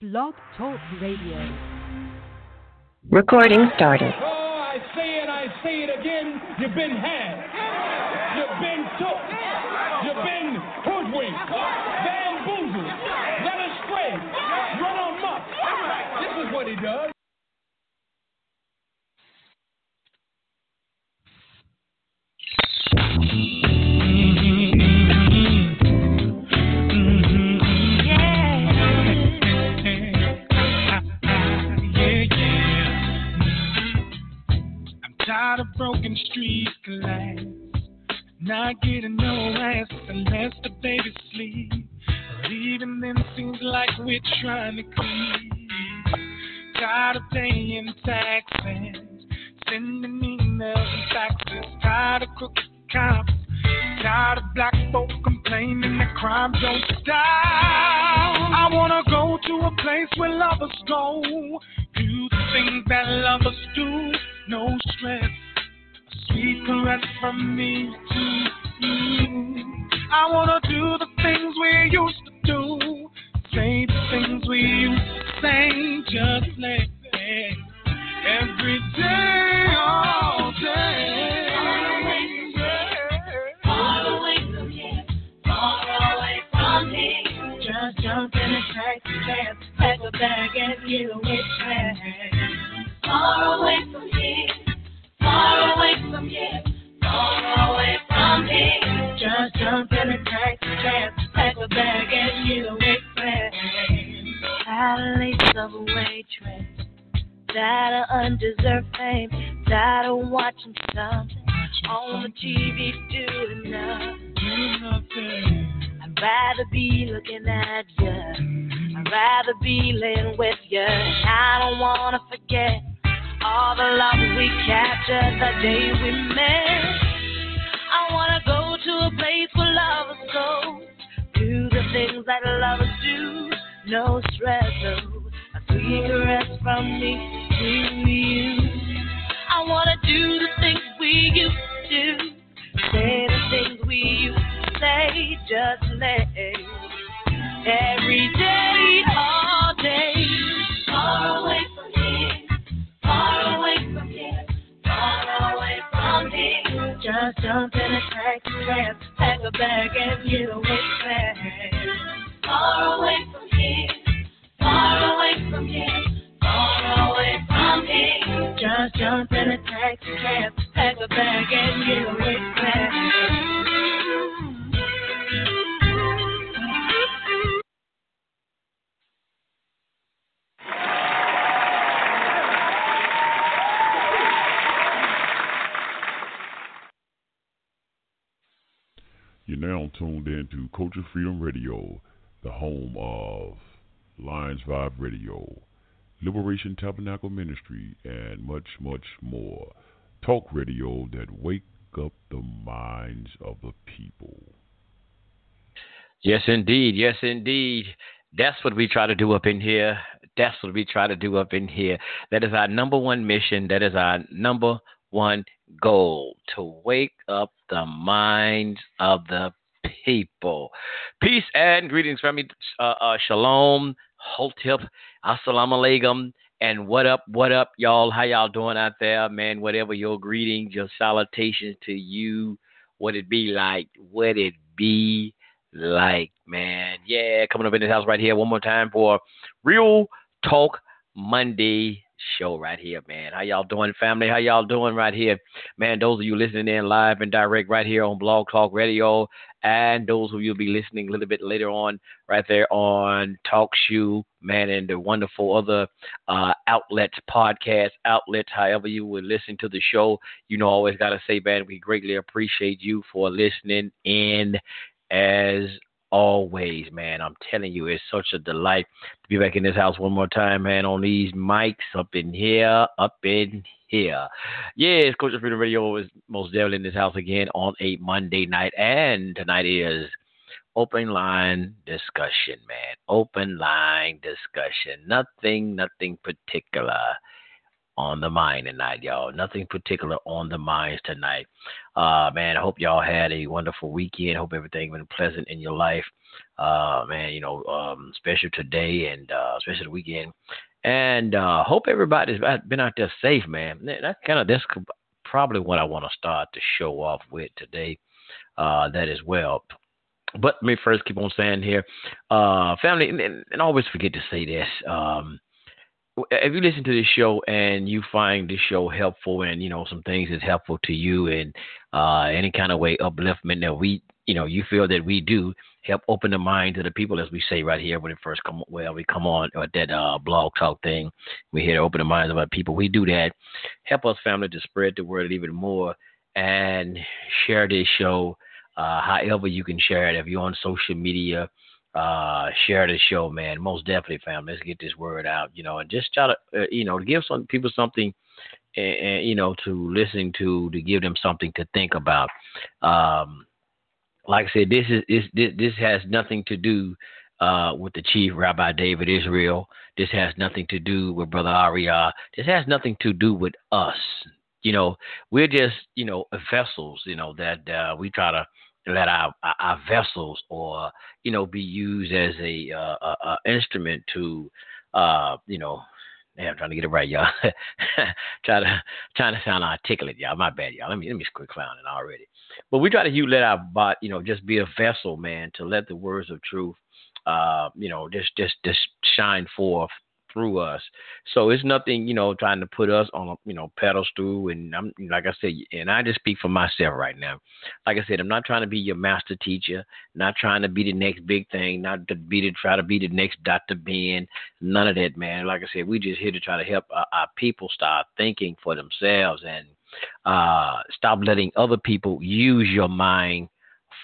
Blog Talk Radio. Recording started. Oh, I say it, I say it again. You've been had. You've been took. You've been hoodwinked, bamboozled, led astray, run amok. This is what he does. Tired of broken streets collapse. Not getting no rest unless the baby sleep. But even then, seems like we're trying to creep. Tired of paying taxes, sending emails and faxes. Tired of crooked cops. Tired of black folk complaining that crime don't stop. I wanna go to a place where lovers go. Do the things that lovers do. No stress. Sweet caress from me to you. I wanna do the things we used to do. Say the things we used to say. Just let it. Every day, all day. Just jump in a taxi cab, pack a bag and get away fast. Far away from here, far away from here, far away from here. Just jump in a taxi cab, pack a bag and away fast. Palace of a waitress, that of undeserved fame, that of watching something on the TV do enough. Do nothing. I'd rather be looking at you. I'd rather be laying with you. I don't wanna forget all the love we captured the day we met. I wanna go to a place where lovers go. Do the things that lovers do. No stress, no. A sweet caress from me to you. I wanna do the things we used to. Say the things we used to say. Just let every day, here. Just jump in a taxi cab, pack a bag and get away fast. Far away from here, far away from here, far away from here. Just jump in a taxi cab, pack a bag and get away fast. You're now tuned in to Culture Freedom Radio, the home of Lions Vibe Radio, Liberation Tabernacle Ministry, and much, much more. Talk radio that wake up the minds of the people. Yes, indeed. Yes, indeed. That's what we try to do up in here. That's what we try to do up in here. That is our number one mission. That is our number one goal to wake up the minds of the people. Peace and greetings from me. Uh, uh, shalom, hotep, assalamu alaikum, and what up, what up, y'all? How y'all doing out there, man? Whatever your greetings, your salutations to you, what it be like, what it be like, man. Yeah, coming up in this house right here one more time for Real Talk Monday show right here, man. How y'all doing, family? How y'all doing right here? Man, those of you listening in live and direct right here on Blog Talk Radio, and those of you will be listening a little bit later on right there on Talk Shoe, man, and the wonderful other uh, outlets, podcast outlets, however you would listen to the show. You know, always got to say, man, we greatly appreciate you for listening in as always, man. I'm telling you, it's such a delight to be back in this house one more time, man, on these mics up in here, up in here. It's Culture Freedom Radio is most definitely in this house again on a Monday night. And tonight is open line discussion, man. Open line discussion. Nothing, nothing particular on the mind tonight, y'all. Nothing particular on the minds tonight. Uh, man, I hope y'all had a wonderful weekend. Hope everything went pleasant in your life. Uh, man, you know, um, especially today and uh, especially the weekend. And uh, hope everybody's been out there safe, man. That's kind of that's probably what I want to start to show off with today. Uh, that as well. But let me first keep on saying here, uh, family, and, and, always forget to say this. Um, if you listen to this show and you find this show helpful and you know some things is helpful to you and uh, any kind of way upliftment that we you know you feel that we do help open the mind to the people as we say right here when it first come well we come on at that uh, blog talk thing. We here to open the minds of our people. We do that. Help us family to spread the word even more and share this show uh, however you can share it. If you're on social media uh, share the show, man. Most definitely, fam. Let's get this word out, you know, and just try to, uh, you know, give some people something, and, and, you know, to listen to, to give them something to think about. Um, like I said, this is this this has nothing to do uh, with the chief Rabbi David Israel. This has nothing to do with Brother Arya. This has nothing to do with us. You know, we're just you know vessels. You know that uh, we try to let our, our vessels or you know be used as a, uh, a, a instrument to uh, you know I'm trying to get it right, y'all. try to trying to sound articulate, y'all. My bad, y'all. Let me let me quit clowning already. But we try to you let our bot, you know, just be a vessel, man, to let the words of truth, uh, you know, just just just shine forth through us. So it's nothing, you know, trying to put us on a, you know, pedestal. And I'm, like I said, and I just speak for myself right now. Like I said, I'm not trying to be your master teacher, not trying to be the next big thing, not to be to try to be the next Dr. Ben. None of that, man. Like I said, we just here to try to help our, our people start thinking for themselves and uh, stop letting other people use your mind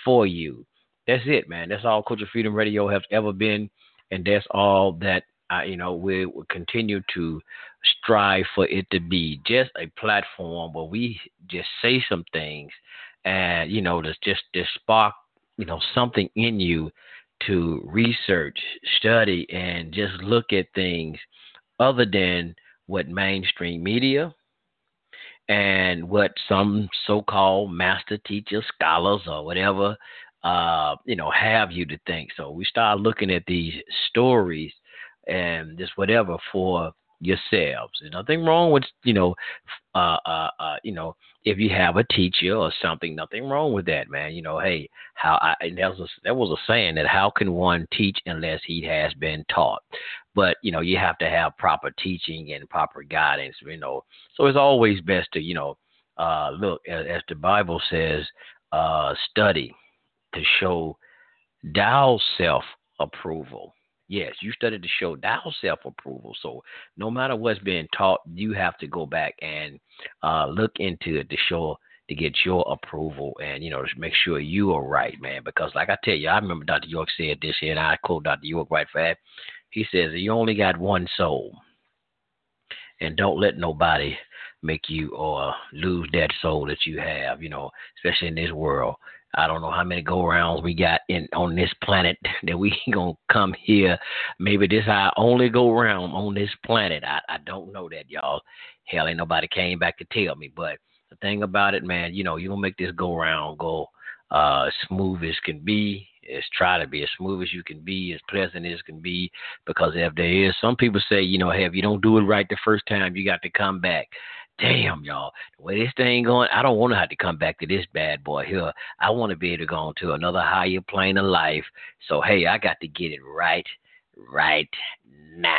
for you. That's it, man. That's all Culture Freedom Radio has ever been, and that's all that you know, we will continue to strive for it to be just a platform where we just say some things and, you know, there's just this spark, you know, something in you to research, study, and just look at things other than what mainstream media and what some so-called master teachers, scholars, or whatever, uh, you know, have you to think. So we start looking at these stories and just whatever for yourselves. There's nothing wrong with you know, uh, uh, uh, you know, if you have a teacher or something, nothing wrong with that, man. You know, hey, how I and that was a, that was a saying that how can one teach unless he has been taught? But you know, you have to have proper teaching and proper guidance. You know, so it's always best to you know, uh, look as, as the Bible says, uh, study to show thou self approval Yes, you studied to show thou self approval. So no matter what's being taught, you have to go back and uh, look into it to show to get your approval and you know to make sure you are right, man. Because like I tell you, I remember Dr. York said this here, and I quote Dr. York right fast. He says, "You only got one soul, and don't let nobody make you or lose that soul that you have. You know, especially in this world." I don't know how many go rounds we got in on this planet that we gonna come here. Maybe this our only go round on this planet. I, I don't know that, y'all. Hell, ain't nobody came back to tell me. But the thing about it, man, you know, you gonna make this go round go uh smooth as can be. Is try to be as smooth as you can be, as pleasant as can be. Because if there is, some people say, you know, hey, if you don't do it right the first time, you got to come back damn, y'all, the way this thing going, I don't want to have to come back to this bad boy here. I want to be able to go on to another higher plane of life. So, hey, I got to get it right, right now.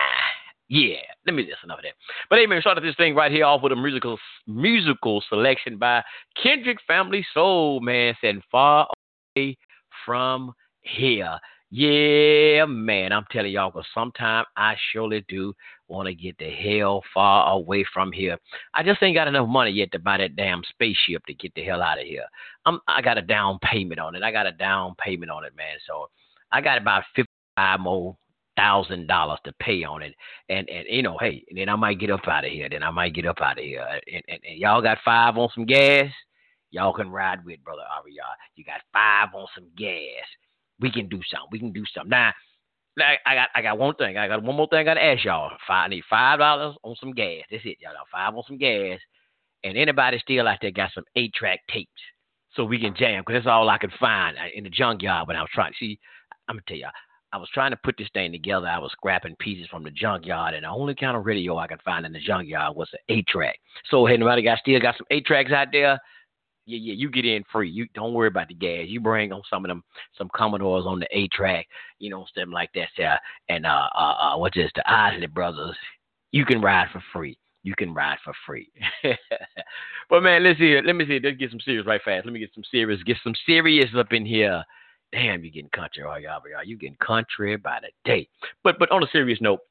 Yeah, let me just enough of that. But hey, man, this thing right here off with a musical musical selection by Kendrick Family Soul, man, said far away from here. Yeah, man, I'm telling y'all, because sometimes I surely do want to get the hell far away from here. I just ain't got enough money yet to buy that damn spaceship to get the hell out of here. I'm, I got a down payment on it. I got a down payment on it, man. So I got about fifty-five more thousand dollars to pay on it, and and you know, hey, then I might get up out of here. Then I might get up out of here. And, and, and y'all got five on some gas. Y'all can ride with brother Aria. You got five on some gas we can do something. We can do something. Now, I, got I got one thing. I got one more thing I gotta ask y'all. Five, I need five dollars on some gas. That's it, y'all. Five on some gas. And anybody still out there got some eight track tapes so we can jam because that's all I could find in the junkyard when I was trying. to See, I'm gonna tell y'all. I was trying to put this thing together. I was scrapping pieces from the junkyard, and the only kind of radio I could find in the junkyard was an eight track. So, hey, anybody got still got some eight tracks out there? Yeah, yeah, you get in free. You don't worry about the gas. You bring on some of them, some Commodores on the eight track, you know, something like that. Sir. And uh, uh, uh, what's this? The Isley Brothers. You can ride for free. You can ride for free. but man, let's see. Let me see. Let's get some serious right fast. Let me get some serious. Get some serious up in here. Damn, you getting country, oh y'all, y'all. You getting country by the day. But but on a serious note,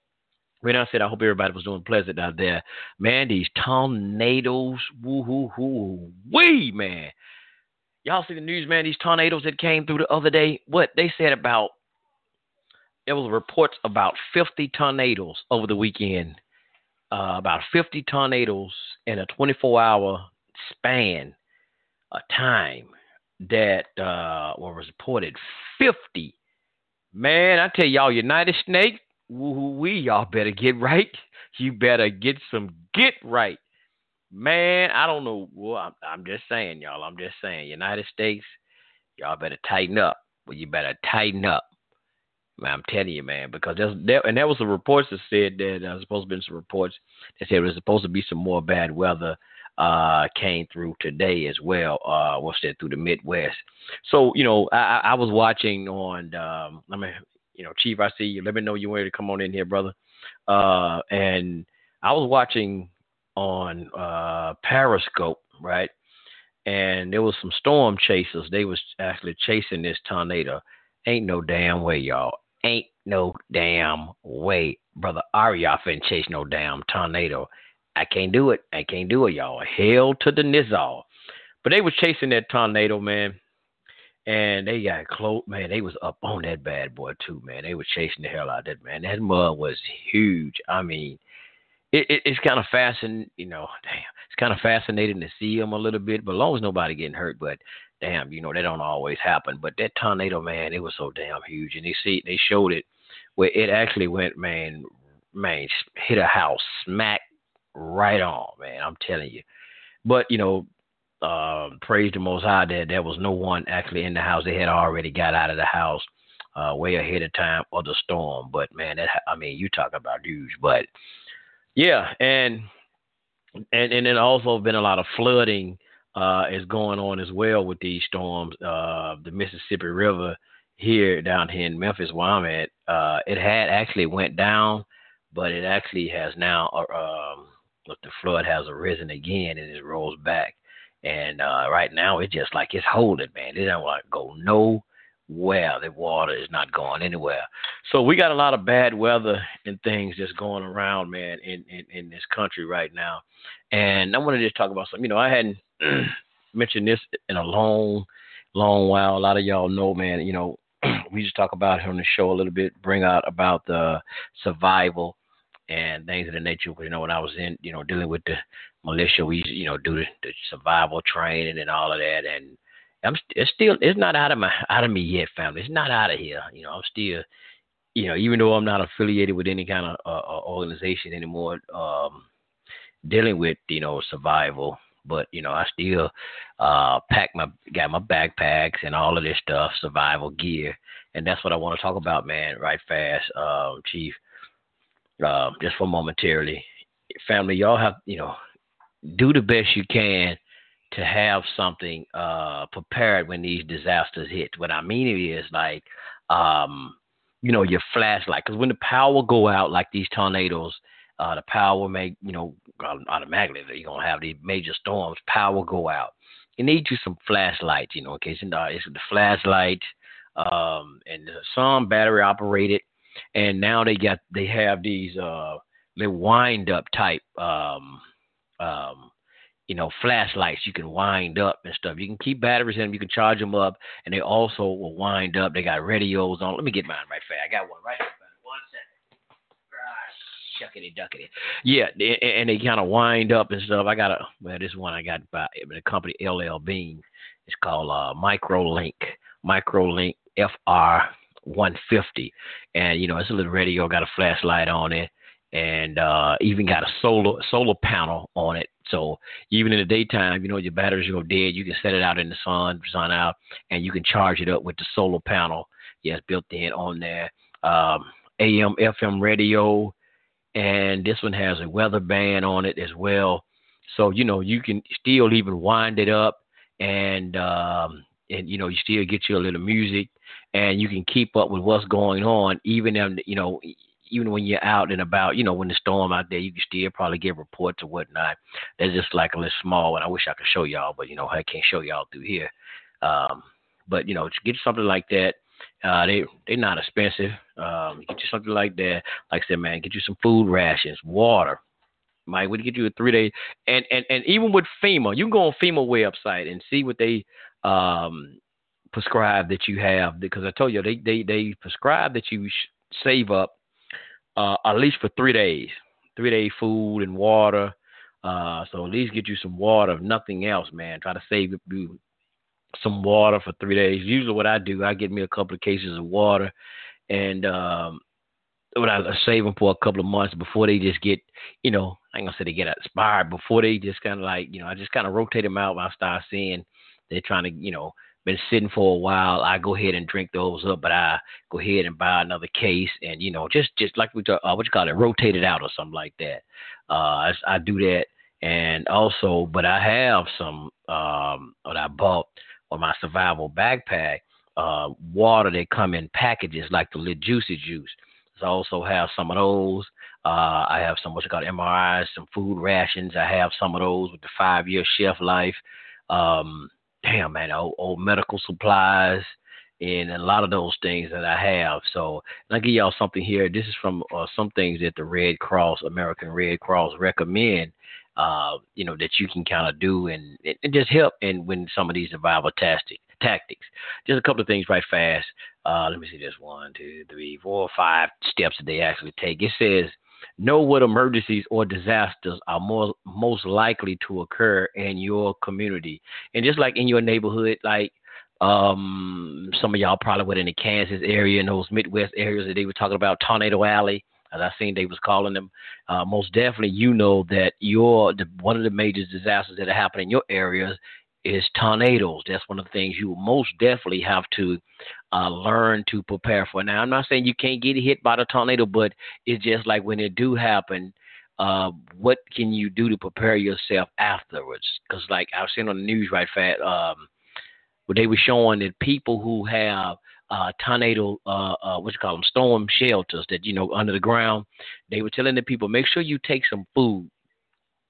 when I said I hope everybody was doing pleasant out there, man, these tornadoes, woo hoo hoo wee, man. Y'all see the news, man? These tornadoes that came through the other day. What they said about there was reports about 50 tornadoes over the weekend. Uh, about 50 tornadoes in a 24-hour span, a time that uh, were reported 50. Man, I tell y'all, United Snake, we y'all better get right. You better get some get right. Man, I don't know. Well, I'm, I'm just saying, y'all. I'm just saying, United States, y'all better tighten up. Well, you better tighten up. Man, I'm telling you, man, because there's there, and there was some reports that said that uh, supposed to be some reports that said there's supposed to be some more bad weather uh, came through today as well. Uh, what's that through the Midwest? So you know, I, I was watching on. Um, I mean, you know, Chief, I see you. Let me know you wanted to come on in here, brother. Uh, and I was watching on uh, Periscope, right? And there was some storm chasers. They was actually chasing this tornado. Ain't no damn way, y'all. Ain't no damn way, brother. Arya finna chase no damn tornado. I can't do it. I can't do it, y'all. Hell to the nizzle. But they was chasing that tornado, man and they got close. Man, they was up on that bad boy too, man. They were chasing the hell out of that man. That mud was huge. I mean, it, it, it's kind of fascinating. You know, damn, it's kind of fascinating to see them a little bit. But long as nobody getting hurt, but damn, you know, that don't always happen. But that tornado, man, it was so damn huge, and they see they showed it where it actually went, man, man, hit a house smack right on, man. I'm telling you. But you know, uh, praise the Most High that there was no one actually in the house. They had already got out of the house uh, way ahead of time of the storm. But man, that I mean, you talk about huge. But yeah, and and and then also been a lot of flooding uh, is going on as well with these storms. Uh, the Mississippi River here down here in Memphis, where I'm at, uh, it had actually went down, but it actually has now. Uh, um, the flood has arisen again and it rolls back. And uh, right now, it's just like it's holding, man. It don't want to go nowhere. The water is not going anywhere. So we got a lot of bad weather and things just going around, man, in, in, in this country right now. And I wanted to just talk about something. You know, I hadn't mentioned this in a long, long while. A lot of y'all know, man, you know, we just talk about it on the show a little bit, bring out about the survival and things of the nature. You know, when I was in, you know, dealing with the militia. We you know do the, the survival training and all of that, and I'm it's still it's not out of my out of me yet, family. It's not out of here. You know, I'm still you know even though I'm not affiliated with any kind of uh, uh, organization anymore, um, dealing with you know survival. But you know, I still uh, pack my got my backpacks and all of this stuff, survival gear, and that's what I want to talk about, man. Right fast, uh, Chief. Uh, just for momentarily, family, y'all have you know do the best you can to have something uh, prepared when these disasters hit. What I mean is like, um, you know, your flashlight. Because when the power go out, like these tornadoes, uh, the power may, you know, automatically you're gonna have these major storms. Power go out. You need you some flashlights, you know, in case uh, it's the flashlight, um, and some battery operated. And now they got they have these uh, they wind up type um, um, you know, flashlights you can wind up and stuff. You can keep batteries in them, you can charge them up, and they also will wind up. They got radios on. Let me get mine right fast. I got one right here. One second. Duckity. Yeah, and they kind of wind up and stuff. I got a well, this one I got by the company LL Bean. It's called uh, MicroLink. MicroLink FR 150, and you know it's a little radio, got a flashlight on it, and uh, even got a solar solar panel on it. So even in the daytime, you know your batteries go dead, you can set it out in the sun, sun out, and you can charge it up with the solar panel. Yes, built in on there. Um, AM FM radio, and this one has a weather band on it as well. So you know you can still even wind it up, and um, and you know you still get you a little music, and you can keep up with what's going on, even in you know even when you're out and about, you know, when the storm out there, you can still probably get reports or whatnot. They're just like a little small, and I wish I could show y'all, but you know, I can't show y'all through here. Um, but you know, to get something like that. Uh, they they're not expensive. Um, get you something like that. Like I said, man, get you some food rations, water. Mike, we get you a three day, and and and even with FEMA, you can go on FEMA website and see what they um prescribe that you have because I told you they they they prescribe that you save up uh, at least for three days, three day food and water. Uh, so at least get you some water, if nothing else, man. Try to save you some water for three days. Usually, what I do, I get me a couple of cases of water, and um, what I save them for a couple of months before they just get, you know, I ain't gonna say they get expired. Before they just kind of like, you know, I just kind of rotate them out when I start seeing they're trying to, you know, been sitting for a while, I go ahead and drink those up, but I go ahead and buy another case and you know just just like we talk, uh, what you call it, rotate it out or something like that. Uh, I, I do that, and also, but I have some um, what I bought on my survival backpack, uh, water that come in packages like the little juicy juice. So I also have some of those. Uh, I have some what you call MREs, some food rations. I have some of those with the five year shelf life. Um, damn man, old, old medical supplies and a lot of those things that I have. So I'll give y'all something here. This is from uh, some things that the Red Cross, American Red Cross, recommend. Uh, you know that you can kind of do and, and just help in when some of these survival tactics. Tactics. Just a couple of things right fast. Uh, let me see this one, two, three, four, five steps that they actually take. It says Know what emergencies or disasters are more most likely to occur in your community. And just like in your neighborhood, like um some of y'all probably were in the Kansas area and those Midwest areas that they were talking about Tornado Alley, as I seen they was calling them. Uh, most definitely, you know that your the, one of the major disasters that are happening in your areas is tornadoes. That's one of the things you most definitely have to uh, learn to prepare for. Now, I'm not saying you can't get hit by the tornado, but it's just like when it do happen, uh, what can you do to prepare yourself afterwards? Because, like I've seen on the news right fast, um, where they were showing that people who have uh, tornado, uh, uh, what you call them, storm shelters that you know under the ground, they were telling the people make sure you take some food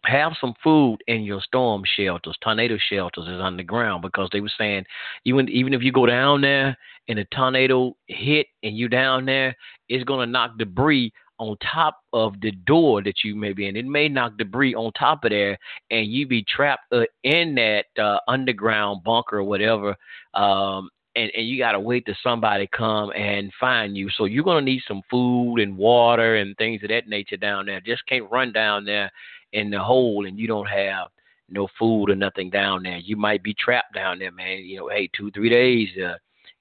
have some food in your storm shelters, tornado shelters is underground because they were saying even even if you go down there and a tornado hit and you down there, it's gonna knock debris on top of the door that you may be in. It may knock debris on top of there, and you be trapped uh, in that uh, underground bunker or whatever. Um, and, and you gotta wait till somebody come and find you. So you're gonna need some food and water and things of that nature down there. Just can't run down there in the hole and you don't have no food or nothing down there, you might be trapped down there, man. You know, hey, two, three days uh,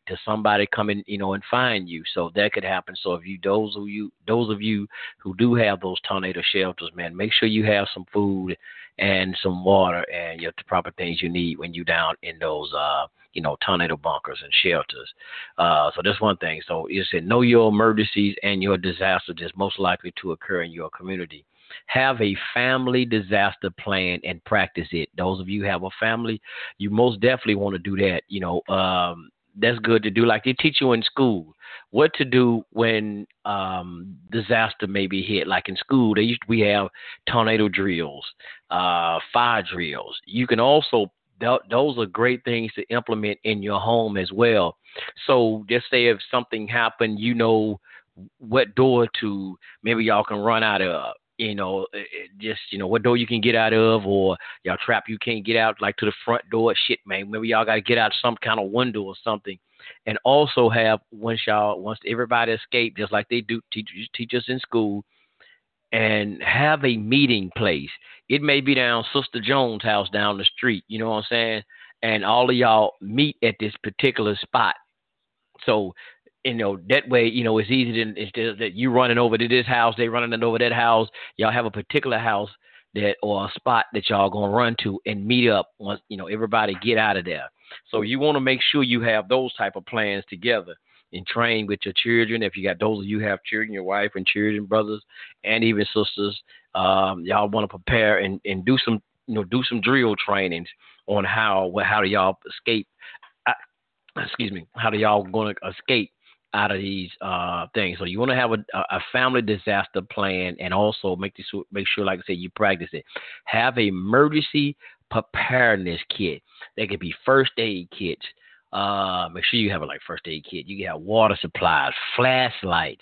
to somebody come in, you know, and find you. So that could happen. So if you those of you those of you who do have those tornado shelters, man, make sure you have some food and some water and your proper things you need when you down in those uh you know tornado bunkers and shelters. Uh, so that's one thing. So you said know your emergencies and your disasters that's most likely to occur in your community have a family disaster plan and practice it. Those of you have a family, you most definitely want to do that. You know, um, that's good to do. Like they teach you in school what to do when um, disaster may be hit. Like in school, they used we have tornado drills, uh, fire drills. You can also th- those are great things to implement in your home as well. So just say if something happened, you know what door to maybe y'all can run out of you know, eh, eh, just you know what door you can get out of, or y'all trap you can't get out like to the front door. Shit, man, maybe y'all got to get out some kind of window or something, and also have once y'all once everybody escape, just like they do teach teach us in school, and have a meeting place. It may be down Sister Jones' house down the street. You know what I'm saying? And all of y'all meet at this particular spot. So you know that way you know it's easy to instead that you running over to this house they running over that house. Y'all have a particular house that or a spot that y'all gonna run to and meet up once you know everybody get out of there. So you want to make sure you have those type of plans together and train with your children. If you got those of you have children your wife and children brothers and even sisters um, y'all want to prepare and, and do some you know do some drill trainings on how how do y'all escape uh, excuse me how do y'all to escape out of these uh, things. So you want to have a, a family disaster plan and also make this make sure, like I said, you practice it. Have a emergency preparedness kit. They could be first aid kits. Uh, make sure you have a like first aid kit. You can have water supplies, flashlight.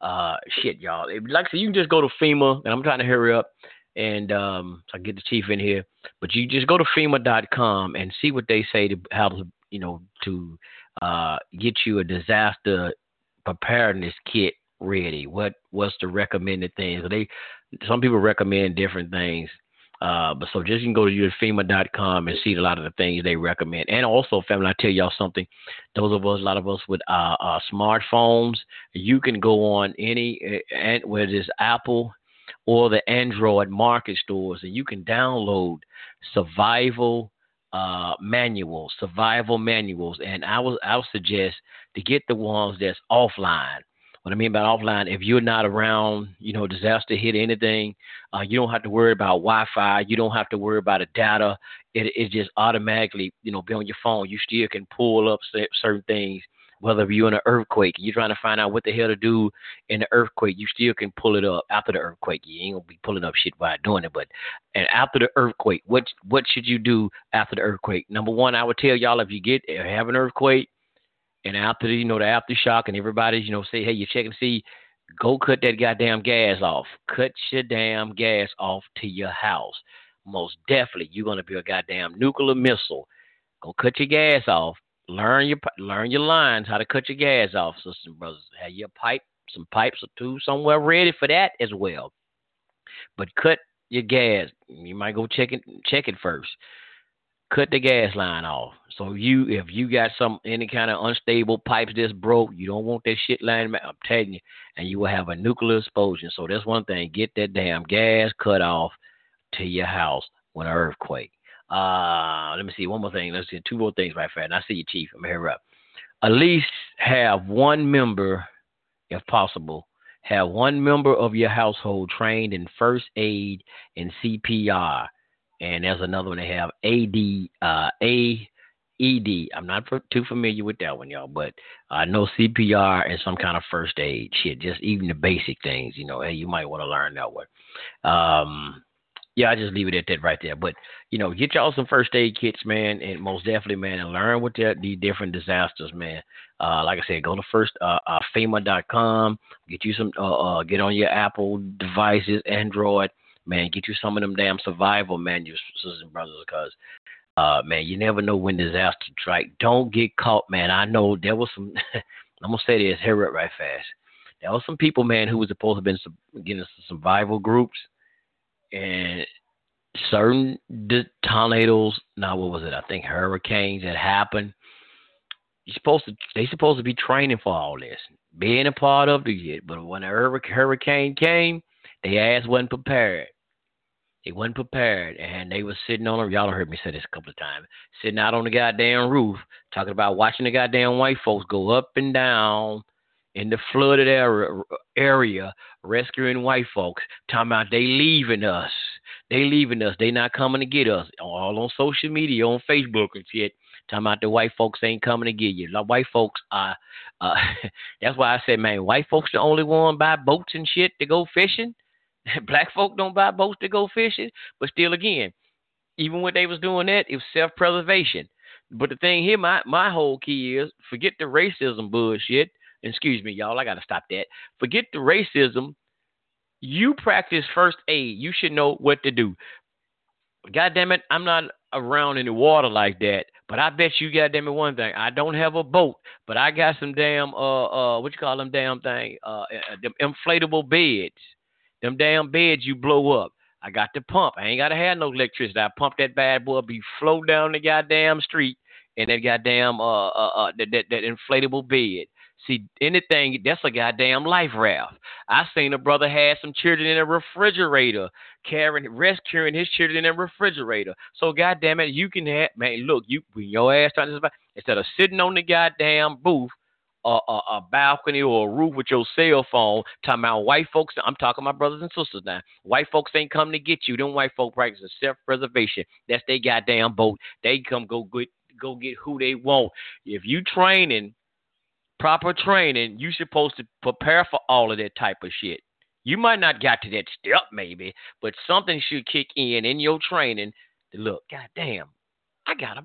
Uh, shit, y'all. Like I said, you can just go to FEMA, and I'm trying to hurry up and um, so I get the chief in here. But you just go to FEMA.com and see what they say to how to you know to uh, get you a disaster preparedness kit ready. What what's the recommended things? They some people recommend different things. Uh, but so just you can go to FEMA.com and see a lot of the things they recommend. And also, family, I tell y'all something. Those of us, a lot of us with uh, uh, smartphones, you can go on any, uh, whether it's Apple or the Android market stores, and you can download survival uh, manuals, survival manuals, and I will I will suggest to get the ones that's offline. What I mean by offline, if you're not around, you know, disaster hit anything, uh, you don't have to worry about Wi-Fi. You don't have to worry about the data. It it just automatically, you know, be on your phone. You still can pull up certain things whether you're in an earthquake, you're trying to find out what the hell to do in the earthquake, you still can pull it up after the earthquake. You ain't gonna be pulling up shit while doing it, but and after the earthquake, what what should you do after the earthquake? Number one, I would tell y'all if you get have an earthquake, and after the, you know the aftershock, and everybody's you know say hey you check and see, go cut that goddamn gas off. Cut your damn gas off to your house. Most definitely, you're gonna be a goddamn nuclear missile. Go cut your gas off Learn your learn your lines, how to cut your gas off, sisters and brothers. Have your pipe, some pipes or two somewhere ready for that as well. But cut your gas. You might go check it check it first. Cut the gas line off. So you if you got some any kind of unstable pipes that's broke, you don't want that shit line I'm telling you, and you will have a nuclear explosion. So that's one thing. Get that damn gas cut off to your house when an earthquake. Uh, let me see one more thing. Let's see two more things right fast. I see you, Chief. I'm here up. At least have one member, if possible, have one member of your household trained in first aid and CPR. And there's another one they have AD, uh, AED. I'm not too familiar with that one, y'all, but I know CPR and some kind of first aid shit. Just even the basic things, you know. Hey, you might want to learn that one. Um, yeah, I just leave it at that right there. But you know, get y'all some first aid kits, man, and most definitely, man, and learn what the, the different disasters, man. Uh, like I said, go to first uh, uh, FEMA.com, get you some, uh, uh, get on your Apple devices, Android, man, get you some of them damn survival manuals, sisters and brothers, because uh, man, you never know when disaster strike. Don't get caught, man. I know there was some. I'm gonna say this, hear it right fast. There was some people, man, who was supposed to have been getting some survival groups and certain tornadoes. Now, what was it? I think hurricanes that happened. You're supposed to. They supposed to be training for all this, being a part of it. But when a hurricane came, they ass wasn't prepared. They wasn't prepared, and they was sitting on. Y'all heard me say this a couple of times. Sitting out on the goddamn roof, talking about watching the goddamn white folks go up and down in the flooded area, area rescuing white folks, talking about they leaving us. They leaving us. They not coming to get us. All on social media, on Facebook and shit. Talking about the white folks ain't coming to get you. Like white folks are. Uh, that's why I said, man, white folks the only one buy boats and shit to go fishing. Black folk don't buy boats to go fishing. But still, again, even when they was doing that, it was self preservation. But the thing here, my my whole key is forget the racism bullshit excuse me, y'all, I got to stop that. Forget the racism. You practice first aid. You should know what to do. God damn it, I'm not around in the water like that. But I bet you, goddamn it, one thing. I don't have a boat, but I got some damn uh uh what you call them damn thing uh, uh them inflatable beds. Them damn beds you blow up. I got the pump. I ain't gotta have no electricity. I pump that bad boy, be flow down the goddamn street, and that goddamn uh uh, uh that, that that inflatable bed. See, anything that's a goddamn life raft. I seen a brother had some children in a refrigerator, carrying rescuing his children in a refrigerator. So goddamn it, you can have man, look, you when your ass trying to survive, instead of sitting on the goddamn booth a, a balcony or a roof with your cell phone, talking about white folks. I'm talking my brothers and sisters now. White folks ain't coming to get you. Them white folk practice self preservation. That's their goddamn boat. They come go get go get who they want. If you training proper training, you supposed to prepare for all of that type of shit. You might not got to that step maybe, but something should kick in in your training. Look, goddamn, I got a,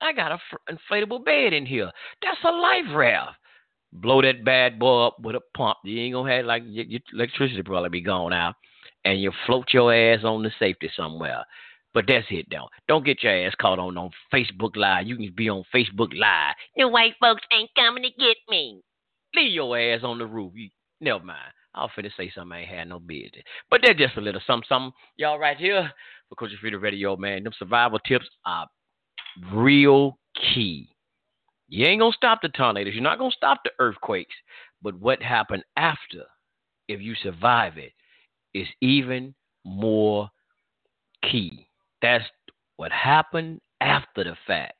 I got a inflatable bed in here. That's a life raft. Blow that bad boy up with a pump. You ain't gonna have like your, your electricity probably be gone out, and you float your ass on the safety somewhere. But that's it, though. Don't get your ass caught on on Facebook Live. You can be on Facebook Live. The white folks ain't coming to get me. Leave your ass on the roof. You, never mind. I was finna say something I ain't had no business. But that's just a little something, something. Y'all right here for Coach Free the Radio, man. Them survival tips are real key. You ain't gonna stop the tornadoes. You're not gonna stop the earthquakes. But what happened after, if you survive it, is even more key. That's what happened after the fact.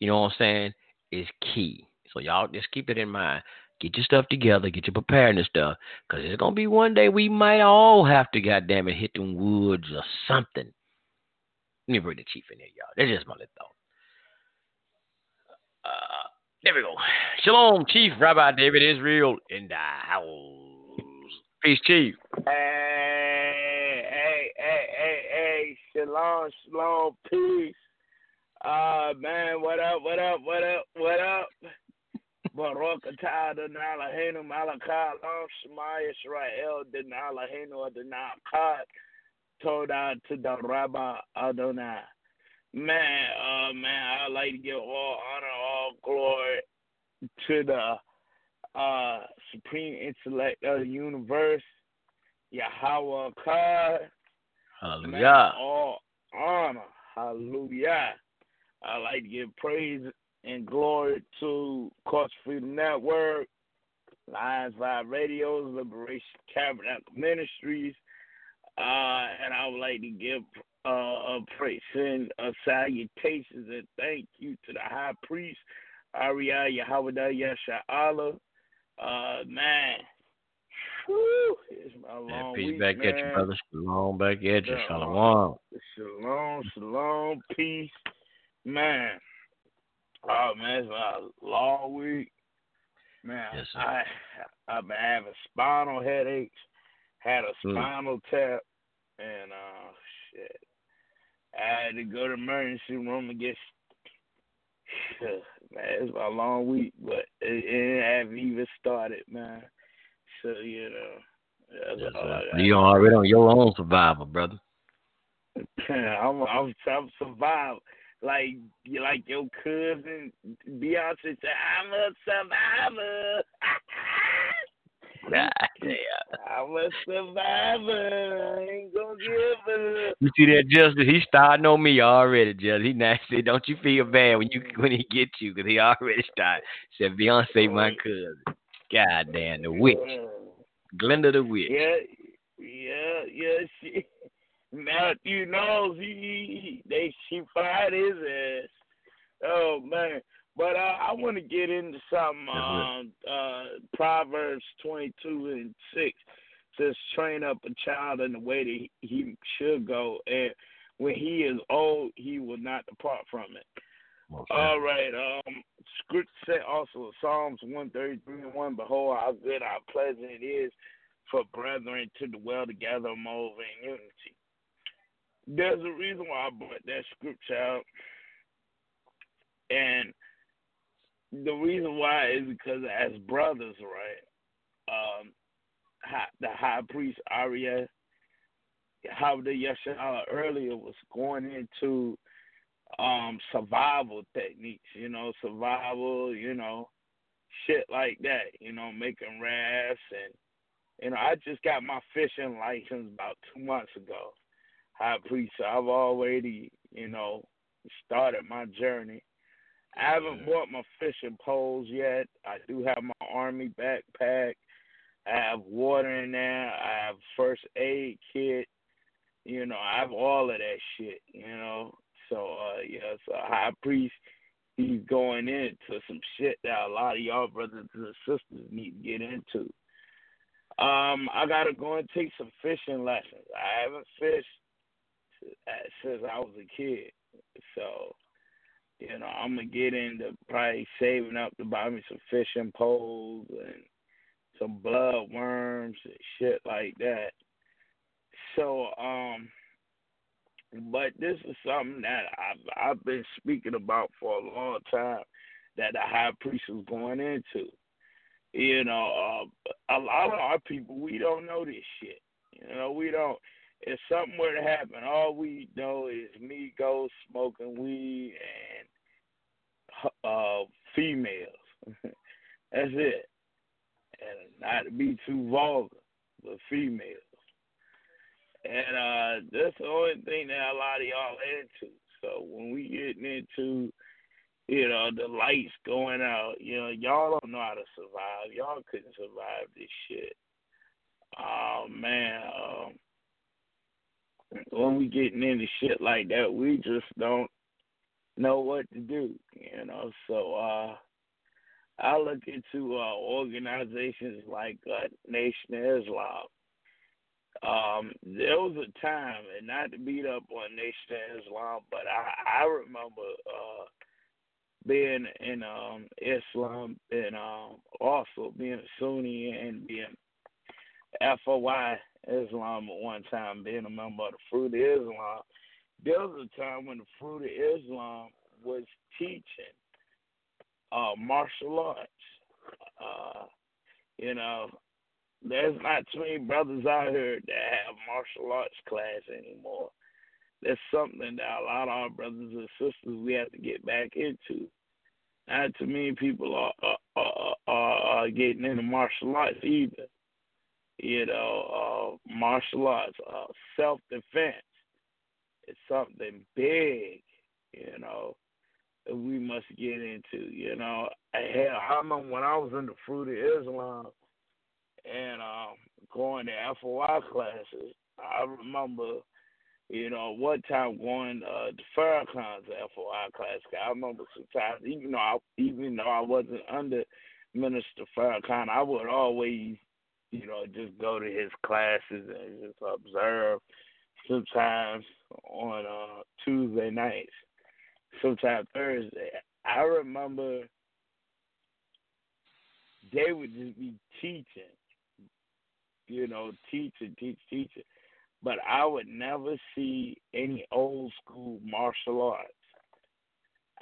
You know what I'm saying? Is key. So y'all just keep it in mind. Get your stuff together, get your preparedness stuff, because it's gonna be one day we might all have to goddamn it hit them woods or something. Let me bring the chief in here, y'all. That's just my little thought. Uh, there we go. Shalom, Chief Rabbi David Israel in the house. Peace, Chief. Hey, Shalom, shalom, peace. Uh, man, what up, what up, what up, what up? Baruch atah Adonai Eloheinu malakah lam shema Eloheinu Adonai Echad Todah to the Rabbi Adonai. Man, uh, man, I'd like to give all honor, all glory to the uh, supreme intellect of the universe, Yahweh God. Hallelujah. All honor, hallelujah. I like to give praise and glory to Culture Freedom Network, Lions Vibe Radios, Liberation Tabernacle Ministries, uh, and I would like to give uh, a praise and a salutations and thank you to the High Priest, Ariah Yahweh Yasha Allah. Uh, man, Whew, it's my long peace week, back man. at you, brother. Shalom back at you. Yeah, Shalom. Shalom, shalom, peace, man. Oh man, it's a long week, man. Yes, sir. I I've been having spinal headaches, had a Hmm. spinal tap, and uh, shit. I had to go to emergency room to get. Man, it's a long week, but it, it haven't even started, man. So you know, that's Yes, all. I got. You already on your own survival, brother. I'm I'm I'm survived. Like you like your cousin Beyonce said, I'm a survivor. God damn. I'm a survivor. I ain't gonna give up. You see that Justice? He starting on me already, Justice. He nasty. Don't you feel bad when you when he gets you? Because he already started. Said Beyonce, my cousin. God damn, the witch. Glenda the witch. Yeah, yeah, yeah. She Matthew Knowles he, he they she fired his ass. Oh man. But uh, I want to get into something. Um, uh, Proverbs twenty-two and six says, "Train up a child in the way that he, he should go, and when he is old, he will not depart from it." Okay. All right. Um, scripture said also Psalms one thirty three and one. Behold, how good, how pleasant it is for brethren to dwell together in unity. There's a reason why I brought that scripture out, and the reason why is because as brothers, right? Um, the high priest Arya, how the Yeshua earlier was going into um survival techniques, you know, survival, you know, shit like that, you know, making rafts and you know, I just got my fishing license about two months ago. High priest, so I've already, you know, started my journey. I haven't bought my fishing poles yet. I do have my army backpack. I have water in there. I have first aid kit. You know, I have all of that shit. You know, so uh, yeah, so high priest, he's going into some shit that a lot of y'all brothers and sisters need to get into. Um, I gotta go and take some fishing lessons. I haven't fished since I was a kid, so you know I'm gonna get into probably saving up to buy me some fishing poles and some blood worms and shit like that. So, um, but this is something that I've I've been speaking about for a long time that the high priest is going into. You know, uh, a lot of our people we don't know this shit. You know, we don't. If something were to happen, all we know is me go smoking weed and uh females. That's it. And not to be too vulgar, but females. And uh that's the only thing that a lot of y'all into. So when we getting into, you know, the lights going out, you know, y'all don't know how to survive. Y'all couldn't survive this shit. Oh man, um, when we getting into shit like that, we just don't know what to do, you know. So uh I look into uh organizations like uh, Nation Islam um, there was a time, and not to beat up on Nation Islam, but I, I remember uh, being in um, Islam and um, also being Sunni and being FOI Islam at one time, being a member of the Fruit of Islam. There was a time when the Fruit of Islam was teaching uh, martial arts. Uh, you know, there's not too many brothers out here that have martial arts class anymore. That's something that a lot of our brothers and sisters we have to get back into. Not too many people are are, are, are getting into martial arts either. You know, uh, martial arts, uh, self defense. It's something big. You know, we must get into. You know, hell, I remember when I was in the fruit of Islam and um, going to FOI classes. I remember, you know, one time going uh, to Farrakhan's FOI class. I remember sometimes, even though I, even though I wasn't under Minister Farrakhan, I would always, you know, just go to his classes and just observe. Sometimes on uh, Tuesday nights, sometimes Thursday. I remember they would just be teaching you know, teach and teach, teaching. But I would never see any old school martial arts.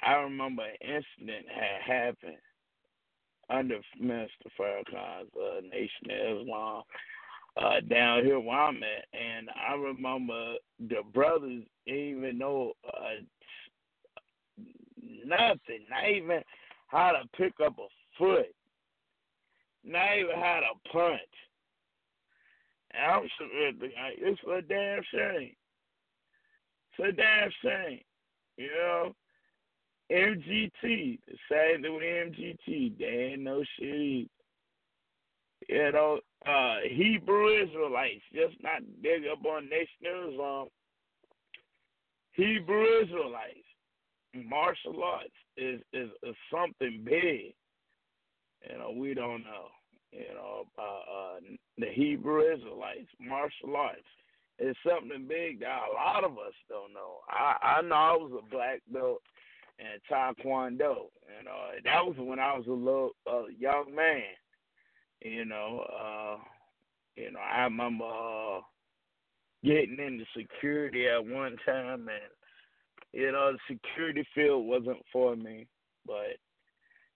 I remember an incident had happened under Minister Farrakhan's uh, Nation of Islam uh, down here where I'm at, and I remember the brothers didn't even know uh, nothing, not even how to pick up a foot, not even how to punch. Absolutely. It's a damn shame. It's a damn shame. You know? MGT, the same thing with MGT. They ain't no shit either. You know, uh, Hebrew Israelites, just not big up on Nation Islam. Hebrew Israelites, martial arts is, is, is something big. You know, we don't know you know, uh, uh, the Hebrew Israelites, martial arts. It's something big that a lot of us don't know. I, I know I was a black belt in Taekwondo. You know, that was when I was a little uh, young man. You know, uh, you know, I remember uh, getting into security at one time, and you know, the security field wasn't for me, but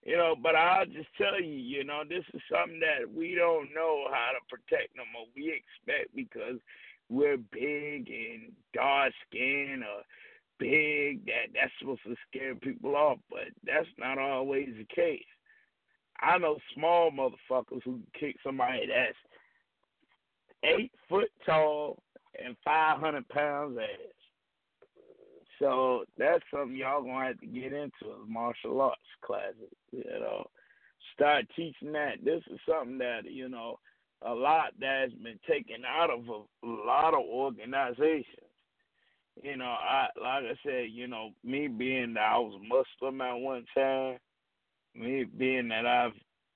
you know, but I'll just tell you, you know, this is something that we don't know how to protect them or we expect because we're big and dark skinned or big that that's supposed to scare people off, but that's not always the case. I know small motherfuckers who kick somebody that's eight foot tall and five hundred pounds ass. So that's something y'all gonna have to get into martial arts classes. You know, start teaching that. This is something that you know a lot that's been taken out of a, a lot of organizations. You know, I like I said, you know, me being that I was Muslim at one time, me being that I've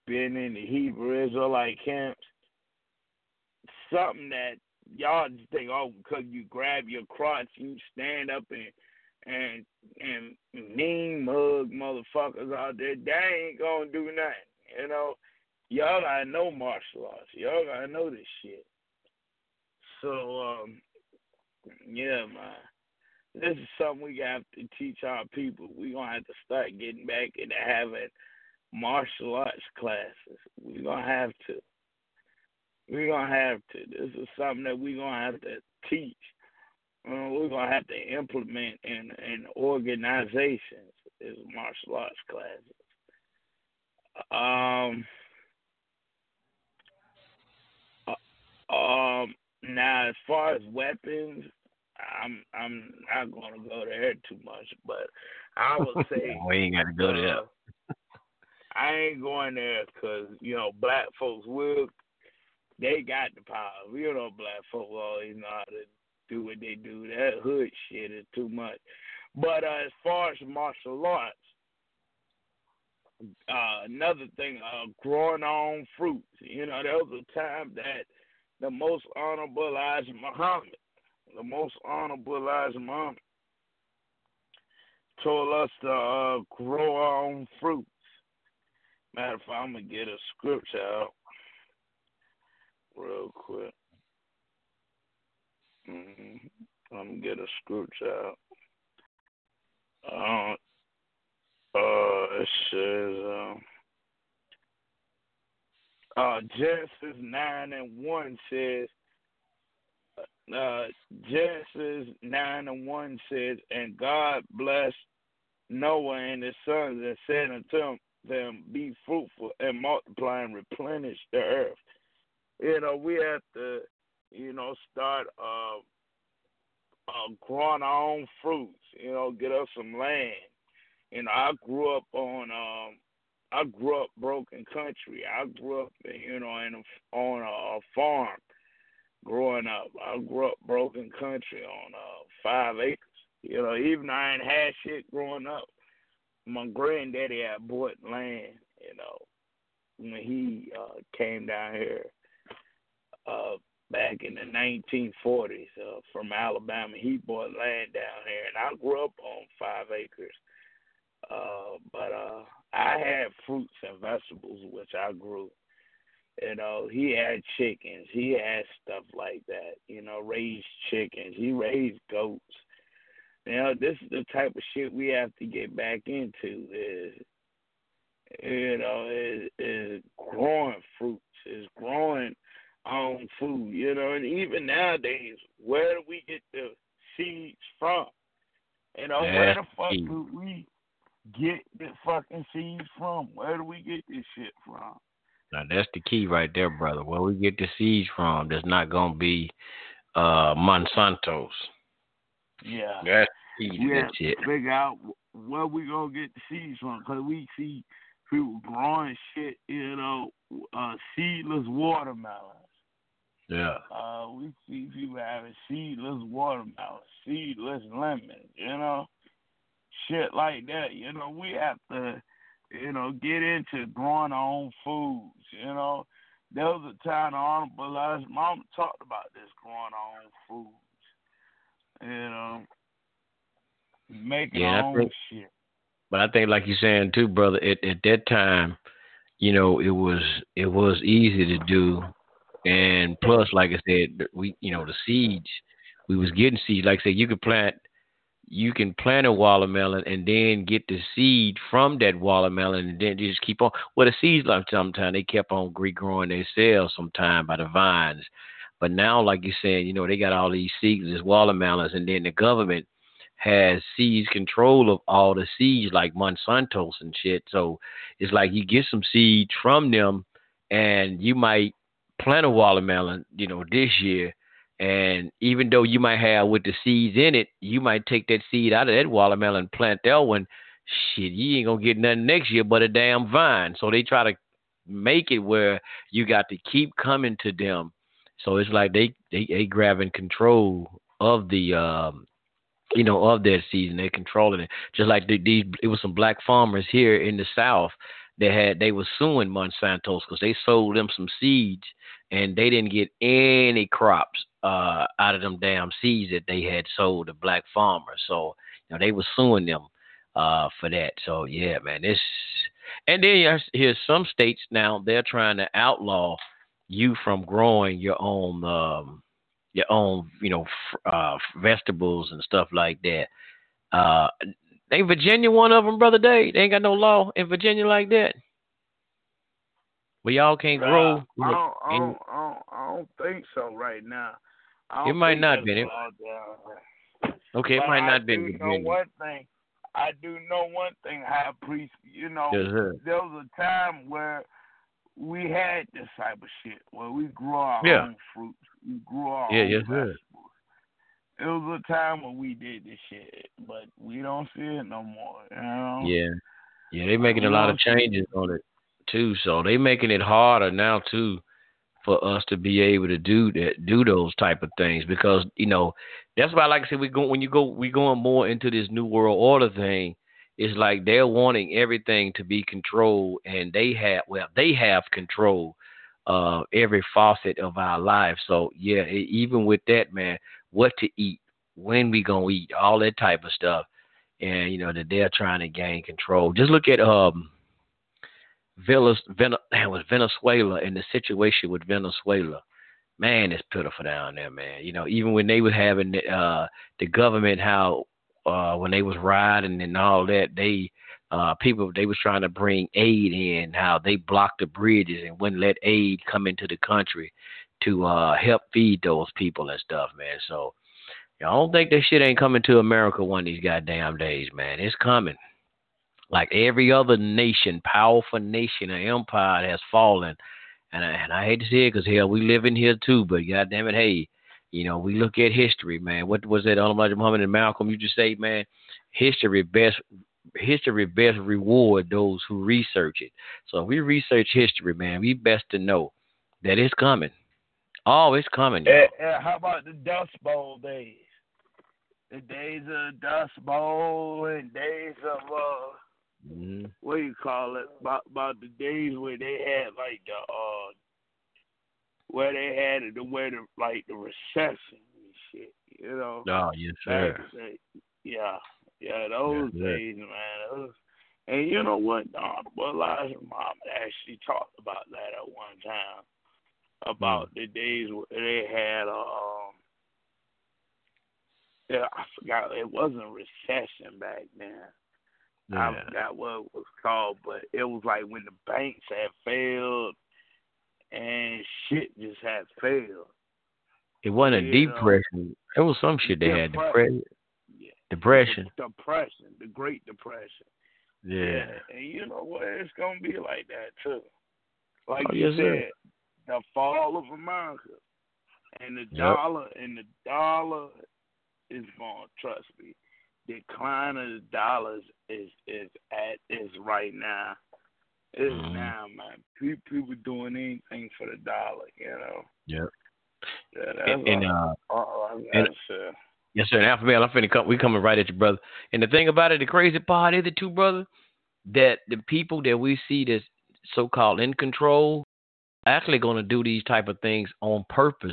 been in the Hebrew Israelite camps, something that y'all just think, oh, because you grab your crotch, you stand up and and and mean mug motherfuckers out there, they ain't gonna do nothing. You know, y'all gotta know martial arts. Y'all gotta know this shit. So, um, yeah, man. This is something we have to teach our people. we gonna have to start getting back into having martial arts classes. We're gonna have to. We're gonna have to. This is something that we're gonna have to teach. Uh, we're gonna have to implement in in organizations is martial arts classes. Um. Uh, um. Now, as far as weapons, I'm I'm not gonna go there too much, but I would say we ain't got to go there. Uh, I ain't going there because you know black folks will. They got the power. We know black folks always know how to do what they do. That hood shit is too much. But uh, as far as martial arts, uh, another thing, uh, growing on fruits. You know, there was a time that the most honorable Elijah Muhammad, the most honorable Elijah Muhammad, told us to uh, grow our own fruits. Matter of fact, I'm gonna get a scripture out real quick. Mm-hmm. I'm gonna get a out. Uh, uh, it says, uh, uh, Genesis 9 and 1 says, uh, Genesis 9 and 1 says, And God blessed Noah and his sons and said unto them, Be fruitful and multiply and replenish the earth. You know, we have to, you know, start uh, uh, growing our own fruits, you know, get us some land. You know, I grew up on um I grew up broken country. I grew up, you know, in a, on a, a farm growing up. I grew up broken country on uh, five acres. You know, even I ain't had shit growing up, my granddaddy had bought land. You know, when he uh, came down here uh, back in the 1940s uh, from Alabama, he bought land down here, and I grew up on five acres. Uh, but uh, I had fruits and vegetables which I grew. You know, he had chickens. He had stuff like that. You know, raised chickens. He raised goats. You know, this is the type of shit we have to get back into. Is you know, is is growing fruits, is growing own food. You know, and even nowadays, where do we get the seeds from? You know, Yeah. where the fuck do we get the fucking seeds from? Where do we get this shit from? Now that's the key right there, brother. Where we get the seeds from, there's not gonna be uh Monsanto's. Yeah. That's the key have that to shit. figure out where we gonna get the seeds from, because we see people growing shit, you know, uh, seedless watermelons. Yeah. Uh, we see people having seedless watermelons, seedless lemons, you know, shit like that. You know, we have to, you know, get into growing our own foods. You know, there was a time the Honorable Elijah Mom talked about this growing our own foods. You know, making Yeah, our own think- shit. But I think, like you're saying too, brother, at, at that time, you know, it was it was easy to do, and plus, like I said, we you know the seeds, we was getting seeds. Like I said, you could plant, you can plant a watermelon and then get the seed from that watermelon, and then just keep on. Well, the seeds, like sometimes they kept on regrowing themselves sometime by the vines, but now, like you're saying, you know, they got all these seedless watermelons, and then the government has seized control of all the seeds like Monsanto's and shit. So it's like you get some seeds from them and you might plant a watermelon, you know, this year And even though you might have with the seeds in it, you might take that seed out of that watermelon, plant that one. Shit, you ain't gonna get nothing next year but a damn vine. So they try to make it where you got to keep coming to them. So it's like they they, they grabbing control of the um, you know of their season. They're controlling it. Just like the, these, it was some black farmers here in the South. They had they were suing Monsanto's because they sold them some seeds and they didn't get any crops uh, out of them damn seeds that they had sold to black farmers. So you know they were suing them uh, for that. So yeah, man, this and then here's some states now they're trying to outlaw you from growing your own um, your own you know uh, vegetables and stuff like that. Uh, ain't Virginia one of them, brother Dave? They ain't got no law in Virginia like that. We all can't grow. Uh, I, don't, I, don't, I, don't, I don't think so right now. It might not be. Okay, but it might not be. do know one thing. I do know one thing, High Priest. You know, yes, there was a time where we had this type of shit where we grew our yeah. own fruits. We grew our yeah, own yes. It was a time when we did this shit, but we don't see it no more. You know? Yeah, yeah, they making a lot of changes on it too. So they making it harder now too for us to be able to do that, do those type of things because you know that's why, like I said, we go when you go we going more into this new world order thing. It's like they're wanting everything to be controlled, and they have well, they have control uh every facet of our life. So yeah, it, even with that, man, what to eat, when we gonna eat, all that type of stuff, and you know that they're trying to gain control. Just look at um Venezuela and the situation with Venezuela. Man, it's pitiful down there, man. You know, even when they was having uh, the government, how uh, when they was rioting and all that, they uh, people they was trying to bring aid in, how they blocked the bridges and wouldn't let aid come into the country to uh, help feed those people and stuff, man. So I don't think that shit ain't coming to America one of these goddamn days, man. It's coming like every other nation, powerful nation or empire has fallen. And I, and I hate to say it because hell, we live in here too. But goddamn it, hey, you know, we look at history, man. What was that? Elijah Muhammad and Malcolm you just say, man, history best history best reward those who research it. So if we research history, man, we best to know that it's coming. Oh, it's coming. And, and how about the Dust Bowl days? The days of Dust Bowl and days of uh Mm-hmm. What do you call it? About about the days where they had like the uh where they had it, where the like the recession and shit, you know. Oh yes, sir. yeah, yeah, those yes, days, man. Those, and you know what? Um, well, Elijah mom actually talked about that at one time about mm. the days where they had um. Yeah, I forgot. It wasn't recession back then. Yeah. I forgot what it was called, but it was like when the banks had failed and shit just had failed. It wasn't a depression. know. It was some shit they had. Depression. Depression. Yeah. Depression. Depression, the Great Depression. Yeah. And you know what? It's gonna be like that too. Like Oh, you yes, sir. The fall of America and the Yep. dollar and the dollar is going. Trust me, decline of the dollars is is at is right now. Is Mhm. now, man. People, people doing anything for the dollar, you know. Yep. Yeah, And, and uh, I and- yes, sir. And Alpha I'm finna come. We coming right at you, brother. And the thing about it, the crazy part is it too, brother, that the people that we see that's so-called in control, actually going to do these type of things on purpose.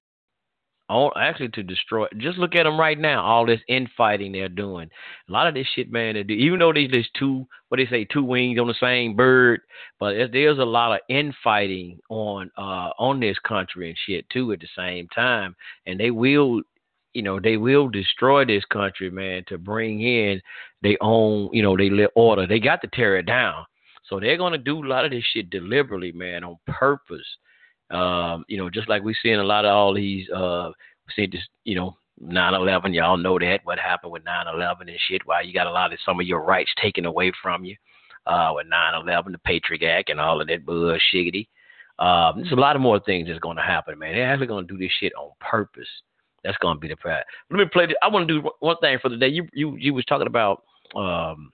On actually to destroy. Just look at them right now. All this infighting they're doing. A lot of this shit, man. They do, even though there's there's two, what they say, two wings on the same bird, but there's, a lot of infighting on uh on this country and shit too at the same time, and they will you know, they will destroy this country, man, to bring in their own, you know, they order. They got to tear it down. So they're gonna do a lot of this shit deliberately, man, on purpose. Um, you know, just like we seeing a lot of all these uh see this, you know, 9/11. Y'all know that what happened with 9/11 and shit. Why you got a lot of some of your rights taken away from you uh, with 9/11, the Patriot Act, and all of that bullshiggity. Um, there's a lot of more things that's going to happen, man. They're actually going to do this shit on purpose. That's gonna be the prize. Let me play. This. I want to do one thing for the day. You you you was talking about um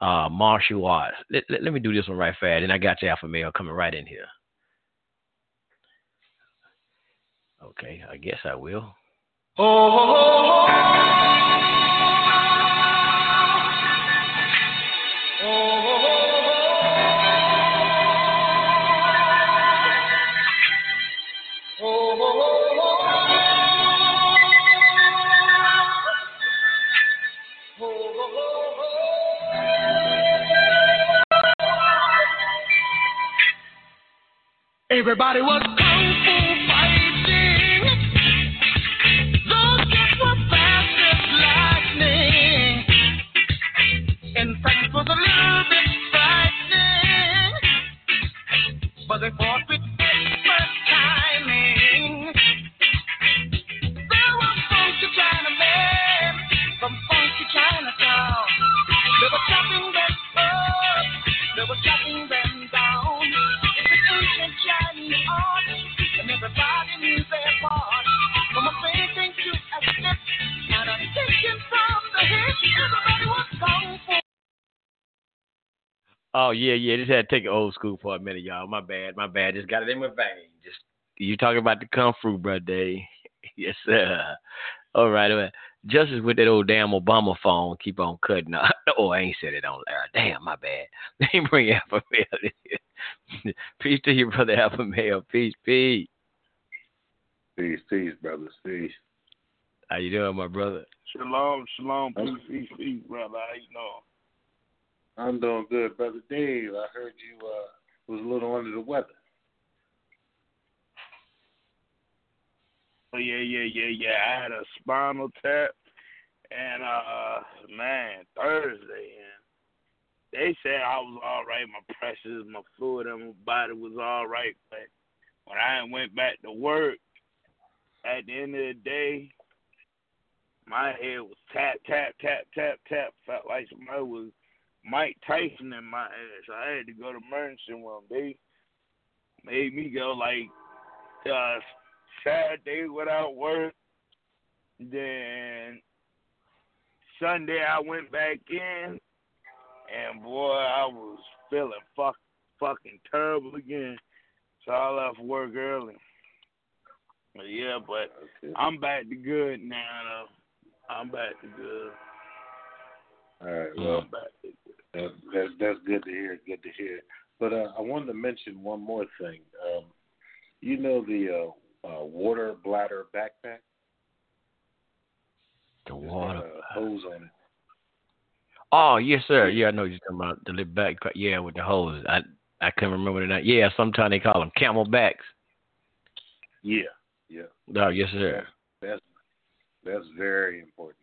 uh martial arts. Let, let, let me do this one right fast, and I got your alpha male coming right in here. Okay, I guess I will. Everybody was yeah, yeah. Just had to take it old school for a minute, y'all. My bad, my bad. Just got it in my vein. Just you talking about the kung fu, brother? Dave. yes, sir. All right, all right. Justice with that old damn Obama phone keep on cutting out. Oh, I ain't said it on there. Damn, my bad. Let me bring Alpha Male in here. Peace to you, brother Alpha Male. Peace, peace. Peace, peace, brothers. Peace. How you doing, my brother? Shalom, shalom, peace, peace, peace, brother. How you know? I'm doing good, brother Dave. I heard you uh, was a little under the weather. Oh yeah, yeah, yeah, yeah. I had a spinal tap, and uh, man, Thursday, and they said I was all right. My pressures, my fluid, and my body was all right. But when I went back to work, at the end of the day, my head was tap, tap, tap, tap, tap. Felt like somebody was Mike Tyson in my ass. I had to go to emergency room. They made me go like uh, Saturday without work. Then Sunday I went back in, and boy, I was feeling fuck, fucking terrible again. So I left work early. But yeah, but Okay. I'm back to good now. Though. I'm back to good. All right. Well, I'm back to good. That, that, that's good to hear. Good to hear. But uh, I wanted to mention one more thing. Um, you know the uh, uh, water bladder backpack? The got water. a hose on it. Oh yes, sir. Yeah, I know you're talking about the little back. Yeah, with the hose. I I couldn't remember the name. Yeah, sometimes they call them CamelBaks. Yeah. Yeah. Oh yes, sir. That's that's very important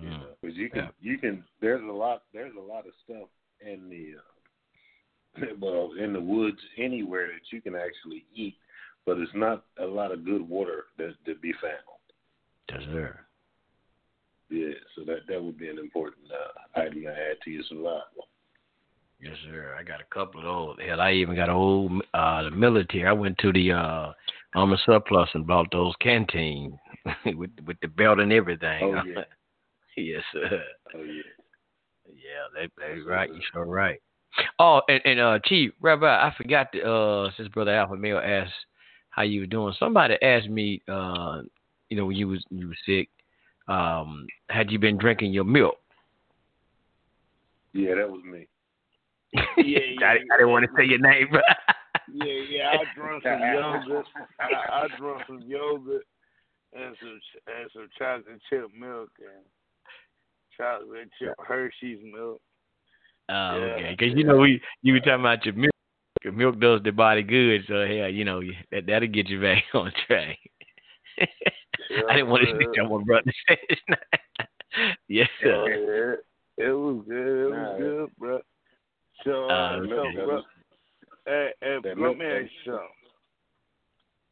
to have. You know, because you can Yeah. you can there's a lot there's a lot of stuff in the uh, well in the woods anywhere that you can actually eat, but it's not a lot of good water that to be found. Yes, sir. Yeah, so that that would be an important uh, item to add to your survival. Yes, sir. I got a couple of those. Hell, I even got a old uh the military. I went to the uh armor surplus and bought those canteens with with the belt and everything. Oh yeah, yes, sir. oh yeah. Yeah, they they right. You're sure right. Oh, and, and uh, Chief Rabbi, I forgot to uh, since Brother Alpha Male asked how you were doing. Somebody asked me, uh, you know, when you was you were sick, um, had you been drinking your milk? Yeah, that was me. Yeah, I, yeah, I didn't want to say your name, but Yeah, yeah. I drunk some yogurt. I, I drunk some yogurt and some and some chocolate chip milk and chocolate chip Hershey's milk. Oh, Yeah. okay. Because you know we you were talking about your milk. Your milk does the body good, so yeah, you know that that'll get you back on track. I didn't want to Yeah. snitch on my brother. yes, sir. yeah. It was good. It was good, bro. So, uh, Uh, so bro, hey, hey, that let me ask you something.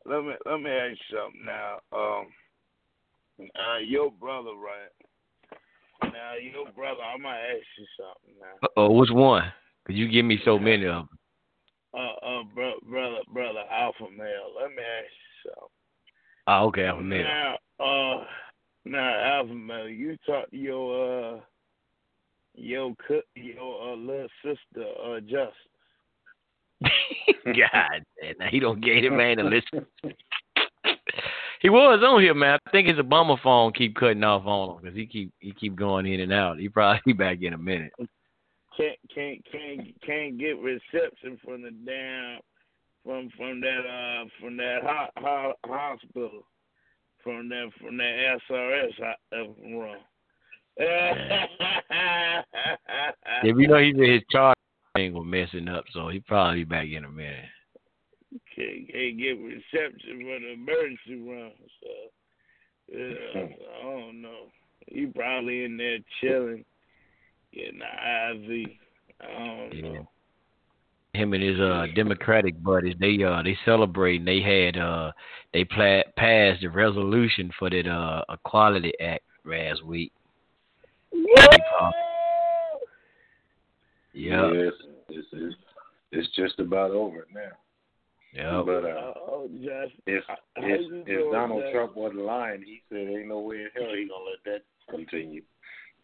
Let me let me ask you something now. Um, uh, your brother, right? Now, your brother, I'm gonna ask you something now. Oh, which one? Cause you give me so many of them. Uh, uh, bro, brother, brother, alpha male. Let me ask you something. Oh, okay, Alpha Male. Now, uh, now Alpha Male, you talk to your uh, your cook, your uh, little sister, uh, Just. God, damn, now he don't get it, man. To listen. he was on here, man. I think his Obama phone keep cutting off on him because he keep he keep going in and out. He probably be back in a minute. Can't can't can't can't get reception from the damn from from that uh from that ho- ho- hospital from that from that SRS uh, run. If you know he's in his charge thing was messing up, so he probably be back in a minute. Can't, can't get reception for the emergency room. So yeah, I don't know. He probably in there chilling, getting the IV. I don't Yeah. know. Him and his uh Democratic buddies, they uh they celebrating. They had uh they pla- passed the resolution for that uh Equality Act last week. Yeah, Yes, it's, it's it's just about over now. Yeah. But uh, Oh, just if if if Donald Jack? Trump wasn't lying, he said ain't no way in hell he gonna let that continue.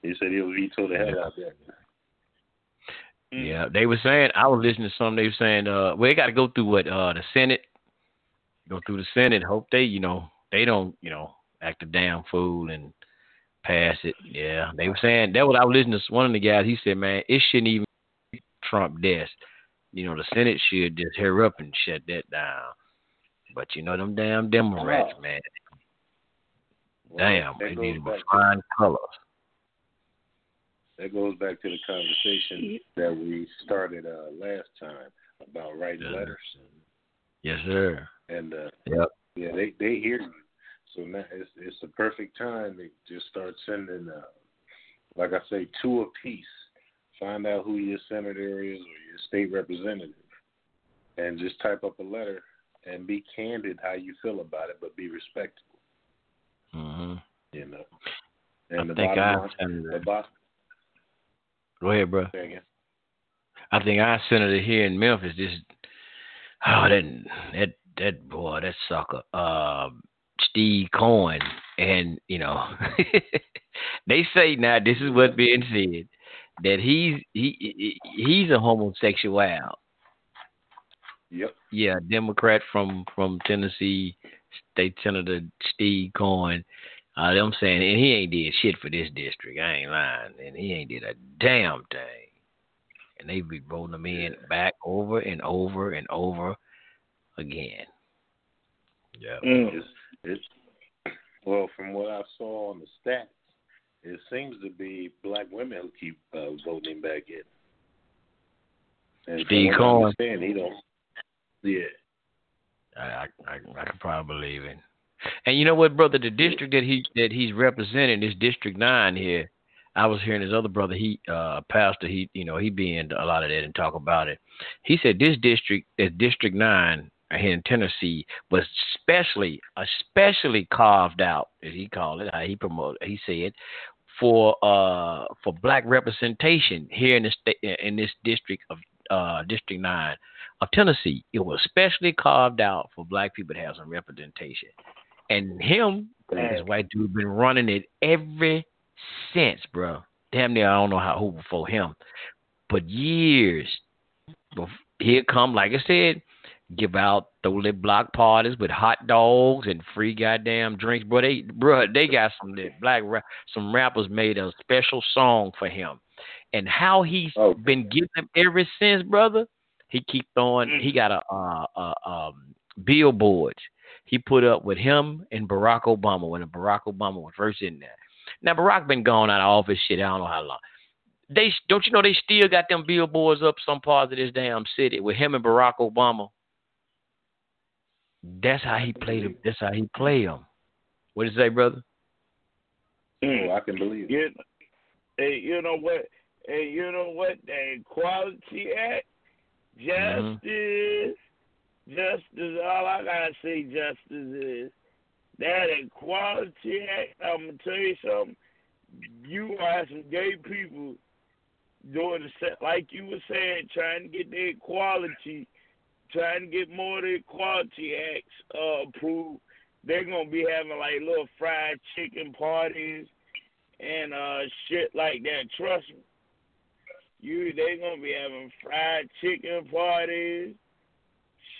He said he'll veto the hell out that. Mm. Yeah, they were saying I was listening to some. They were saying, uh, well, they got to go through what uh the Senate, go through the Senate. Hope they, you know, they don't, you know, act a damn fool and pass it. Yeah, they were saying that. Was I was listening to one of the guys. He said, man, it shouldn't even be Trump desk. You know, the Senate should just hurry up and shut that down. But you know, them damn Democrats, Oh. man, damn, that they goes need to back to- find colors. That goes back to the conversation that we started uh, last time about writing Yeah. letters, Yes, sir. and uh, Yep. yeah, they they hear you. So now it's it's the perfect time to just start sending, uh, like I say, two apiece. Find out who your senator is or your state representative, and just type up a letter and be candid how you feel about it, but be respectful. hmm You know. I the think bottom I line, the bottom, Go ahead, bro. I think our senator here in Memphis just oh that that that boy that sucker uh Steve Cohen and you know they say now this is what's being said that he's he, he he's a homosexual Yep. yeah Democrat from from Tennessee State Senator Steve Cohen uh, I'm saying and he ain't did shit for this district I ain't lying and he ain't did a damn thing and they be voting them in back over and over and over again. Yeah. Mm. It's, it's well, from what I saw on the stats, it seems to be black women who keep uh, voting him back in. And Steve Cohen. understand, he don't. Yeah. I I I, I can probably believe it. And you know what, brother? The district that he that he's representing is District Nine here. I was hearing his other brother, he uh pastor, he you know he be in a lot of that and talk about it. He said this district, is District Nine here in Tennessee, was specially especially carved out, as he called it, how he promoted. He said for uh for black representation here in the state in this district of uh District Nine of Tennessee. It was specially carved out for black people to have some representation. And him and his white dude been running it every since, bro. Damn near I don't know how who before him, but years. Bef- Here come, like I said, give out throw block parties with hot dogs and free goddamn drinks, bro. They, bro, they got some black ra- some rappers made a special song for him, and how he's Oh. been getting them ever since, brother. He keep throwing. He got a uh, uh um billboards. He put up with him and Barack Obama when Barack Obama was first in there. Now Barack been gone out of office shit. I don't know how long. They don't you know they still got them billboards up some parts of this damn city with him and Barack Obama. That's how he played him. That's how he play them. What did you say, brother? Mm. Oh, I can believe it. You, hey, you know what? Hey, you know what? The Equality Act, justice, justice. All I gotta say, justice is that Equality Act. I'm gonna tell you something. You are some gay people doing the set like you were saying, trying to get the equality, trying to get more of the Equality Acts uh, approved. they're gonna be having like little fried chicken parties and uh shit like that. Trust me. You they're gonna be having fried chicken parties,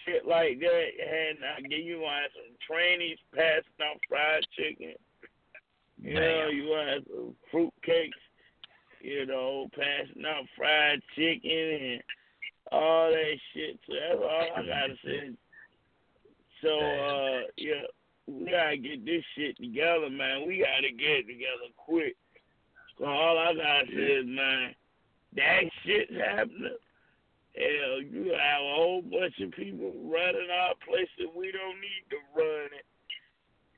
shit like that, and I give you want some trainees passing out fried chicken. You know, you want some fruit cakes, you know, passing out fried chicken and all that shit. So that's all I gotta say. So uh yeah, we gotta get this shit together, man. We gotta get it together quick. So all I gotta say is, man, that shit's happening. Hell, you have a whole bunch of people running our place that we don't need to run it.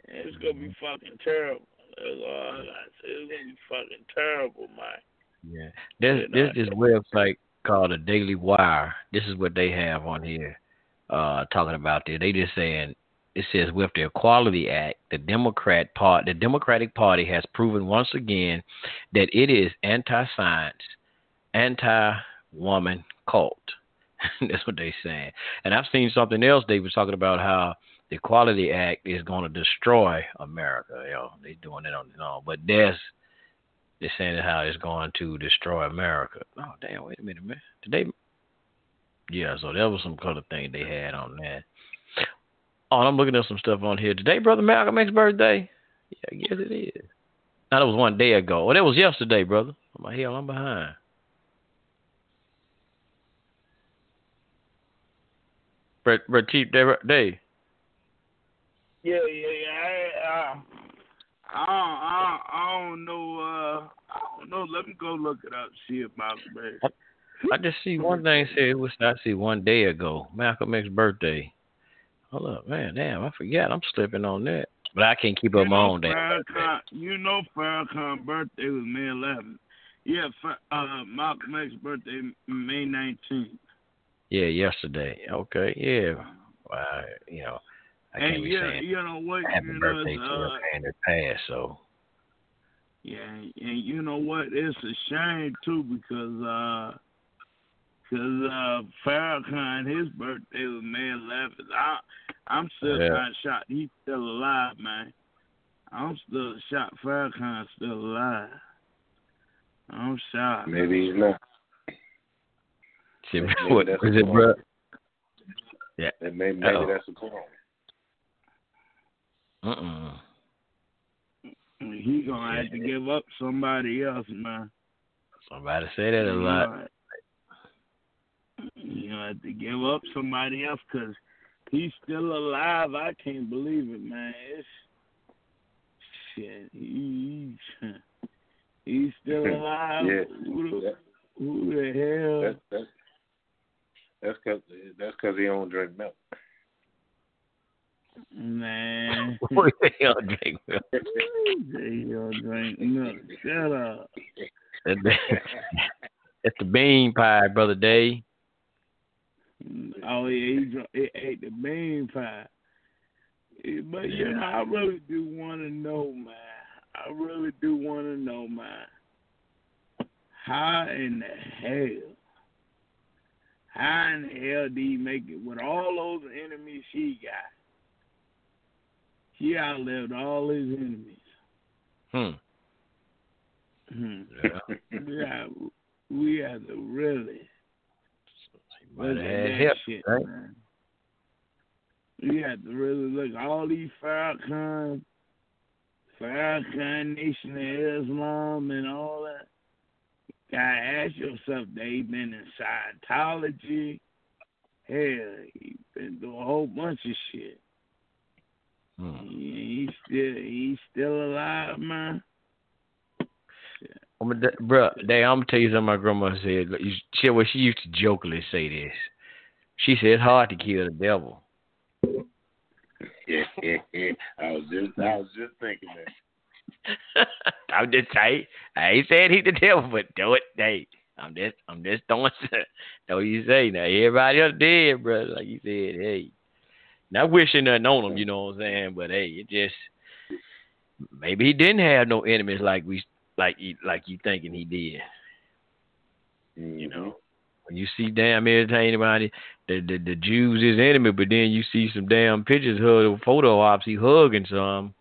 And it's gonna be fucking terrible. That's all I gotta say. It's gonna be fucking terrible, man. Yeah. There's there's this website called the Daily Wire. This is what they have on here, uh, talking about this. They just saying it says with the Equality Act, the Democrat part, the Democratic Party has proven once again that it is anti-science, anti-woman cult. That's what they saying. And I've seen something else. They was talking about how the Equality Act is going to destroy America. You know, they doing it on you know, but there's they're saying how it's going to destroy America. Oh damn! Wait a minute, man. Did they? Yeah, so that was some kind of thing they had on that. Oh, I'm looking at some stuff on here. Today, brother Malcolm X's birthday. Yeah, I guess it is. Now that was one day ago. Well, that was yesterday, brother. Oh my hell, I'm behind. Brett, Brett, cheap day, day. Yeah, yeah, yeah. I, uh, I, don't, I don't know. Uh, I don't know. Let me go look it up. See if Malcolm X. I just see one thing said it was I see one day ago. Malcolm X's birthday. Hold up, man. Damn, I forgot. I'm slipping on that. But I can't keep up you my own. Farrakhan, you know Farrakhan's birthday was May 11th. Yeah, uh, Malcolm X's birthday May 19th. Yeah, yesterday. Okay, yeah. Well, you know, I can't And be yeah, saying you know what? happy you know, birthday to uh, a man that passed. So Yeah, and you know what? It's a shame too because uh, cause uh, Farrakhan his birthday was May 11th. I, I'm still Yeah. kind of shocked he's still alive, man. I'm still shocked Farrakhan's still alive. I'm shocked. Maybe he's not. see, Maybe what that's is a it, bro? And maybe, maybe Uh-oh. that's a clone. Uh-uh. He gonna have to give up somebody else, man. Somebody say that a lot. You gonna have to give up somebody else because he's still alive. I can't believe it, man. It's shit. He, he's still alive. Yeah. Who, the, who the hell? that's that's that's cause that's cause he don't drink milk. Man. What the hell? Will? They don't drink milk. Shut up. That's the- bean pie, brother Dave. Oh yeah, he, dr- he ate the bean pie. But you know, I really do want to know, man. I really do want to know, man. How in the hell? How in the hell did he make it with all those enemies she got? He outlived all his enemies. Hmm. Hmm. Yeah. We have, we have to really look at had that help, shit, right? man. We have to really look at all these Farrakhan, Farrakhan Nation of Islam and all that. Gotta ask yourself, they've been in Scientology. Hell, he been through a whole bunch of shit. Hmm. He, he's still he's still alive, man. I'm a, bro, Dave, I'm gonna tell you something my grandma said. She, well, she used to jokingly say this. She said it's hard to kill the devil. I was just I was just thinking that. I'm just saying. I ain't saying he's the devil, but do it, Dave. I'm just, I'm just throwing. What you say now? Everybody else dead, brother. Like you said, hey, not wishing nothing on him, you know what I'm saying? But hey, it just maybe he didn't have no enemies like we, like he, like you thinking he did. Mm-hmm. You know, when you see damn everything anybody, the, the the Jews is enemy, but then you see some damn pictures, of photo ops, he hugging some.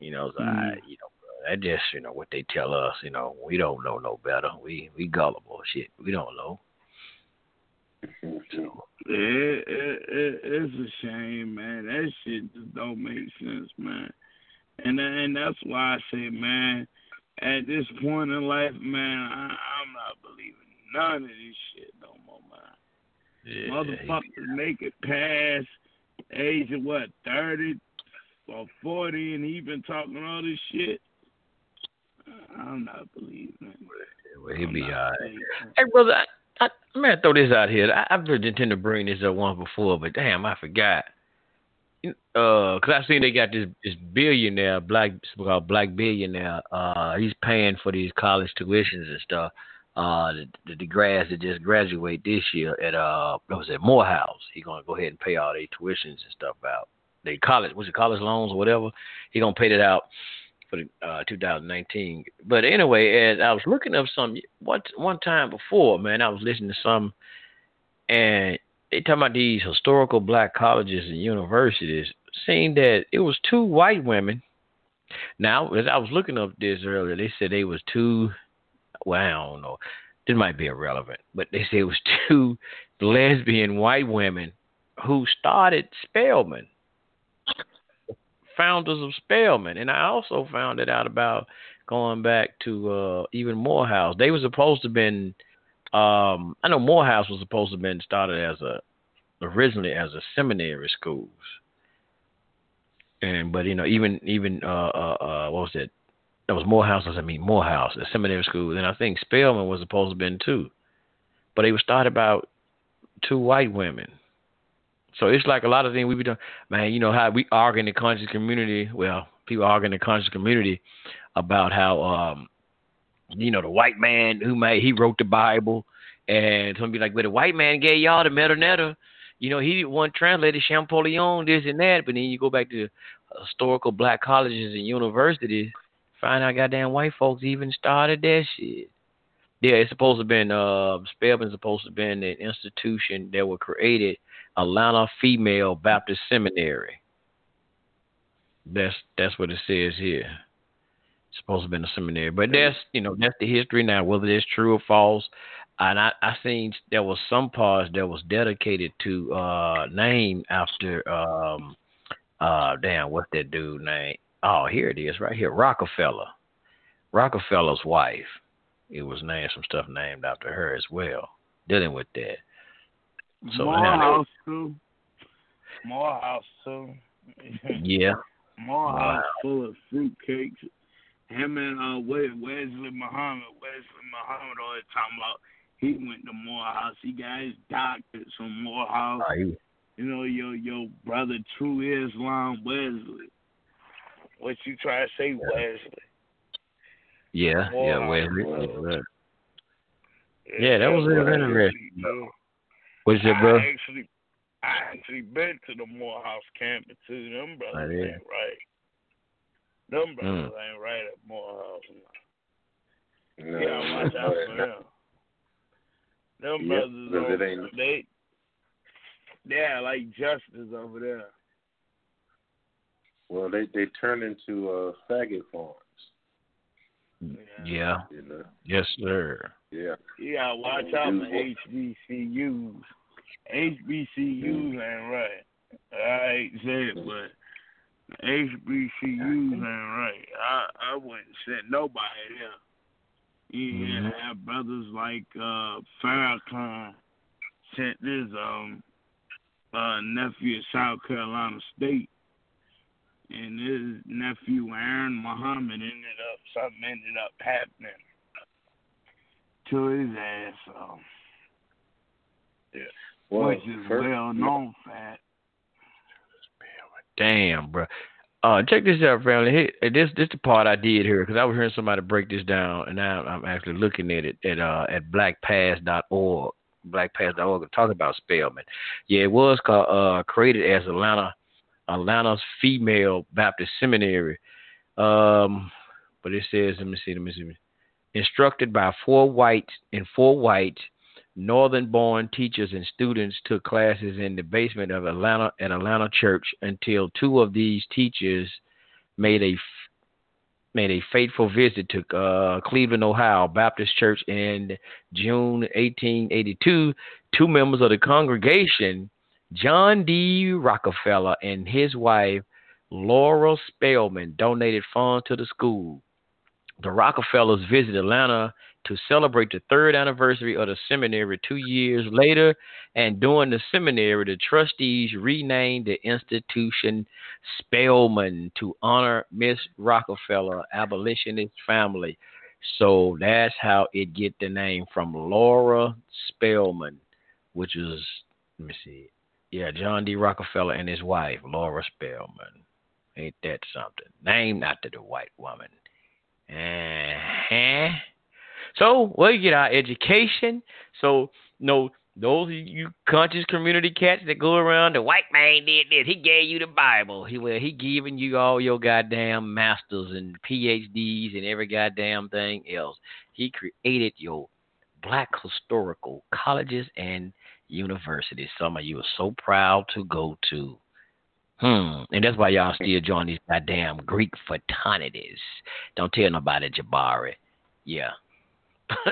You know, so I, mm-hmm. you know, that just you know what they tell us. You know, we don't know no better. We we gullible shit. We don't know. So, it, it, it, it's a shame, man. That shit just don't make sense, man. And and that's why I say, man, at this point in life, man, I, I'm not believing none of this shit no more, man. Yeah, Motherfuckers make it past age of what, thirty or forty, and he been talking all this shit. I'm not believing it. Well, he'll be not all right. Hey, brother, I, I, I'm gonna throw this out here. I, I've been intending to bring this up once before, but damn, I forgot. Uh, cause I seen they got this this billionaire, black called black billionaire. Uh, he's paying for these college tuitions and stuff. Uh, the, the, the grads that just graduate this year at uh, what was it, Morehouse? He gonna go ahead and pay all their tuitions and stuff out. They college, was it college loans or whatever? He gonna pay that out for uh 2019. But anyway, as I was looking up some what one time before, man, I was listening to some, and they talking about these historical black colleges and universities, saying that it was two white women. Now, as I was looking up this earlier, they said they was two. Well, I don't know. This might be irrelevant, but they said it was two lesbian white women who started Spelman founders of Spelman, and I also found it out about going back to uh, even Morehouse. They were supposed to have been. Um, I know Morehouse was supposed to have been started as a originally as a seminary schools, and but you know even even uh, uh, uh what was it? That was Morehouse. I mean Morehouse, a seminary school, and I think Spelman was supposed to have been too, but they were started by two white women. So it's like a lot of things we be doing. Man, you know how we argue in the conscious community. Well, people argue in the conscious community about how, um, you know, the white man who made he wrote the Bible, and some be like, "But the white man gave y'all the Metanetta." You know, he one translated Champollion, this and that. But then you go back to historical black colleges and universities, find out goddamn white folks even started that shit. Yeah, it's supposed to have been uh Spelman's supposed to have been an institution that was created Atlanta Female Baptist Seminary. That's that's what it says here. It's supposed to have been a seminary, but that's you know that's the history now. Whether it's true or false, and I I seen there was some parts that was dedicated to uh name after um uh damn what's that dude name? Oh here it is right here Rockefeller, Rockefeller's wife. It was named some stuff named after her as well, dealing with that. So Morehouse too. Morehouse too. Yeah. Morehouse full of fruitcakes. Him and uh Wes- Wesley Muhammad, Wesley Muhammad always talking about he went to Morehouse. He got his doctorate from Morehouse. He- You know, your your brother True Islam Wesley. What you try to say, Wesley? yeah, yeah, Morehouse. Wesley. Yeah, right. Yeah, that was what interesting. What's your bro? I actually, I actually been to the Morehouse campus too. Them brothers yeah. ain't right. Them brothers Mm. ain't right at Morehouse. No, yeah, watch no, out they're for not. them. Them Yep, brothers, but it don't- ain't- they, yeah, like justice over there. Well, they they turn into uh, faggot farms. Yeah. You know. Yes, sir. Yeah. You gotta watch out dude, for HBCUs. HBCUs ain't right. I ain't say it, but HBCUs ain't right. I I wouldn't send nobody there. You Mhm. have brothers like uh Farrakhan sent his um uh nephew to South Carolina State. And his nephew Aaron Muhammad ended up something ended up happening to his ass. So Well, which is first, well known fact. Damn, bro. Uh, check this out, family. Hey, this this the part I did here because I was hearing somebody break this down, and now I'm actually looking at it at uh at blackpast.org, blackpast.org, talking about Spelman. Yeah, it was called, uh created as Atlanta Atlanta's Female Baptist Seminary. Um, but it says, let me see, let me see. Instructed by four whites and four whites Northern born teachers and students took classes in the basement of Atlanta at Atlanta church until two of these teachers made a made a fateful visit to uh, Cleveland, Ohio Baptist Church in June 1882. Two members of the congregation, John D. Rockefeller and his wife Laura Spelman, donated funds to the school. The Rockefellers visited Atlanta to celebrate the third anniversary of the seminary two years later. And during the seminary, the trustees renamed the institution Spelman to honor Miss Rockefeller, abolitionist family. So that's how it get the name from Laura Spelman, which was let me see, yeah, John D. Rockefeller and his wife Laura Spelman. Ain't that something? Named after the white woman. Uh-huh. So we get our education. So no, those you conscious community cats that go around, the white man did this. He gave you the Bible. He well, he giving you all your goddamn masters and PhDs and every goddamn thing else. He created your black historical colleges and universities. Some of you are so proud to go to. Hmm. And that's why y'all still join these goddamn Greek fraternities. Don't tell nobody Jabari. Yeah.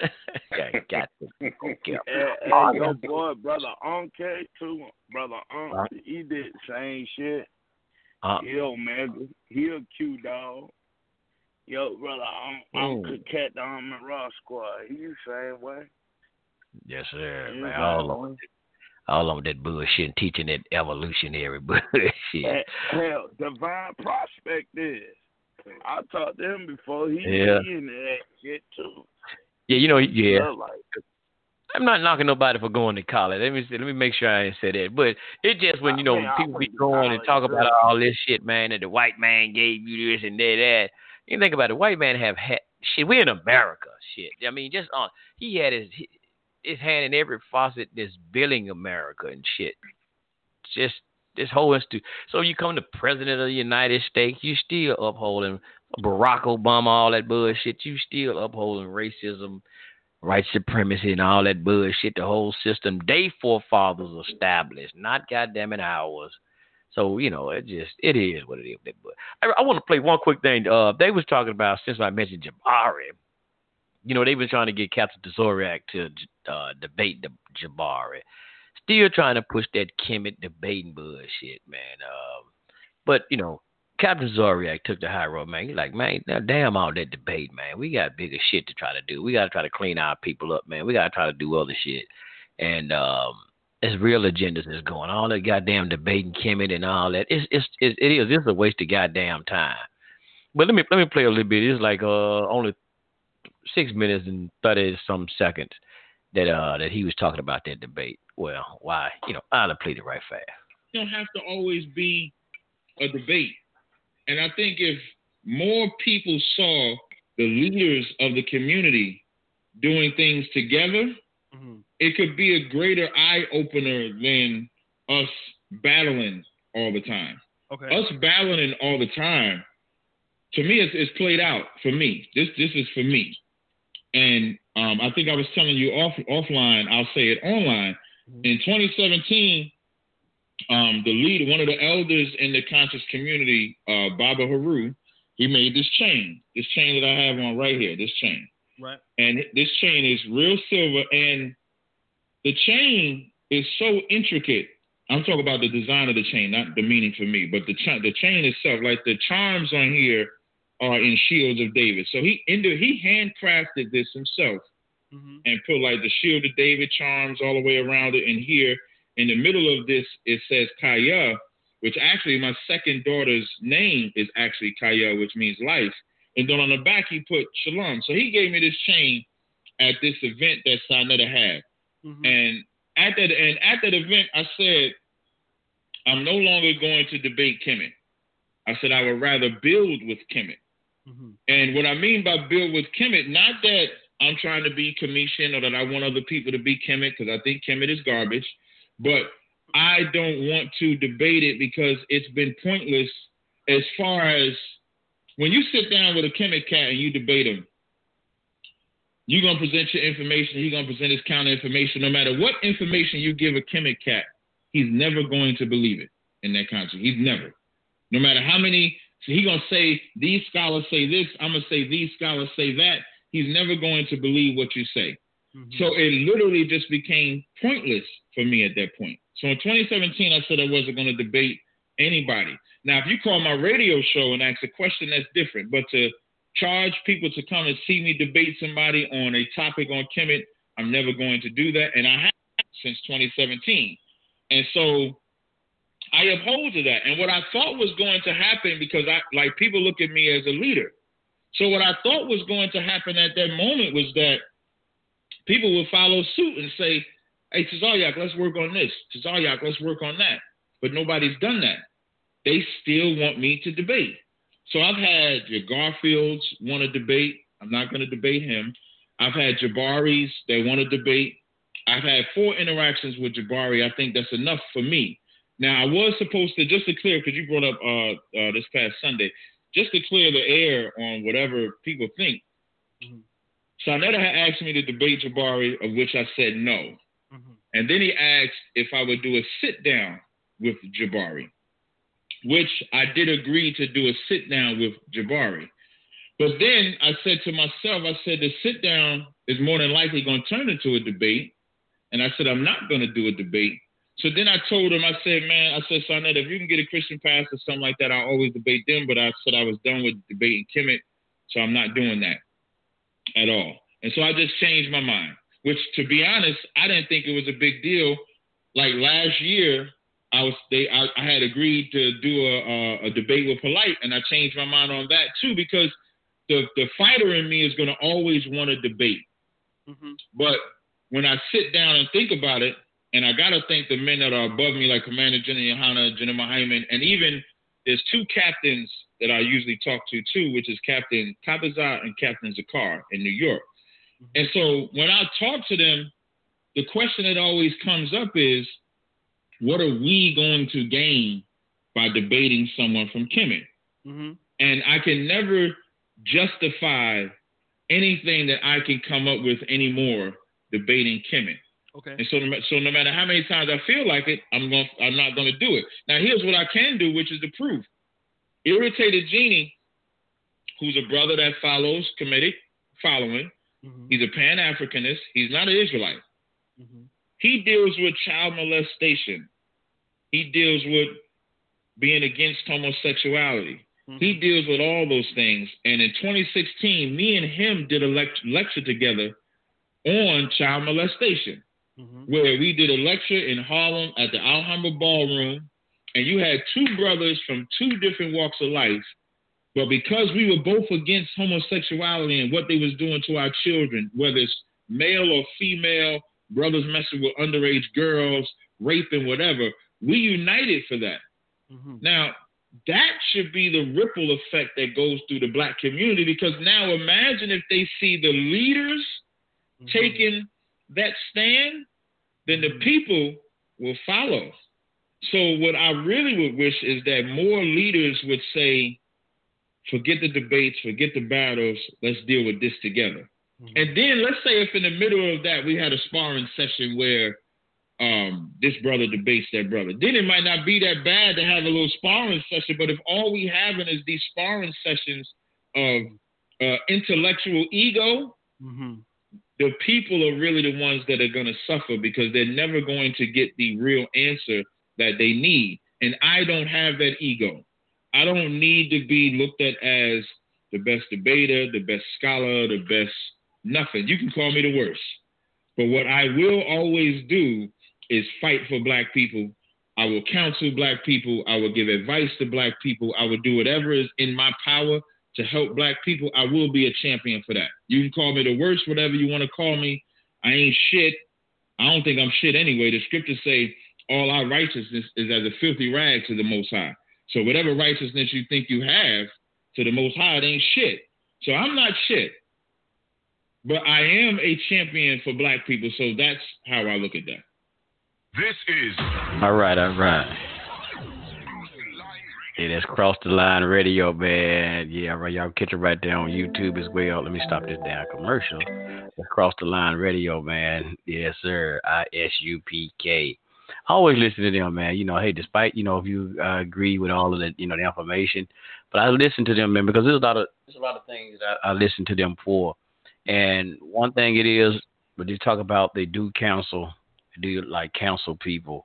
okay, got to. Okay. And, and your boy, brother Uncle, too. Brother Uncle, uh, he did the same shit. Uh, he Omega. He a Q dog. Yo, brother, I'm, Uncle Cat the Army Raw Squad. He the same way. Yes, sir, man. All of, all of that bullshit and teaching that evolutionary bullshit. Hell, Divine Prospect is. I talked to him before. He yeah. in that shit too. Yeah, you know, yeah. I'm not knocking nobody for going to college. Let me let me make sure I didn't say that. But it just when you know people be going and talk about all this shit, man, that the white man gave you this and that, that. You think about it, the white man have had shit. We're in America, shit. I mean, just on uh, he had his his hand in every faucet that's billing America and shit. Just this whole institute. So you come to President of the United States, you still upholding Barack Obama, all that bullshit. You still upholding racism, white supremacy, and all that bullshit. The whole system they forefathers established, not goddamn it ours. So you know, it just it is what it is. But I, I want to play one quick thing. Uh, they was talking about since I mentioned Jabari. You know, they've been trying to get Captain Tazoriak to uh, debate the Jabari. Still trying to push that Kemet debating bullshit, man. Um, but you know, Captain Zoriak took the high road, man. He's like, man, damn all that debate, man. We got bigger shit to try to do. We got to try to clean our people up, man. We got to try to do other shit. And um, it's real agendas that's going. All that goddamn debating Kemet and all that. It's, it's, it's it is. It's a waste of goddamn time. But let me let me play a little bit. It's like uh only six minutes and thirty some seconds that uh that he was talking about that debate. Well, why? You know, I'll play it right fast. It don't have to always be a debate. And I think if more people saw the leaders of the community doing things together, mm-hmm. it could be a greater eye opener than us battling all the time. Okay. Us battling all the time, to me, it's, it's played out for me. This this is for me. And um, I think I was telling you off offline. I'll say it online. Mm-hmm. In 2017, um, the leader, one of the elders in the conscious community, uh, Baba Haru, he made this chain, this chain that I have on right here, this chain. Right. And this chain is real silver, and the chain is so intricate. I'm talking about the design of the chain, not the meaning for me, but the ch- the chain itself. Like the charms on here are in shields of David. So he into he handcrafted this himself mm-hmm. and put like the shield of David charms all the way around it. And here in the middle of this, it says Kaya, which actually my second daughter's name is actually Kaya, which means life. And then on the back, he put Shalom. So he gave me this chain at this event that Sinetta had. Mm-hmm. And at that and at that event, I said, I'm no longer going to debate Kemet. I said I would rather build with Kemet. Mm-hmm. And what I mean by build with Kemet, not that I'm trying to be Commission or that I want other people to be Kemet, because I think Kemet is garbage. But I don't want to debate it because it's been pointless as far as when you sit down with a Kemet cat and you debate him, You're gonna present your information. He's gonna present his counter information. No matter what information you give a Kemet cat, he's never going to believe it in that country. He's never. No matter how many, so he's gonna say these scholars say this. I'm gonna say these scholars say that. He's never going to believe what you say. Mm-hmm. So it literally just became pointless for me at that point. So in 2017, I said I wasn't going to debate anybody. Now, if you call my radio show and ask a question, that's different. But to charge people to come and see me debate somebody on a topic on Kemet, I'm never going to do that. And I have since 2017. And so I uphold to that. And what I thought was going to happen, because I like people look at me as a leader. So what I thought was going to happen at that moment was that people would follow suit and say, Hey, Tazaryak, let's work on this. Tazaryak, let's work on that. But nobody's done that. They still want me to debate. So I've had your Garfields want to debate. I'm not going to debate him. I've had Jabaris They want to debate. I've had four interactions with Jabari. I think that's enough for me. Now I was supposed to just to clear because you brought up uh, uh, this past Sunday, just to clear the air on whatever people think. Mm-hmm. Sarnetta had asked me to debate Jabari, of which I said no. Mm-hmm. And then he asked if I would do a sit down with Jabari which I did agree to do a sit down with Jabari. But then I said to myself, I said the sit down is more than likely going to turn into a debate. And I said, I'm not going to do a debate. So then I told him, I said, man, I said, Sonnet, if you can get a Christian pastor something like that, I'll always debate them. But I said I was done with debating Kemet, so I'm not doing that at all. And so I just changed my mind, which to be honest, I didn't think it was a big deal. Like last year, I was they I, I had agreed to do a, a, a debate with Polite, and I changed my mind on that too because the the fighter in me is going to always want to debate. Mm-hmm. But when I sit down and think about it, and I got to thank the men that are above me, like Commander General Yohana, General Hyman, and even there's two captains that I usually talk to too, which is Captain Kabaza and Captain Zakar in New York. Mm-hmm. And so when I talk to them, the question that always comes up is, what are we going to gain by debating someone from Kemet? Mm-hmm. And I can never justify anything that I can come up with anymore debating Kemet. Okay. And so, so no matter how many times I feel like it, I'm going. I'm not going to do it. Now, here's what I can do, which is the proof. Irritated Genie, who's a brother that follows committee, following, mm-hmm. he's a Pan Africanist. He's not an Israelite. Mm-hmm. He deals with child molestation. He deals with being against homosexuality. Mm-hmm. He deals with all those things. And in 2016, me and him did a lect- lecture together on child molestation, mm-hmm. where we did a lecture in Harlem at the Alhambra Ballroom. And you had two brothers from two different walks of life. But because we were both against homosexuality and what they was doing to our children, whether it's male or female, brothers messing with underage girls, raping, whatever. We united for that. Mm-hmm. Now, that should be the ripple effect that goes through the black community because now imagine if they see the leaders mm-hmm. taking that stand, then the mm-hmm. people will follow. So, what I really would wish is that more leaders would say, forget the debates, forget the battles, let's deal with this together. Mm-hmm. And then let's say if in the middle of that we had a sparring session where um, this brother debates that brother, then it might not be that bad to have a little sparring session. But if all we having is these sparring sessions of uh, intellectual ego, mm-hmm. The people are really the ones that are going to suffer because they're never going to get the real answer that they need. And I don't have that ego. I don't need to be looked at as the best debater, the best scholar, the best Nothing. You can call me the worst. But what I will always do is fight for black people. I will counsel black people. I will give advice to black people. I will do whatever is in my power to help black people. I will be a champion for that. You can call me the worst, whatever you want to call me. I ain't shit. I don't think I'm shit anyway. The scriptures say all our righteousness is as a filthy rag to the Most High. So whatever righteousness you think you have to the Most High, it ain't shit. So I'm not shit. But I am a champion for black people, so that's how I look at that. This is all right, all right. Yeah, that's Cross the Line Radio, man. Yeah, right. Y'all catch it right there on YouTube as well. Let me stop this damn commercial. That's Cross the Line Radio, man. Yes, sir. I S U P K. Always listen to them, man. You know, hey, despite you know if you uh, agree with all of the you know the information, but I listen to them, man, because there's a lot of there's a lot of things I, I listen to them for. And one thing it is, but they talk about they do counsel, they do like counsel people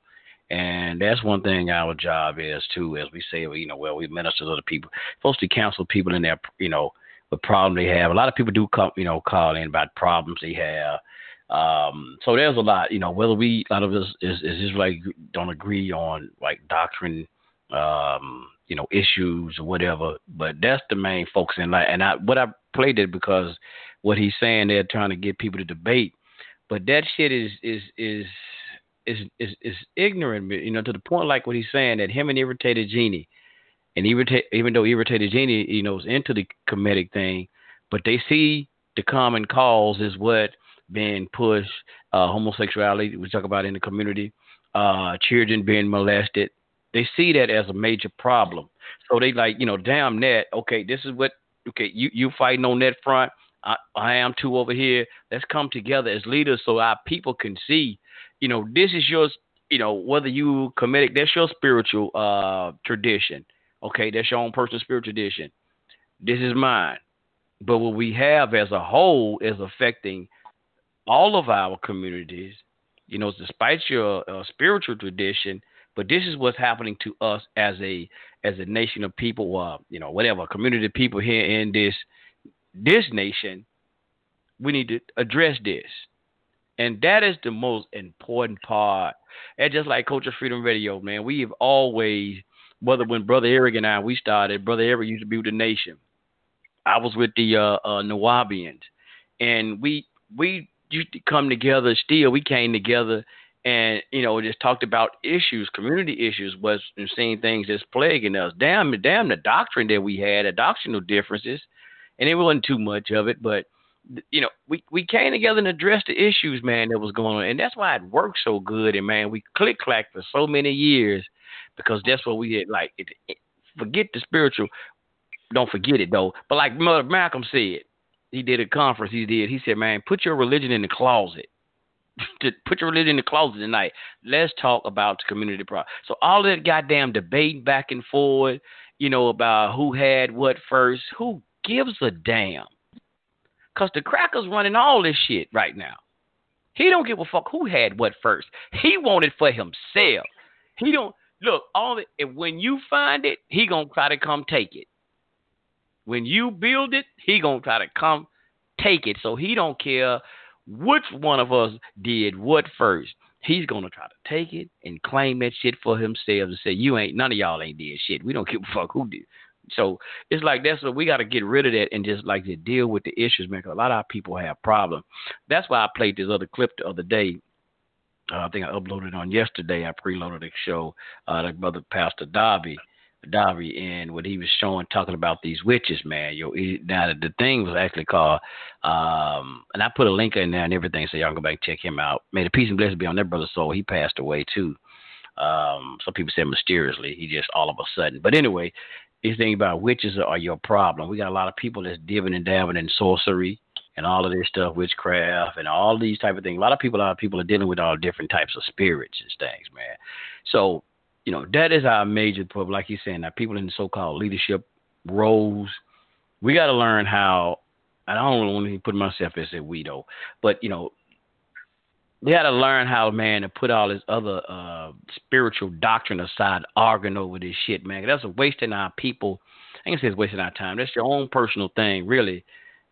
and that's one thing our job is too, as we say, you know, well, we minister to other people, to counsel people in their, you know, the problem they have. A lot of people do come, you know, call in about problems they have. Um, so there's a lot, you know, whether we, a lot of us is, is just like don't agree on like doctrine, um, you know, issues or whatever, but that's the main focus in life. And I, what I played it because what he's saying, they're trying to get people to debate, but that shit is, is, is, is is is ignorant, you know, to the point like what he's saying that him and irritated genie, and irritate even though irritated genie, you know, is into the Kemetic thing, but they see the common cause is what being pushed, uh, homosexuality we talk about in the community, uh, children being molested. They see that as a major problem. So they like, you know, damn that. Okay, this is what. Okay, you you fighting on that front. I, I am too over here. Let's come together as leaders so our people can see you know, this is your, you know, whether you committed, that's your spiritual uh, tradition. Okay, that's your own personal spiritual tradition. This is mine. But what we have as a whole is affecting all of our communities. You know, despite your uh, spiritual tradition, but this is what's happening to us as a as a nation of people, uh, you know, whatever community of people here in this this nation. We need to address this. And that is the most important part. And just like Culture Freedom Radio, man, we have always, whether when Brother Eric and I we started, Brother Eric used to be with the Nation. I was with the uh, uh, Nuwaubians, and we we used to come together. Still, we came together and you know just talked about issues, community issues, was and seeing things that's plaguing us. Damn, damn the doctrine that we had, the doctrinal differences, and it wasn't too much of it, but you know, we, we came together and addressed the issues, man, that was going on. And that's why it worked so good. And, man, we click clack for so many years because that's what we did. Like, it, it, forget the spiritual. Don't forget it, though. But like Mother Malcolm said, he did a conference he did. He said, man, put your religion in the closet. put your religion in the closet tonight. Let's talk about the community problem. So all that goddamn debate back and forth, you know, about who had what first, who gives a damn? Cause the crackers running all this shit right now. He don't give a fuck who had what first. He wanted for himself. He don't look all it. When you find it, he gonna try to come take it. When you build it, he gonna try to come take it. So he don't care which one of us did what first. He's gonna try to take it and claim that shit for himself and say you ain't none of y'all ain't did shit. We don't give a fuck who did. So it's like that's what we got to get rid of that and just like to deal with the issues, man. Cause a lot of our people have problems. That's why I played this other clip the other day. Uh, I think I uploaded on yesterday. I preloaded the show. Uh, the brother Pastor Darby, Darby, and what he was showing, talking about these witches, man. Yo, now the, thing was actually called, um, and I put a link in there and everything, so y'all can go back and check him out. May the peace and blessing be on that brother's soul. He passed away too. Um, some people said mysteriously. He just all of a sudden. But anyway, these things about witches are your problem. We got a lot of people that's dipping and dabbing in sorcery and all of this stuff, witchcraft and all these type of things. A lot of people, a lot of people are dealing with all different types of spirits and things, man. So, you know, that is our major problem. Like you're saying, that people in the so-called leadership roles, we got to learn how. I don't want to put myself as a we but you know, we got to learn how, man, to put all this other uh, spiritual doctrine aside, arguing over this shit, man. That's a wasting our people. I can say it's wasting our time. That's your own personal thing, really.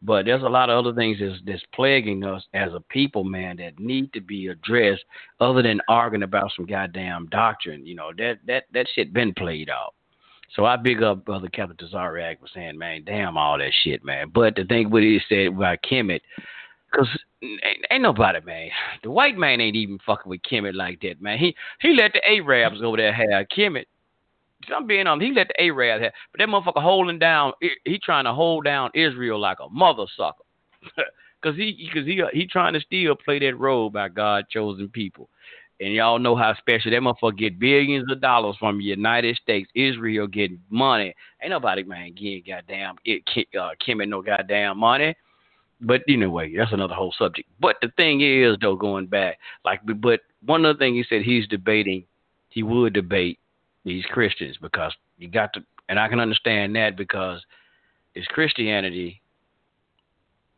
But there's a lot of other things that's, that's plaguing us as a people, man, that need to be addressed, other than arguing about some goddamn doctrine. You know that that that shit been played out. So I big up brother Captain Tazariak was saying, man, damn all that shit, man. But the thing what he said about Kemet, because ain't, ain't nobody, man. The white man ain't even fucking with Kemet like that, man. He he let the Arabs over there have Kemet. I'm being on. He let the Arabs have, but that motherfucker holding down. He trying to hold down Israel like a mother sucker, because he because he he trying to still play that role by God chosen people. And y'all know how special that motherfucker get billions of dollars from the United States. Israel getting money. Ain't nobody man getting goddamn it uh, Kim no goddamn money. But anyway, that's another whole subject. But the thing is though, going back, like but one other thing he said he's debating, he would debate these Christians because you got to and I can understand that because it's Christianity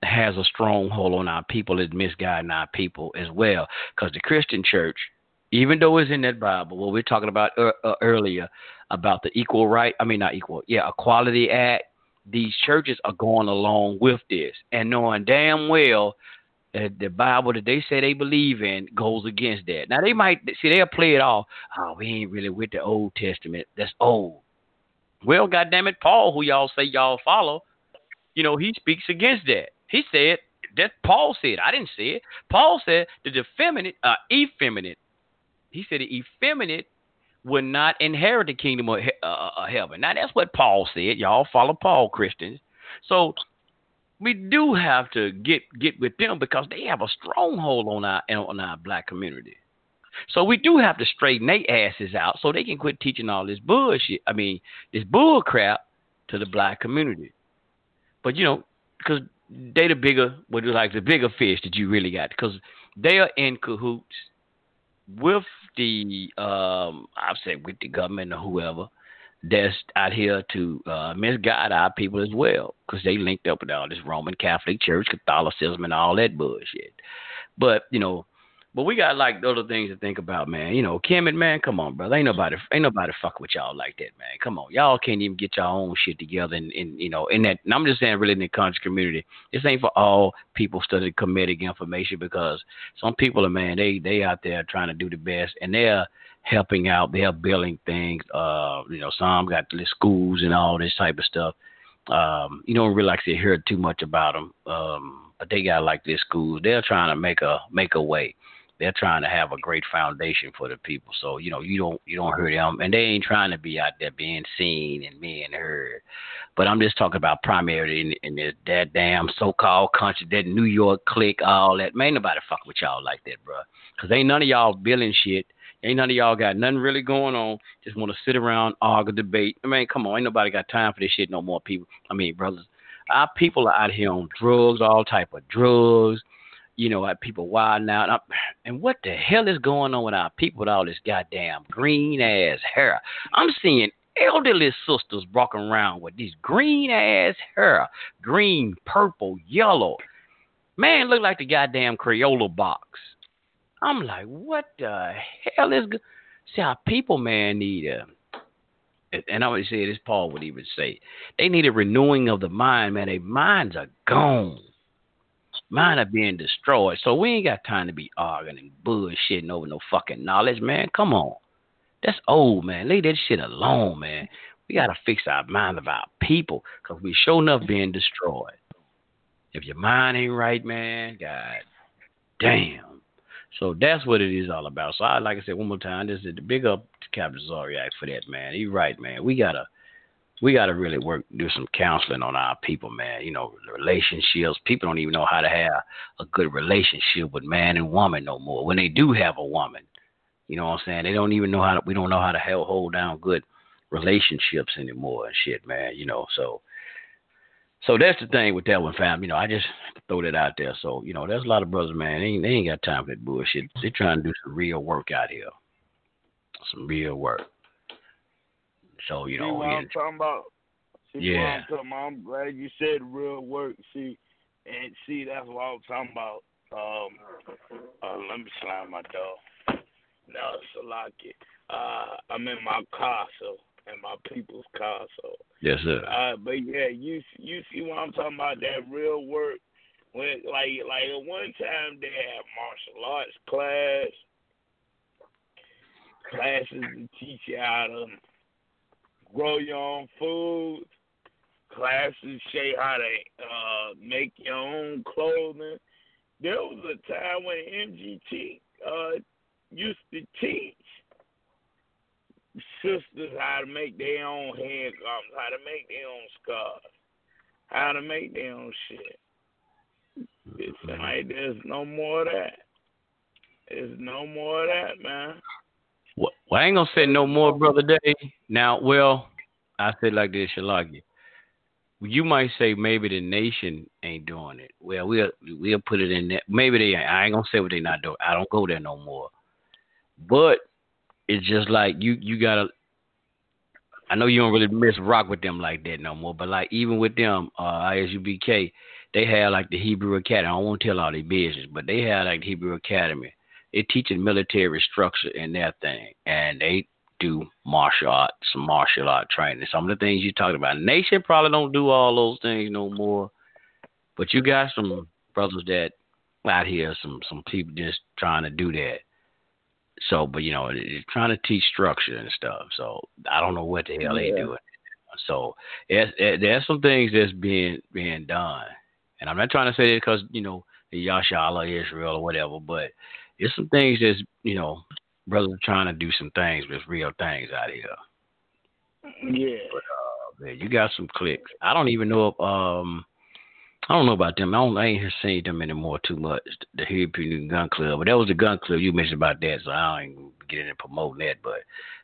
has a stronghold on our people, is misguiding our people as well. Because the Christian church, even though it's in that Bible, what we're talking about uh, earlier about the equal right, I mean not equal, yeah, Equality Act. These churches are going along with this and knowing damn well that the Bible that they say they believe in goes against that. Now they might see they'll play it off. Oh, we ain't really with the Old Testament. That's old. Well, goddamn it, Paul, who y'all say y'all follow, you know, he speaks against that. He said that Paul said. I didn't say it. Paul said the feminine, uh, effeminate. He said the effeminate would not inherit the kingdom of, uh, uh, heaven. Now that's what Paul said. Y'all follow Paul, Christians. So we do have to get get with them because they have a stronghold on our on our black community. So we do have to straighten their asses out so they can quit teaching all this bullshit. I mean, this bull crap to the black community. But you know, because they the bigger, what like the bigger fish that you really got, because they are in cahoots with the, um, I've said with the government or whoever that's out here to uh, misguide our people as well, because they linked up with all this Roman Catholic Church, Catholicism, and all that bullshit. But you know, but we got like other things to think about, man. You know, Kemet, man, come on, brother. Ain't nobody, ain't nobody fuck with y'all like that, man. Come on, y'all can't even get your own shit together, and, and you know, in that. And I'm just saying, really, in the country community, this ain't for all people studying Kemetic information because some people are, man, they they out there trying to do the best, and they're helping out, they're building things. Uh, you know, some got the schools and all this type of stuff. Um, you don't really like to hear too much about them, um, but they got like this school. They're trying to make a make a way they're trying to have a great foundation for the people. So you know you don't you don't hear them, and they ain't trying to be out there being seen and being heard. But I'm just talking about primarily in, in this, that damn so-called country, that New York clique, all that. Man, nobody fuck with y'all like that, bro. Cause ain't none of y'all billing shit. Ain't none of y'all got nothing really going on. Just want to sit around, argue, debate. I mean, come on, ain't nobody got time for this shit no more. People, I mean, brothers, our people are out here on drugs, all type of drugs you know, people wilding out. And what the hell is going on with our people with all this goddamn green ass hair? I'm seeing elderly sisters walking around with these green ass hair, green, purple, yellow. Man, look like the goddamn Crayola box. I'm like, what the hell is? Go-? See, our people, man, need a. And I would say this, Paul would even say, they need a renewing of the mind, man. Their minds are gone. Mine are being destroyed. So we ain't got time to be arguing and bullshitting over no fucking knowledge, man. Come on. That's old, man. Leave that shit alone, man. We got to fix our mind of our people because we sure enough being destroyed. If your mind ain't right, man, God damn. So that's what it is all about. So I, like I said one more time, this is the big up to Captain Zariak for that, man. He's right, man. We got to we got to really work, do some counseling on our people, man. You know, relationships. People don't even know how to have a good relationship with man and woman no more. When they do have a woman, you know what I'm saying? They don't even know how to. We don't know how to hold down good relationships anymore and shit, man. You know, so. So that's the thing with that one, fam. You know, I just throw that out there. So, you know, there's a lot of brothers, man. They ain't, they ain't got time for that bullshit. They're trying to do some real work out here. Some real work. So you see know, what I'm talking about. See yeah. What I'm, I'm glad you said real work. See, and see that's what I'm talking about. Um, uh, let me slam my door. No, Salaki. Uh, I'm in my car, so in my people's car, so. Yes, sir. Uh, but yeah, you you see what I'm talking about? That real work. When like like at one time they had martial arts class, classes to teach you how to grow your own food. Classes show you how to uh, make your own clothing. There was a time when MGT uh, used to teach sisters how to make their own hair garments, how to make their own scarves, how to make their own shit. It's like there's no more of that. There's no more of that, man. Well, I ain't gonna say no more, brother Day. Now, well, I said like this, Shalagi. You might say maybe the nation ain't doing it. Well, we'll we'll put it in that. Maybe they. ain't. I ain't gonna say what they not doing. I don't go there no more. But it's just like you you gotta. I know you don't really miss rock with them like that no more. But like even with them, uh, ISUPK, they have like the Hebrew Academy. I don't want to tell all their business, but they have like the Hebrew Academy. They teaching military structure in their thing, and they do martial arts, martial art training. Some of the things you talked about. Nation probably don't do all those things no more, but you got some brothers that out here, some some people just trying to do that. So, but you know, they're trying to teach structure and stuff. So I don't know what the hell Yeah. they doing. So there's, there's some things that's being being done, and I'm not trying to say it because you know the Yashala Israel or whatever, but it's some things that's you know brothers are trying to do some things with real things out here. Yeah. Man, you got some clicks. I don't even know if um I don't know about them. I don't I ain't seen them anymore too much. The European Gun Club. But that was the gun club you mentioned about that, so I ain't gonna get into promoting that. But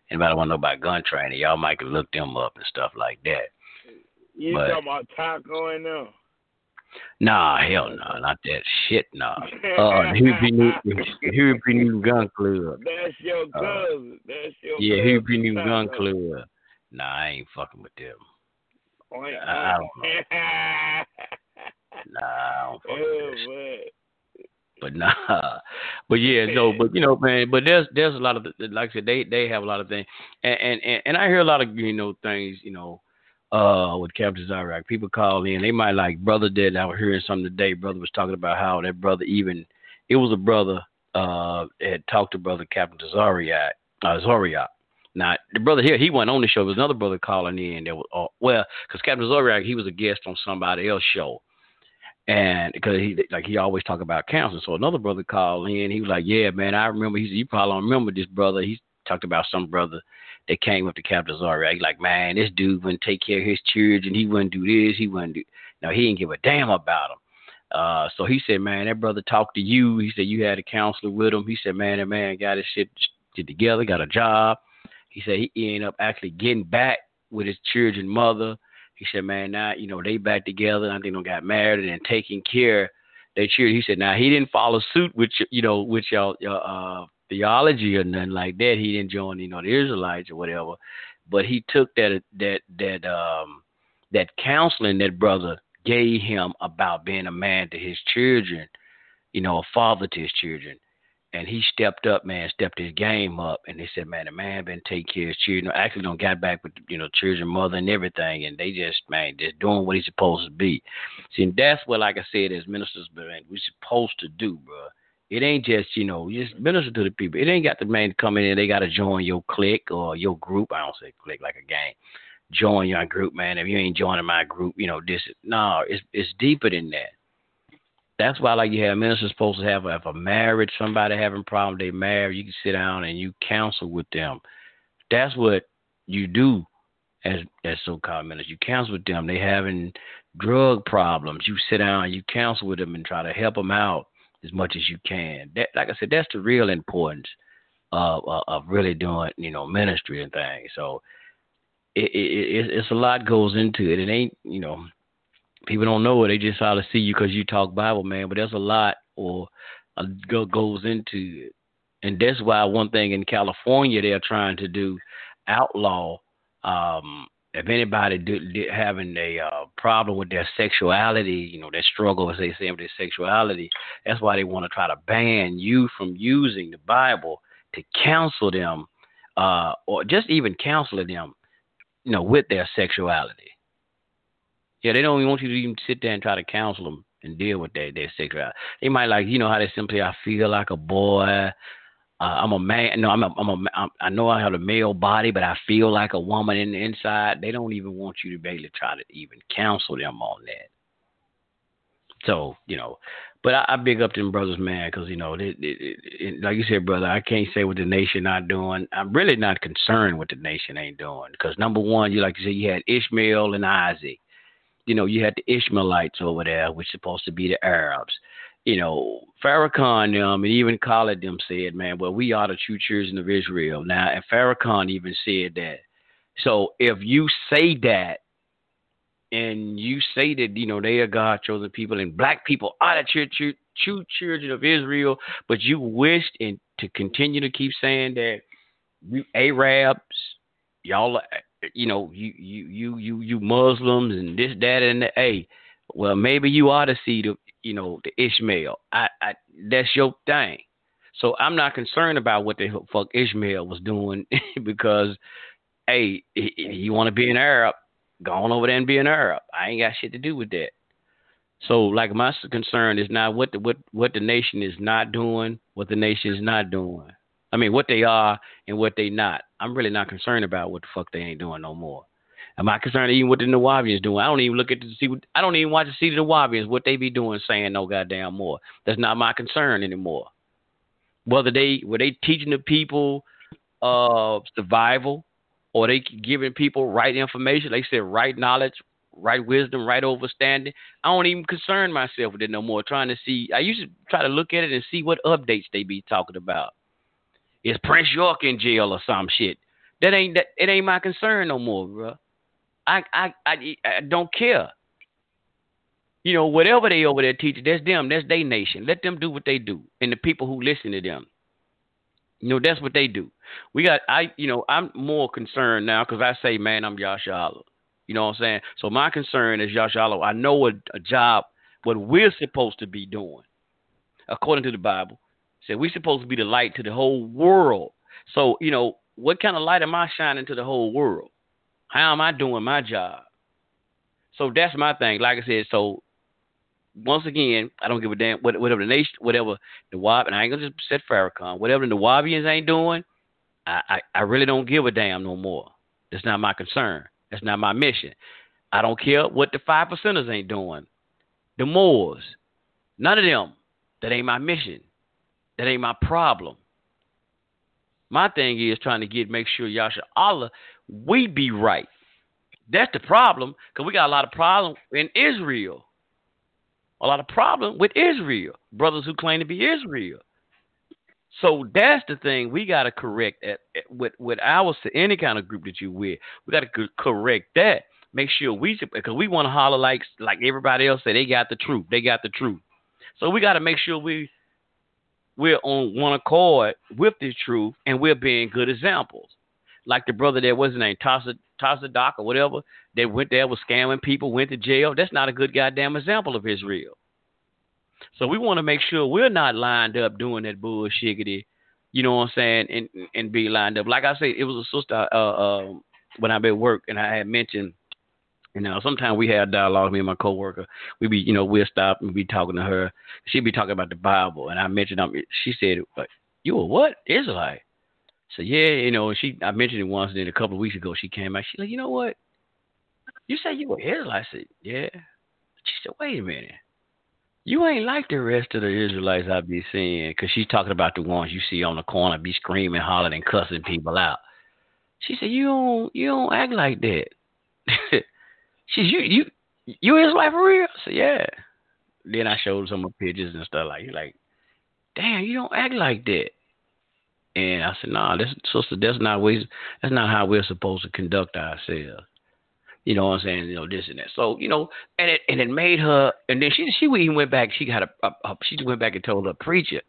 anybody wanna know about gun training, y'all might can look them up and stuff like that. You But- talking about Taco and them? Nah, hell no, not that shit, nah. Uh the European the European Gun Club. That's your Uh, cousin. That's your Yeah, cousin, European Gun. Club. Nah, I ain't fucking with them. Oink, I oink. Nah, I don't oh, man. but nah, but yeah, no, but you know, man, but there's there's a lot of like I said, they they have a lot of things, and and and, and I hear a lot of you know things, you know, uh, with Captain Zarak. People call in, they might like brother did. I was hearing something today. Brother was talking about how that brother even it was a brother uh had talked to brother Captain Zariak, uh, Zariak. Now the brother here, he went on the show. There was another brother calling in. That was uh, well, because Captain Zoriak, he was a guest on somebody else's show, and because he like he always talk about counseling. So another brother called in. He was like, "Yeah, man, I remember." He said, "You probably don't remember this brother." He talked about some brother that came up to Zoriak. He like, "Man, this dude wouldn't take care of his children. He wouldn't do this. He wouldn't do." Now he didn't give a damn about him. Uh, so he said, "Man, that brother talked to you." He said you had a counselor with him. He said, "Man, that man got his shit together, got a job." He said he ended up actually getting back with his children mother. He said, man, now you know they back together. I think they got married and taking care they children. He said, now he didn't follow suit with you know with y'all uh, theology or nothing like that. He didn't join you know the Israelites or whatever, but he took that that that um that counseling that brother gave him about being a man to his children, you know, a father to his children and he stepped up, man, stepped his game up, and they said, man, the man been taking care of his children. Actually, don't got back with you know children, mother, and everything, and they just man, just doing what he's supposed to be. See, and that's what, like I said, as ministers, man, we're supposed to do, bro. It ain't just you know just minister to the people. It ain't got the man come in they got to join your clique or your group. I don't say clique like a gang. Join your group, man. If you ain't joining my group, you know this. No, it's it's deeper than that. That's why, like you have ministers supposed to have, if a marriage, somebody having problem, they married, you can sit down and you counsel with them. That's what you do as as so-called ministers. You counsel with them. They having drug problems. You sit down, you counsel with them, and try to help them out as much as you can. That, like I said, that's the real importance of of, of really doing, you know, ministry and things. So it, it, it it's a lot goes into it. It ain't, you know, people don't know it. They just ought to see you because you talk Bible, man. But there's a lot or a, go, goes into it, and that's why one thing in California they're trying to do outlaw. Um, if anybody do, do, having a uh, problem with their sexuality, you know, their struggle, as they say, with their sexuality, that's why they want to try to ban you from using the Bible to counsel them, uh, or just even counseling them, you know, with their sexuality. Yeah, they don't even want you to even sit there and try to counsel them and deal with their, their sexuality. They might like, you know, how they simply, I feel like a boy. Uh, I'm a man. No, I'm a, I'm a, I'm, I know I have a male body, but I feel like a woman in the inside. They don't even want you to be able to try to even counsel them on that. So, you know, but I, I big up them brothers, man, because, you know, they, they, like you said, brother, I can't say what the nation not doing. I'm really not concerned what the nation ain't doing because, number one, you like you said, you had Ishmael and Isaac you know, you had the Ishmaelites over there, which supposed to be the Arabs. You know, Farrakhan um, and even Khaled them said, man, well, we are the true children of Israel. Now, and Farrakhan even said that. So if you say that, and you say that, you know, they are God chosen people and black people are the true, true, true children of Israel, but you wished and to continue to keep saying that you Arabs, y'all, you know, you you you you you Muslims and this that and the a. Well, maybe you are the seed of you know the Ishmael. I, I that's your thing. So I'm not concerned about what the fuck Ishmael was doing because, hey, you want to be an Arab, go on over there and be an Arab. I ain't got shit to do with that. So, like my concern is not what the what what the nation is not doing, what the nation is not doing. I mean, what they are and what they not. I'm really not concerned about what the fuck they ain't doing no more. Am I concerned even what the Nuwaubians doing? I don't even look at to see what I don't even watch to see the Nuwaubians what they be doing saying no goddamn more. That's not my concern anymore. Whether they were they teaching the people uh survival or they giving people right information, they said right knowledge, right wisdom, right understanding. I don't even concern myself with it no more. Trying to see, I used to try to look at it and see what updates they be talking about. Is Prince York in jail or some shit? That ain't that. It ain't my concern no more, bro. I I I, I don't care. You know, whatever they over there teaching, that's them. That's their nation. Let them do what they do, and the people who listen to them. You know, that's what they do. We got I. You know, I'm more concerned now because I say, man, I'm Yasha. You know what I'm saying? So my concern is Yashala. I know a, a job, what we're supposed to be doing, according to the Bible. Said we're supposed to be the light to the whole world. So, you know, what kind of light am I shining to the whole world? How am I doing my job? So that's my thing. Like I said, so once again, I don't give a damn whatever the nation, whatever the Wab, and I ain't gonna just set Farrakhan, whatever the Wabians ain't doing, I, I, I really don't give a damn no more. That's not my concern. That's not my mission. I don't care what the five percenters ain't doing. The Moors, none of them. That ain't my mission. That ain't my problem. My thing is trying to get make sure Yasha Allah we be right. That's the problem because we got a lot of problem in Israel. A lot of problem with Israel, brothers who claim to be Israel. So that's the thing we got to correct at, at, with with our any kind of group that you with. We got to correct that. Make sure we because we want to holler like like everybody else say they got the truth. They got the truth. So we got to make sure we we're on one accord with this truth and we're being good examples. Like the brother that was his name, Tasa Tasa Doc or whatever, that went there was scamming people, went to jail. That's not a good goddamn example of Israel. So we want to make sure we're not lined up doing that bullshiggity, you know what I'm saying, and and be lined up. Like I said, it was a sister uh, uh, when I been at work, and I had mentioned, you know, sometimes we had dialogue. Me and my coworker, we be, you know, we'll stop and be talking to her. She'd be talking about the Bible, and I mentioned, um, she said, "You a what Israelite?" So yeah, you know, she I mentioned it once, and then a couple of weeks ago she came back. She like, you know what? You say you were Israelite? I said, yeah. She said, wait a minute. You ain't like the rest of the Israelites I be seeing, because she's talking about the ones you see on the corner be screaming, hollering, and cussing people out. She said, "You don't, you don't act like that." she said, "You, you, you Israelite for real?" Said, "Yeah." Then I showed some of pictures and stuff like, like, damn, you don't act like that. And I said, "Nah, that's sister, that's not ways, that's not how we're supposed to conduct ourselves." You know what I'm saying? You know this and that. So you know, and it and it made her. And then she she even went back. She got a, a, a she went back and told her preacher.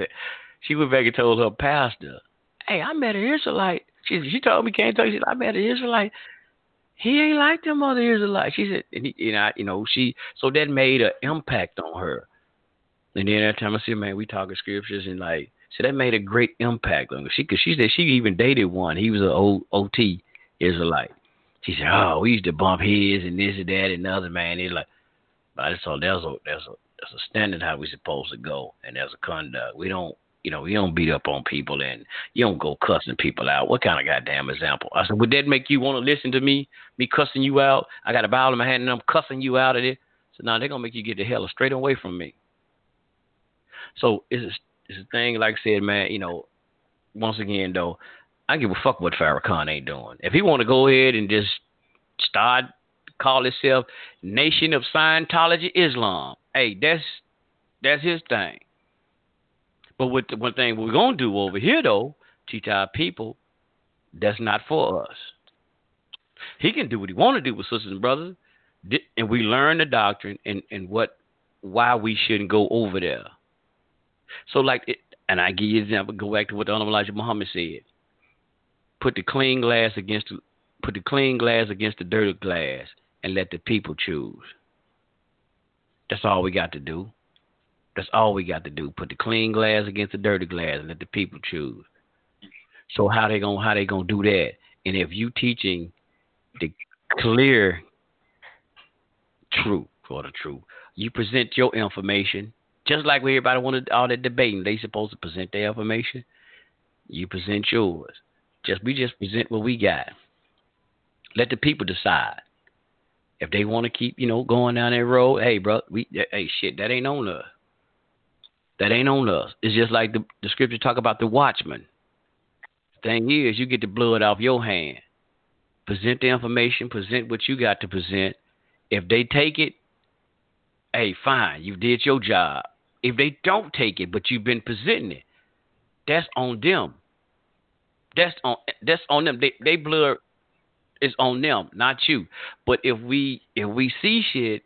she went back and told her pastor, "Hey, I met an Israelite." She she told me can't tell you. She I met an Israelite. He ain't like them other Israelites. She said, and he, you know, you know, she so that made an impact on her. And then every time I see her, man, we talking scriptures and like, so that made a great impact on her. She, cause she said she even dated one. He was an old OT Israelite. She said, "Oh, we used to bump heads and this and that and the other man." He's like, but I just thought that's a that's a that's a standard how we supposed to go, and there's a conduct. We don't, you know, you don't beat up on people and you don't go cussing people out. What kind of goddamn example? I said, would that make you want to listen to me? Me cussing you out? I got a Bible in my hand and I'm cussing you out of it. So now they're gonna make you get the hell straight away from me. So it's it's a thing, like I said, man. You know, once again though, I give a fuck what Farrakhan ain't doing. If he want to go ahead and just start call himself Nation of Scientology Islam, hey, that's That's his thing. But what the one thing we're gonna do over here though, teach our people, that's not for us. He can do what he want to do with sisters and brothers, and we learn the doctrine and, and what why we shouldn't go over there. So like, it, and I give you an example. Go back to what the Honorable Elijah Muhammad said. Put the clean glass against the, put the clean glass against the dirty glass, and let the people choose. That's all we got to do. That's all we got to do. Put the clean glass against the dirty glass and let the people choose. So how they gonna how they gonna do that? And if you teaching the clear truth or the truth, you present your information just like where everybody wanted all that debating. They supposed to present their information. You present yours. Just we just present what we got. Let the people decide. If they want to keep, you know, going down that road, hey, bro, we, hey, shit, that ain't on us. That ain't on us. It's just like the, the scripture talk about the watchman. Thing is, you get the blood off your hand. Present the information, present what you got to present. If they take it, hey, fine, you did your job. If they don't take it, but you've been presenting it, that's on them. That's on that's on them. They they blood is on them, not you. But if we if we see shit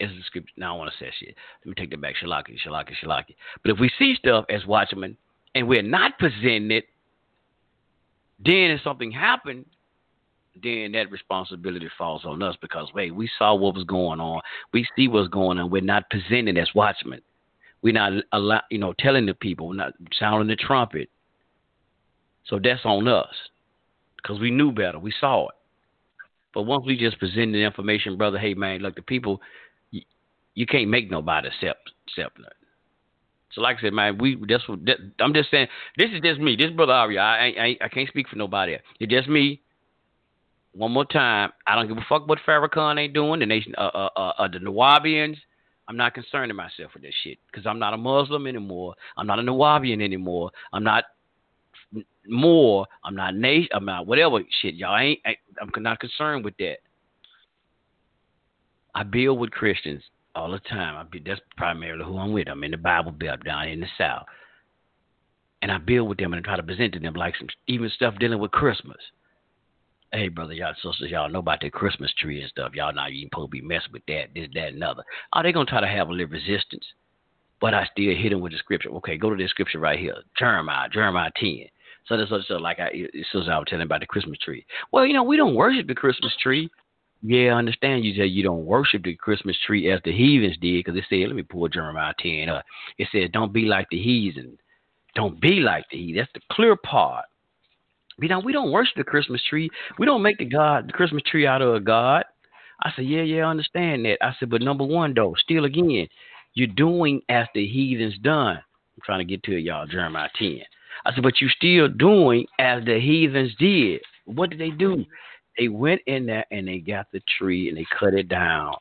as the scripture. Now I want to say shit. Let me take that back. Shalaki, shalaki, shalaki. But if we see stuff as watchmen and we're not presenting it, then if something happened, then that responsibility falls on us because wait, we saw what was going on. We see what's going on. We're not presenting as watchmen. We're not allow, you know, telling the people, we're not sounding the trumpet. So that's on us because we knew better. We saw it. But once we just present the information, brother, hey man, look, the people you can't make nobody accept accept nothing. So like I said, man, we that's what that, I'm just saying. This is just me. This brother Ari. I I I can't speak for nobody else. It's just me. One more time, I don't give a fuck what Farrakhan ain't doing. The nation, uh, uh, uh, uh the Nuwaubians. I'm not concerning myself with this shit because I'm not a Muslim anymore. I'm not a Nuwaubian anymore. I'm not more. I'm not nation. I'm not whatever shit. Y'all ain't. I, I'm not concerned with that. I build with Christians all the time. I be that's primarily who I'm with. I'm in the Bible Belt down in the South, and I build with them and I try to present to them like some even stuff dealing with Christmas. Hey, brother, y'all sisters, y'all know about the Christmas tree and stuff. Y'all not even supposed to be messing with that, this, that, and other. Are they gonna try to have a little resistance? But I still hit them with the scripture. Okay, go to the scripture right here, Jeremiah, Jeremiah 10. So this, so like I, so I was telling about the Christmas tree. Well, you know, we don't worship the Christmas tree. Yeah, I understand you say you don't worship the Christmas tree as the heathens did, because it said, let me pull Jeremiah 10 up. It said, don't be like the heathen. Don't be like the heathen. That's the clear part. You know, we don't worship the Christmas tree. We don't make the God the Christmas tree out of a God. I said, yeah, yeah, I understand that. I said, but number one, though, still again, you're doing as the heathens done. I'm trying to get to it, y'all, Jeremiah 10. I said, but you're still doing as the heathens did. What did they do? They went in there and they got the tree and they cut it down.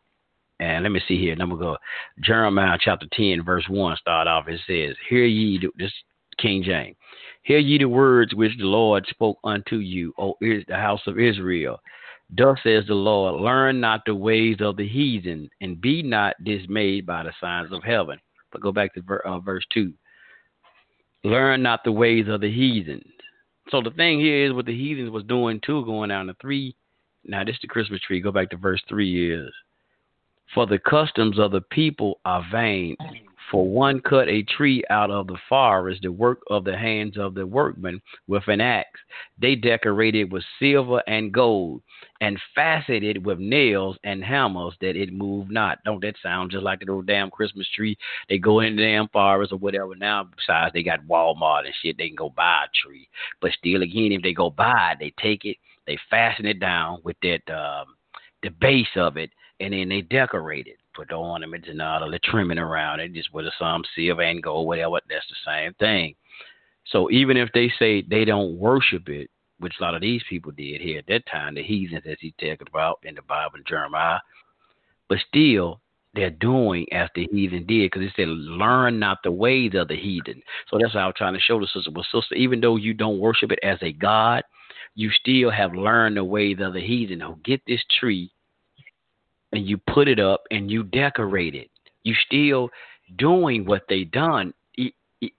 And let me see here. Let me go. Jeremiah chapter 10, verse 1 start off. It says, Hear ye, this King James, hear ye the words which the Lord spoke unto you, O the house of Israel. Thus says the Lord, learn not the ways of the heathen, and be not dismayed by the signs of heaven. But go back to uh, verse 2. Learn not the ways of the heathen, so the thing here is what the heathens was doing too, going down to three. Now this is the Christmas tree. Go back to verse three is For the customs of the people are vain. For one cut a tree out of the forest, the work of the hands of the workmen with an axe. They decorated with silver and gold, and fastened it with nails and hammers that it move not. Don't that sound just like the old damn Christmas tree? They go in the damn forest or whatever. Now, besides, they got Walmart and shit. They can go buy a tree. But still, again, if they go buy it, they take it, they fasten it down with that um, the base of it, and then they decorate it put the ornaments and all the trimming around it, just with some silver and gold, whatever. That's the same thing. So even if they say they don't worship it, which a lot of these people did here at that time, the heathens as he talked about in the Bible, and Jeremiah, but still they're doing as the heathen did because it said, learn not the ways of the heathen. So that's what I was trying to show the sister. Well, sister, even though you don't worship it as a God, you still have learned the ways of the heathen who get this tree and you put it up and you decorate it. You still doing what they done,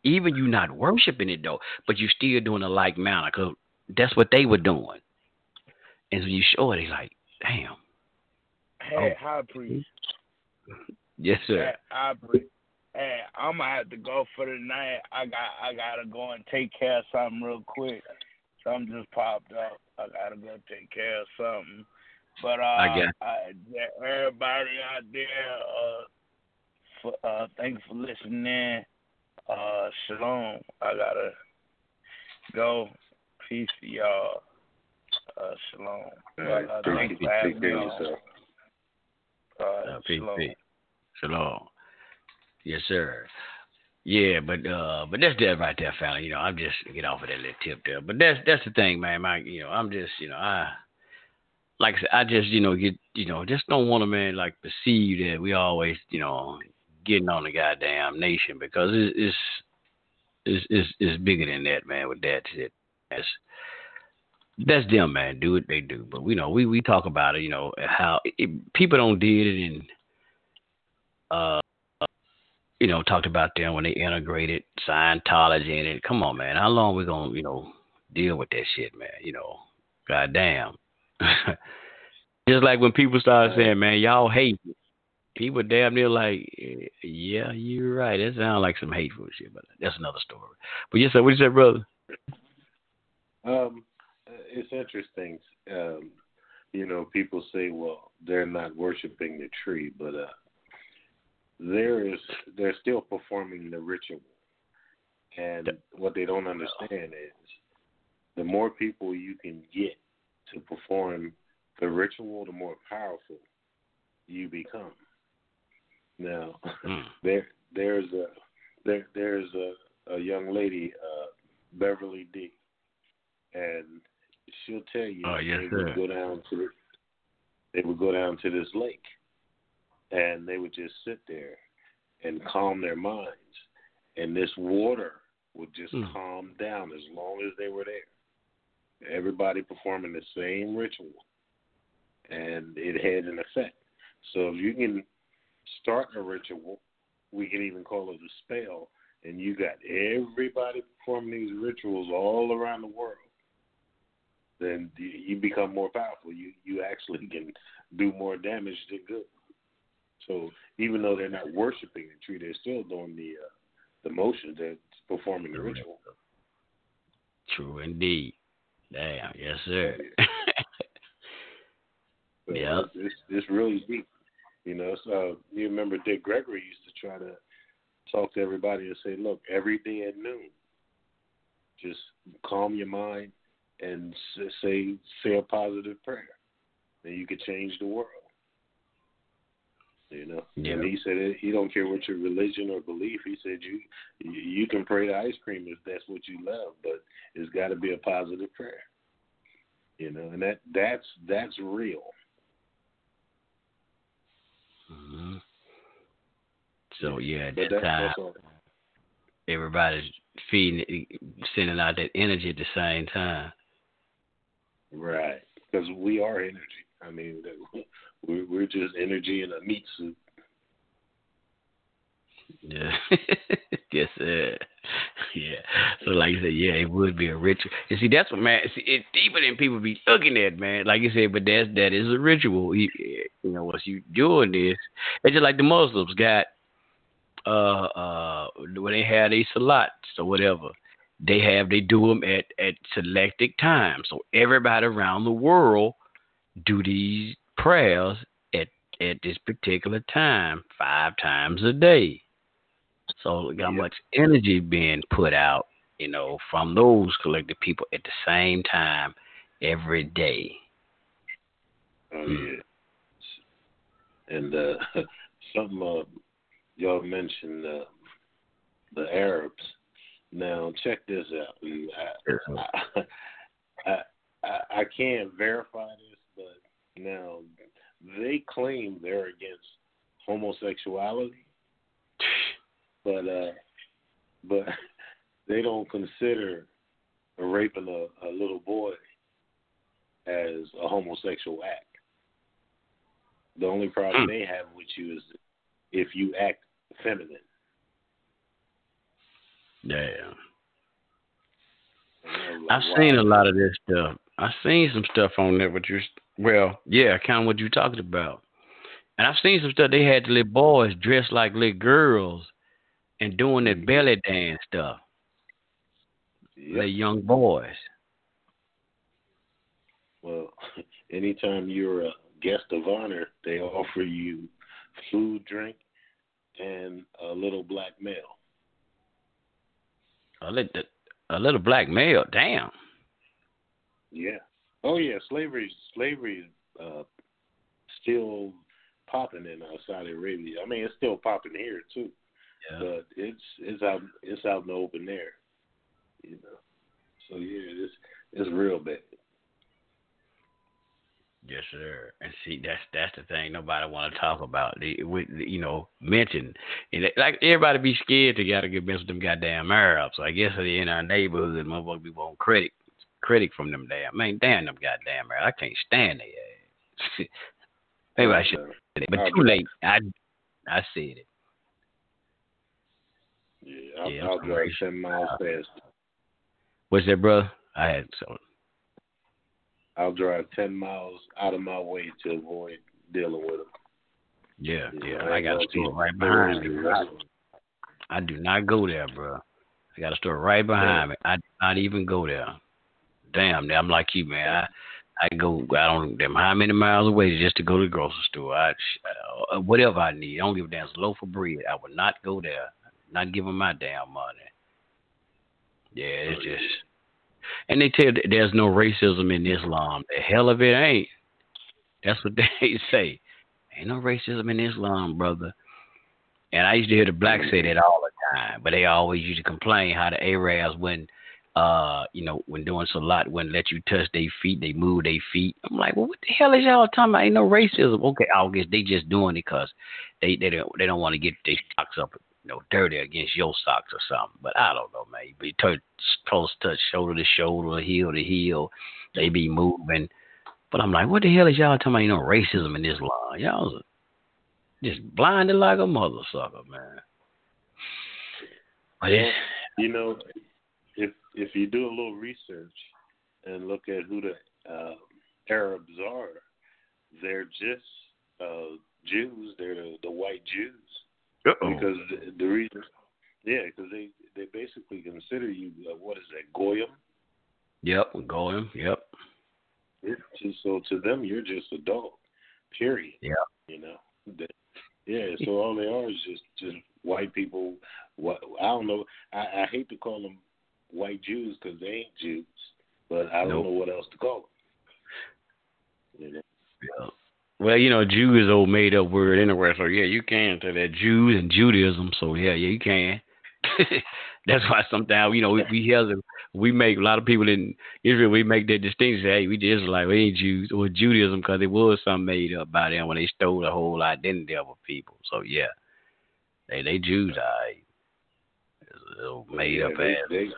even you not worshiping it though, but you still doing a like manner because that's what they were doing. And when you show it, he's like, damn. Hey, high priest. Yes, sir. Hey, high priest. Hey, I'm gonna have to go for the night. I got I gotta go and take care of something real quick. Something just popped up. I gotta go take care of something. But uh, I get- I, everybody out there, uh, for, uh, thanks for listening. Uh, shalom. I gotta go. Peace to y'all. Uh, shalom. All right. Uh, thanks for having me on. Uh, Uh, peace, shalom. peace. Shalom. Yes, sir. Yeah, but uh, but that's that right there, fella. You know, I'm just get off of that little tip there. But that's that's the thing, man. My, you know, I'm just, you know, I like I said, I just, you know, get, you know, just don't want to, man, like perceive that we always, you know, getting on the goddamn nation because it, it's it's it's it's bigger than that, man. With that shit, that's that's them, man. Do what they do, but we know we we talk about it, you know, how it, people don't did it and uh you know, talked about them when they integrated Scientology in it. Come on, man. How long we gonna, you know, deal with that shit, man? You know, goddamn. Just like when people start saying, "Man, y'all hate," me," people damn near like, "Yeah, you're right." That sounds like some hateful shit, but that's another story. But yes, sir. What you said, brother? Um, it's interesting. Um, you know, people say, well, they're not worshiping the tree, but uh, there is they're still performing the ritual. And what they don't understand is the more people you can get to perform the ritual, the more powerful you become. Now, Mm. there there's a there there's a, a young lady, uh, Beverly D, and she'll tell you Oh, yes, they sir. would go down to they would go down to this lake, and they would just sit there and calm their minds, and this water would just Mm. calm down as long as they were there. Everybody performing the same ritual, and it had an effect. So if you can start a ritual, we can even call it a spell, and you got everybody performing these rituals all around the world, then you- become more powerful. You you actually can do more damage than good. So even though they're not worshiping the tree, they're still doing the uh, the motions. They're performing the ritual. True indeed. Damn. Yes, sir. Yeah. it's, it's it's really deep. You know, so you remember Dick Gregory used to try to talk to everybody and say, look, every day at noon, just calm your mind and say say a positive prayer, and you could change the world. You know, Yeah. and he said he don't care what your religion or belief. He said you you can pray to ice cream if that's what you love, but it's got to be a positive prayer. You know, and that that's that's real. hmm So yeah, at But that that, time, that's everybody's feeding, sending out that energy at the same time. Right, because we are energy. I mean, we're we're just energy in a meat suit. Yeah. yes, sir. Yeah. So like you said, yeah, it would be a ritual. You see, that's what man. See, it's deeper than people be looking at, man. Like you said, but that's that is a ritual. You, you know, once you doing this, it's just like the Muslims got, uh, uh, when they had these salats or whatever, they have they do them at at selected times. So everybody around the world do these prayers at at this particular time, five times a day. So look how much energy being put out, you know, from those collected people at the same time every day. Oh Hmm. yeah. And uh, something uh, y'all mentioned uh, the Arabs. Now check this out. And I, I, I I can't verify this, but now they claim they're against homosexuality, but uh, but they don't consider raping a, a little boy as a homosexual act. The only problem Hmm. they have with you is if you act feminine. Damn. I've seen a lot of this stuff. I've seen some stuff on there, but you're well, yeah, kind of what you're talking about. And I've seen some stuff. They had the little boys dressed like little girls and doing that Mhm. belly dance stuff. Yep. Little young boys. Well, anytime you're a guest of honor, they offer you food, drink, and a little black male. A little, a little black male. Damn. Yeah. Oh yeah, slavery slavery is uh, still popping in uh, Saudi Arabia. I mean, it's still popping here too, Yeah. but it's it's out it's out in the open there. You know. So yeah, it's it's real bad. Yes, sir. And see, that's that's the thing nobody want to talk about. They, we, you know, mention and they- like everybody be scared to gotta get mess with them goddamn Arabs. So I guess they in our neighborhood, and motherfuckers be want credit credit from them damn. Man, damn them goddamn Arabs. I can't stand their ass. Maybe I should, Uh, but too late. I I said it. Yeah, I'll, Yeah, I'll I'm drive racist. ten miles fast. What's that, brother? I had so I'll drive ten miles out of my way to avoid dealing with them. yeah, You yeah. know, I got a store right behind me. I, do not go there, bro. I got a store right behind me. I do not even go there. Damn, I'm like you, man. I I go. I don't them how many miles away just to go to the grocery store. I uh, whatever I need. I don't give a damn. It's a loaf of bread. I would not go there. Not give them my damn money. Yeah, it's just. And they tell there's no racism in Islam. The hell of it ain't. That's what they say. Ain't no racism in Islam, brother. And I used to hear the blacks say that all the time, but they always used to complain how the Arabs when uh, you know, when doing salat wouldn't let you touch their feet, they move their feet. I'm like, well, what the hell is y'all talking about? Ain't no racism. Okay, I guess they just doing it because they they don't they don't want to get their socks up, you know, dirty against your socks or something. But I don't know, man. Be touch close touch, shoulder to shoulder, heel to heel. They be moving. But I'm like, what the hell is y'all talking about? You know, racism in Islam. Y'all just blinded like a mother sucker, man. But You know, if if you do a little research and look at who the uh, Arabs are, they're just uh, Jews. They're the, the white Jews uh-oh. because the, the reason, yeah, because they they basically consider you uh, what is that goyim? Yep, we're. Yep. So to them, you're just a dog. Period. Yeah. You know. They- Yeah. So all they are is just just white people. What I don't know. I, I hate to call them white Jews because they ain't Jews, but I don't Nope. know what else to call them. You know? Yeah. Well, you know, Jew is old made up word anyway, so yeah, you can say that Jews and Judaism. So yeah, yeah, you can. That's why sometimes you know we, we hear the, we make a lot of people in Israel we make that distinction. Say, hey, we just like we ain't Jews or Judaism because it was something made up by them when they stole the whole identity of a people. So yeah, they they Jews, right. It's a little made yeah, up they, ass. they,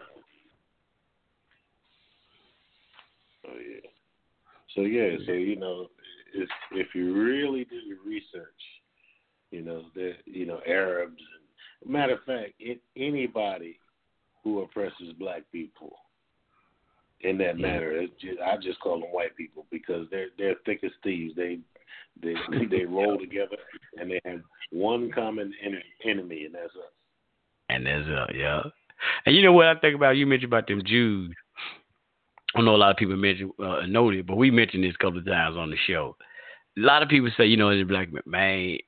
Oh yeah. So yeah, so you know, if if you really do your research, you know that you know Arabs. And, matter of fact, it, anybody who oppresses black people in that it's just, I just call them white people because they're they're thick as thieves. They they they roll together and they have one common en- enemy, and that's us. And there's a yeah. And you know what I think about? You mentioned about them Jews. I know a lot of people mentioned uh, know it, but we mentioned this a couple of times on the show. A lot of people say, you know, they're like, man,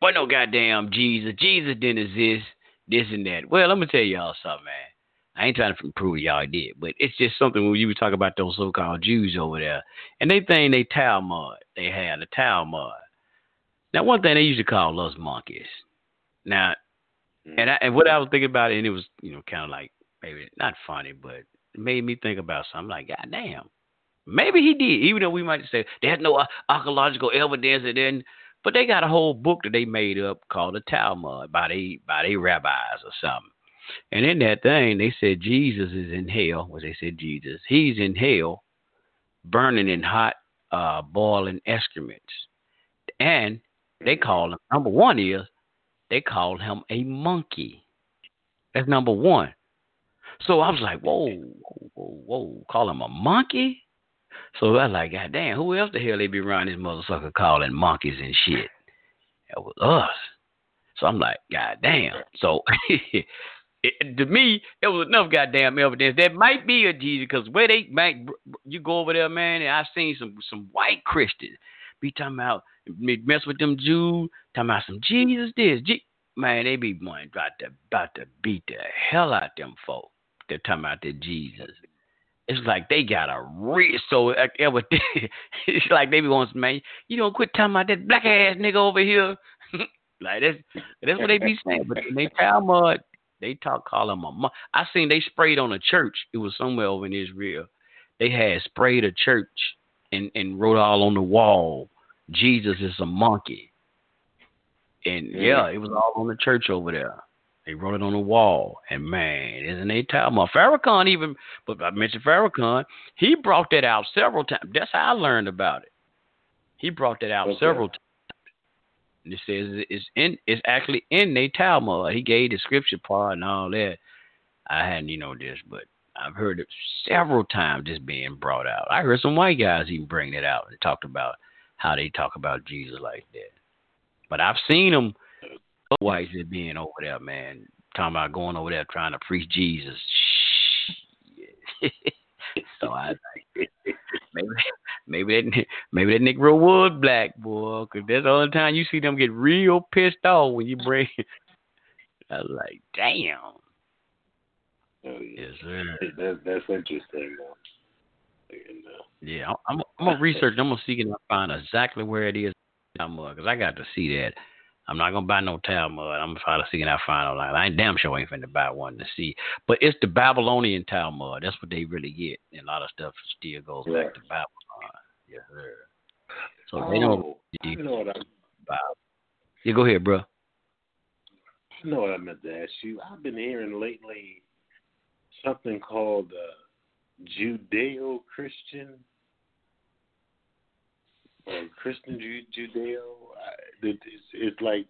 what no goddamn Jesus. Jesus didn't exist. This and that. Well, I'm gonna tell y'all something, man. I ain't trying to prove y'all did, but it's just something when you talk about those so-called Jews over there, and they think they Talmud. They had the Talmud. Now, one thing they used to call us monkeys. Now, mm-hmm. and I, and what I was thinking about it, and it was you know kind of like maybe not funny, but it made me think about something. Like, God damn, maybe he did. Even though we might say there's no archaeological evidence, and then, but they got a whole book that they made up called the Talmud by they by they rabbis or something. And in that thing, they said Jesus is in hell. Well, they said Jesus, he's in hell, burning in hot, uh, boiling excrements, and they call him number one is they call him a monkey. That's number one. So I was like, whoa, whoa, whoa, call him a monkey? So I was like, God damn, who else the hell they be around this motherfucker calling monkeys and shit? It was us. So I'm like, God damn. So it, to me, it was enough goddamn evidence. That might be a Jesus because where they might, you go over there, man, and I've seen some some white Christians be talking about mess with them Jews, talking about some Jesus this, Je- man, they be one about to about to beat the hell out them folk. They're talking about the Jesus. It's like they got a real so ever. it's like they be want man, you don't quit talking about that black ass nigga over here. like that's that's what they be saying. But they Talmud, they talk call him a. Mo- I seen they sprayed on a church. It was somewhere over in Israel. They had sprayed a church and and wrote all on the wall, Jesus is a monkey. And mm. yeah, it was all on the church over there. They wrote it on the wall. And man, isn't they Talmud? Uh, Farrakhan even, but I mentioned Farrakhan, he brought that out several times. That's how I learned about it. He brought that out Okay. several times. And it says it's in it's actually in the Talmud. Uh, he gave the scripture part and all that. I hadn't you know this, but I've heard it several times just being brought out. I heard some white guys even bring it out and talked about how they talk about Jesus like that. But I've seen them whites that being over there, man, talking about going over there trying to preach Jesus. so I like maybe maybe that maybe that Negro was black boy, cause that's the only time you see them get real pissed off when you bring. I was like, damn. Oh, yeah. Yes, sir. That, that's interesting. Though. And, uh, Yeah, I'm, I'm gonna research. I'm gonna see if I find exactly where it is Talmud, cause I got to see that. I'm not gonna buy no Talmud. I'm gonna try to see if I find online. I ain't damn sure ain't finna buy one to see. But it's the Babylonian Talmud. That's what they really get, and a lot of stuff still goes Right. back to Babylon. Yes, sir. So they know. oh, I know what I, About. Yeah, go ahead, bro. I know what I meant to ask you. I've been hearing lately something called uh, Judeo-Christian or Christian Judeo. It's, it's like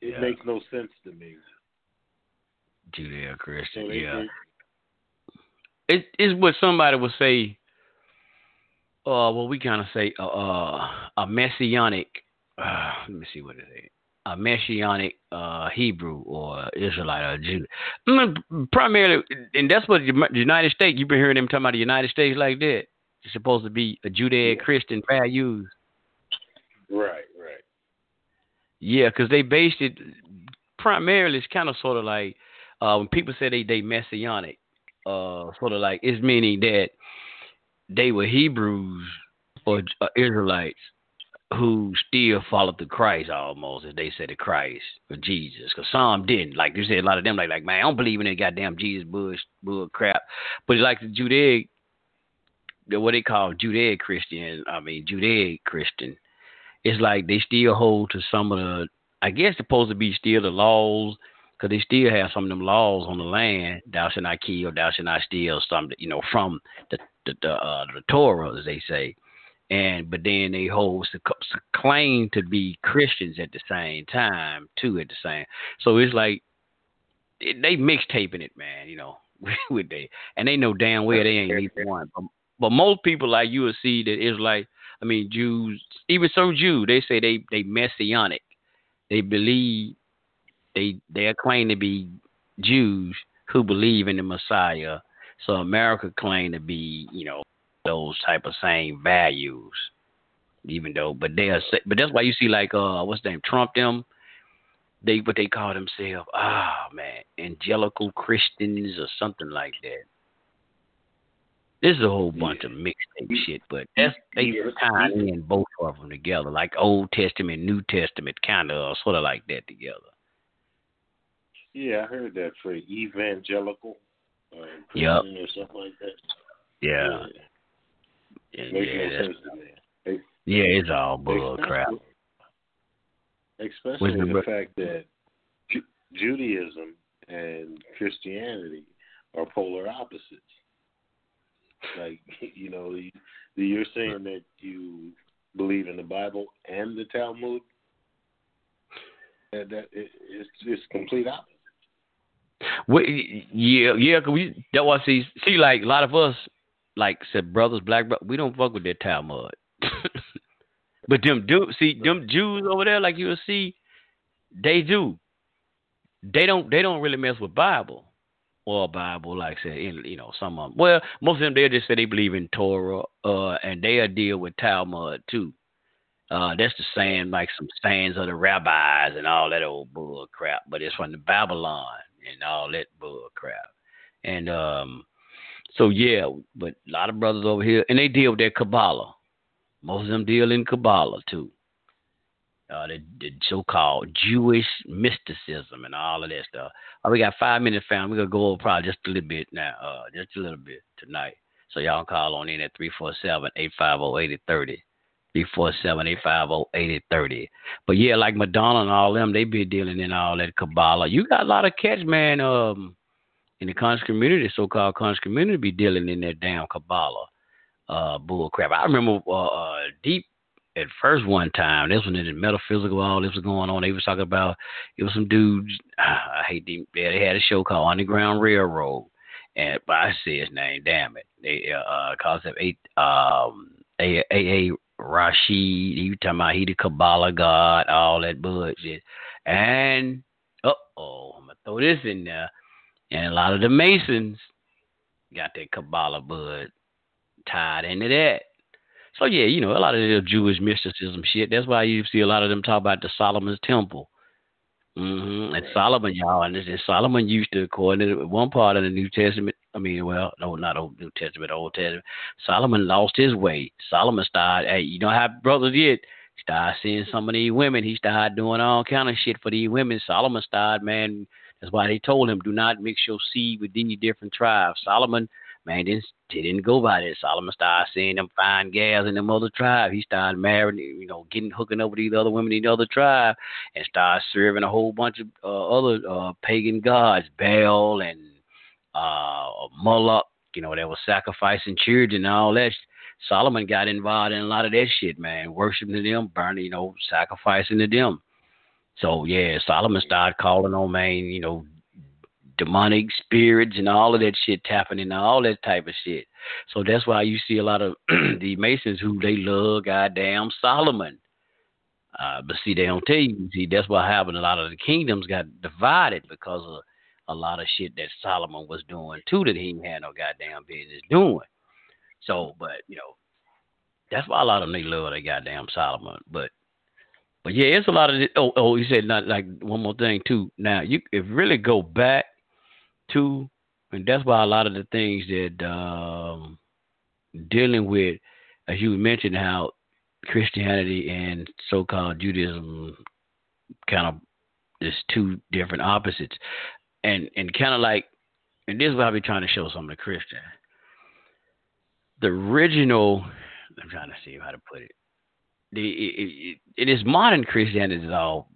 it Yeah. makes no sense to me. Judeo Christian, they- Yeah. they- it is what somebody would say. Uh, well, we kind of say uh, uh, a messianic. Uh, let me see what it is. A messianic uh, Hebrew or Israelite or Jew. Mm, Primarily, and that's what the the United States. You've been hearing them talking about the United States like that. It's supposed to be a Judeo-Christian values. Right, right. Yeah, because they based it primarily. It's kind of sort of like uh, when people say they they messianic, uh, sort of like it's meaning that they were Hebrews or uh, Israelites who still followed the Christ almost, as they said the Christ or Jesus. Because some didn't. Like you said, a lot of them like like man, I don't believe in that goddamn Jesus bush bull crap. But like the Judaic, what they call Judaic Christian, I mean Judaic Christian it's like they still hold to some of the, I guess, supposed to be still the laws, because they still have some of them laws on the land. Thou shalt not kill, thou shalt not steal, something, you know, from the the the, uh, the Torah, as they say. And but then they hold to claim to be Christians at the same time too. At the same, so it's like they mixtaping it, man. You know, with they and they know damn well they ain't either one. But, but most people like you will see that it's like I mean, Jews, even so Jew, they say they they messianic. They believe they they claim to be Jews who believe in the Messiah. So America claim to be, you know, those type of same values. Even though, but they are, but that's why you see like uh, what's the name, Trump them. They what they call themselves, ah man, angelical Christians or something like that. This is a whole bunch of mixtape shit, but that's they Yeah. tying in both of them together, like Old Testament, New Testament, kind of sort of like that together. Yeah, I heard that for evangelical uh. Or something like that. Yeah, Yeah, yeah, no that's- sense to me. yeah, it's all bull crap. Especially the the fact that Ju- Judaism and Christianity are polar opposites. Like you know, you- you're saying that you believe in the Bible and the Talmud. That that it, it's it's complete opposite. We, yeah, yeah. Cause we that was see see like a lot of us like said brothers black bro- we don't fuck with that Talmud. but them do see them Jews over there like you'll see, they do. They don't they don't really mess with Bible or Bible like I said in you know some of them. Well, most of them they just say they believe in Torah uh and they'll deal with Talmud too. Uh, that's the saying, like some sayings of the rabbis and all that old bull crap. But it's from the Babylon and all that bull crap. And um, so yeah, but a lot of brothers over here, and they deal with their Kabbalah. Most of them deal in Kabbalah too. Uh, the, the so-called Jewish mysticism and all of that stuff. We got five minutes, fam. We're gonna go over probably just a little bit now, uh, just a little bit tonight. So y'all call on in at 347-850-8030. 347-850-8030. But yeah, like Madonna and all them, they be dealing in all that Kabbalah. You got a lot of cats, man, um, in the conscious community, so called conscious community, be dealing in that damn Kabbalah uh bull crap. I remember uh, uh deep at first one time, this one in metaphysical, all this was going on. They was talking about it was some dudes. I hate them. Yeah, they had a show called Underground Railroad, and but I say his name. Damn it, they uh calls it eight um a a a Rashid. He talking about he the Kabbalah god, all that bullshit. And uh oh, I'm gonna throw this in there. And a lot of the Masons got that Kabbalah bud tied into that. So yeah, you know, a lot of the Jewish mysticism shit. That's why you see a lot of them talk about the Solomon's temple. Mm-hmm. And Solomon, y'all, and, this, and Solomon used to, according to one part of the New Testament, I mean, well, no, not Old New Testament, Old Testament. Solomon lost his way. Solomon started, hey, you know how brothers did. He started seeing some of these women. He started doing all kind of shit for these women. Solomon started, man. That's why they told him, do not mix your seed with any different tribes. Solomon man, didn't didn't go by that. Solomon started seeing them fine gals in them other tribe. He started marrying, you know, getting hooking up with these other women in the other tribe, and started serving a whole bunch of uh, other uh, pagan gods, Baal and uh, Moloch. You know, they were sacrificing children and all that. Solomon got involved in a lot of that shit, man, worshiping them, burning, you know, sacrificing to them. So yeah, Solomon started calling on man, you know, demonic spirits and all of that shit tapping into all that type of shit. So that's why you see a lot of the Masons who they love goddamn Solomon. Uh, but see, they don't tell you. See, that's what happened. A lot of the kingdoms got divided because of a lot of shit that Solomon was doing too that he had no goddamn business doing. So, but you know, that's why a lot of them they love their goddamn Solomon. But but yeah, it's a lot of this. Oh, oh, you said not like one more thing too. Now you if really go back Two, and that's why a lot of the things that um, dealing with, as you mentioned, how Christianity and so-called Judaism kind of is two different opposites, and and kind of like, and this is what I be trying to show some of the Christian. The original, I'm trying to see how to put it. The it, it, it is modern Christianity is all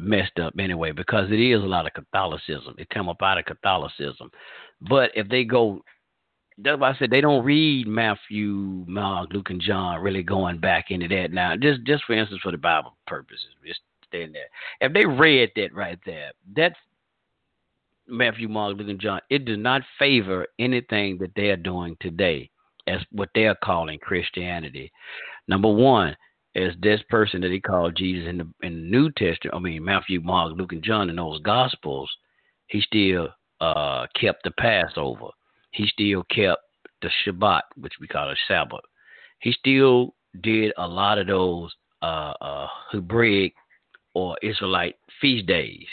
messed up anyway because it is a lot of Catholicism. It come up out of Catholicism. But if they go that's why I said they don't read Matthew, Mark, Luke, and John really going back into that now. Just just for instance for the Bible purposes. Just stand there. If they read that right there, that's Matthew, Mark, Luke, and John, it does not favor anything that they are doing today as what they are calling Christianity. Number one, as this person that he called Jesus in the in the New Testament, I mean Matthew, Mark, Luke, and John in those Gospels, he still uh, kept the Passover. He still kept the Shabbat, which we call a Sabbath. He still did a lot of those uh, uh, Hebraic or Israelite feast days.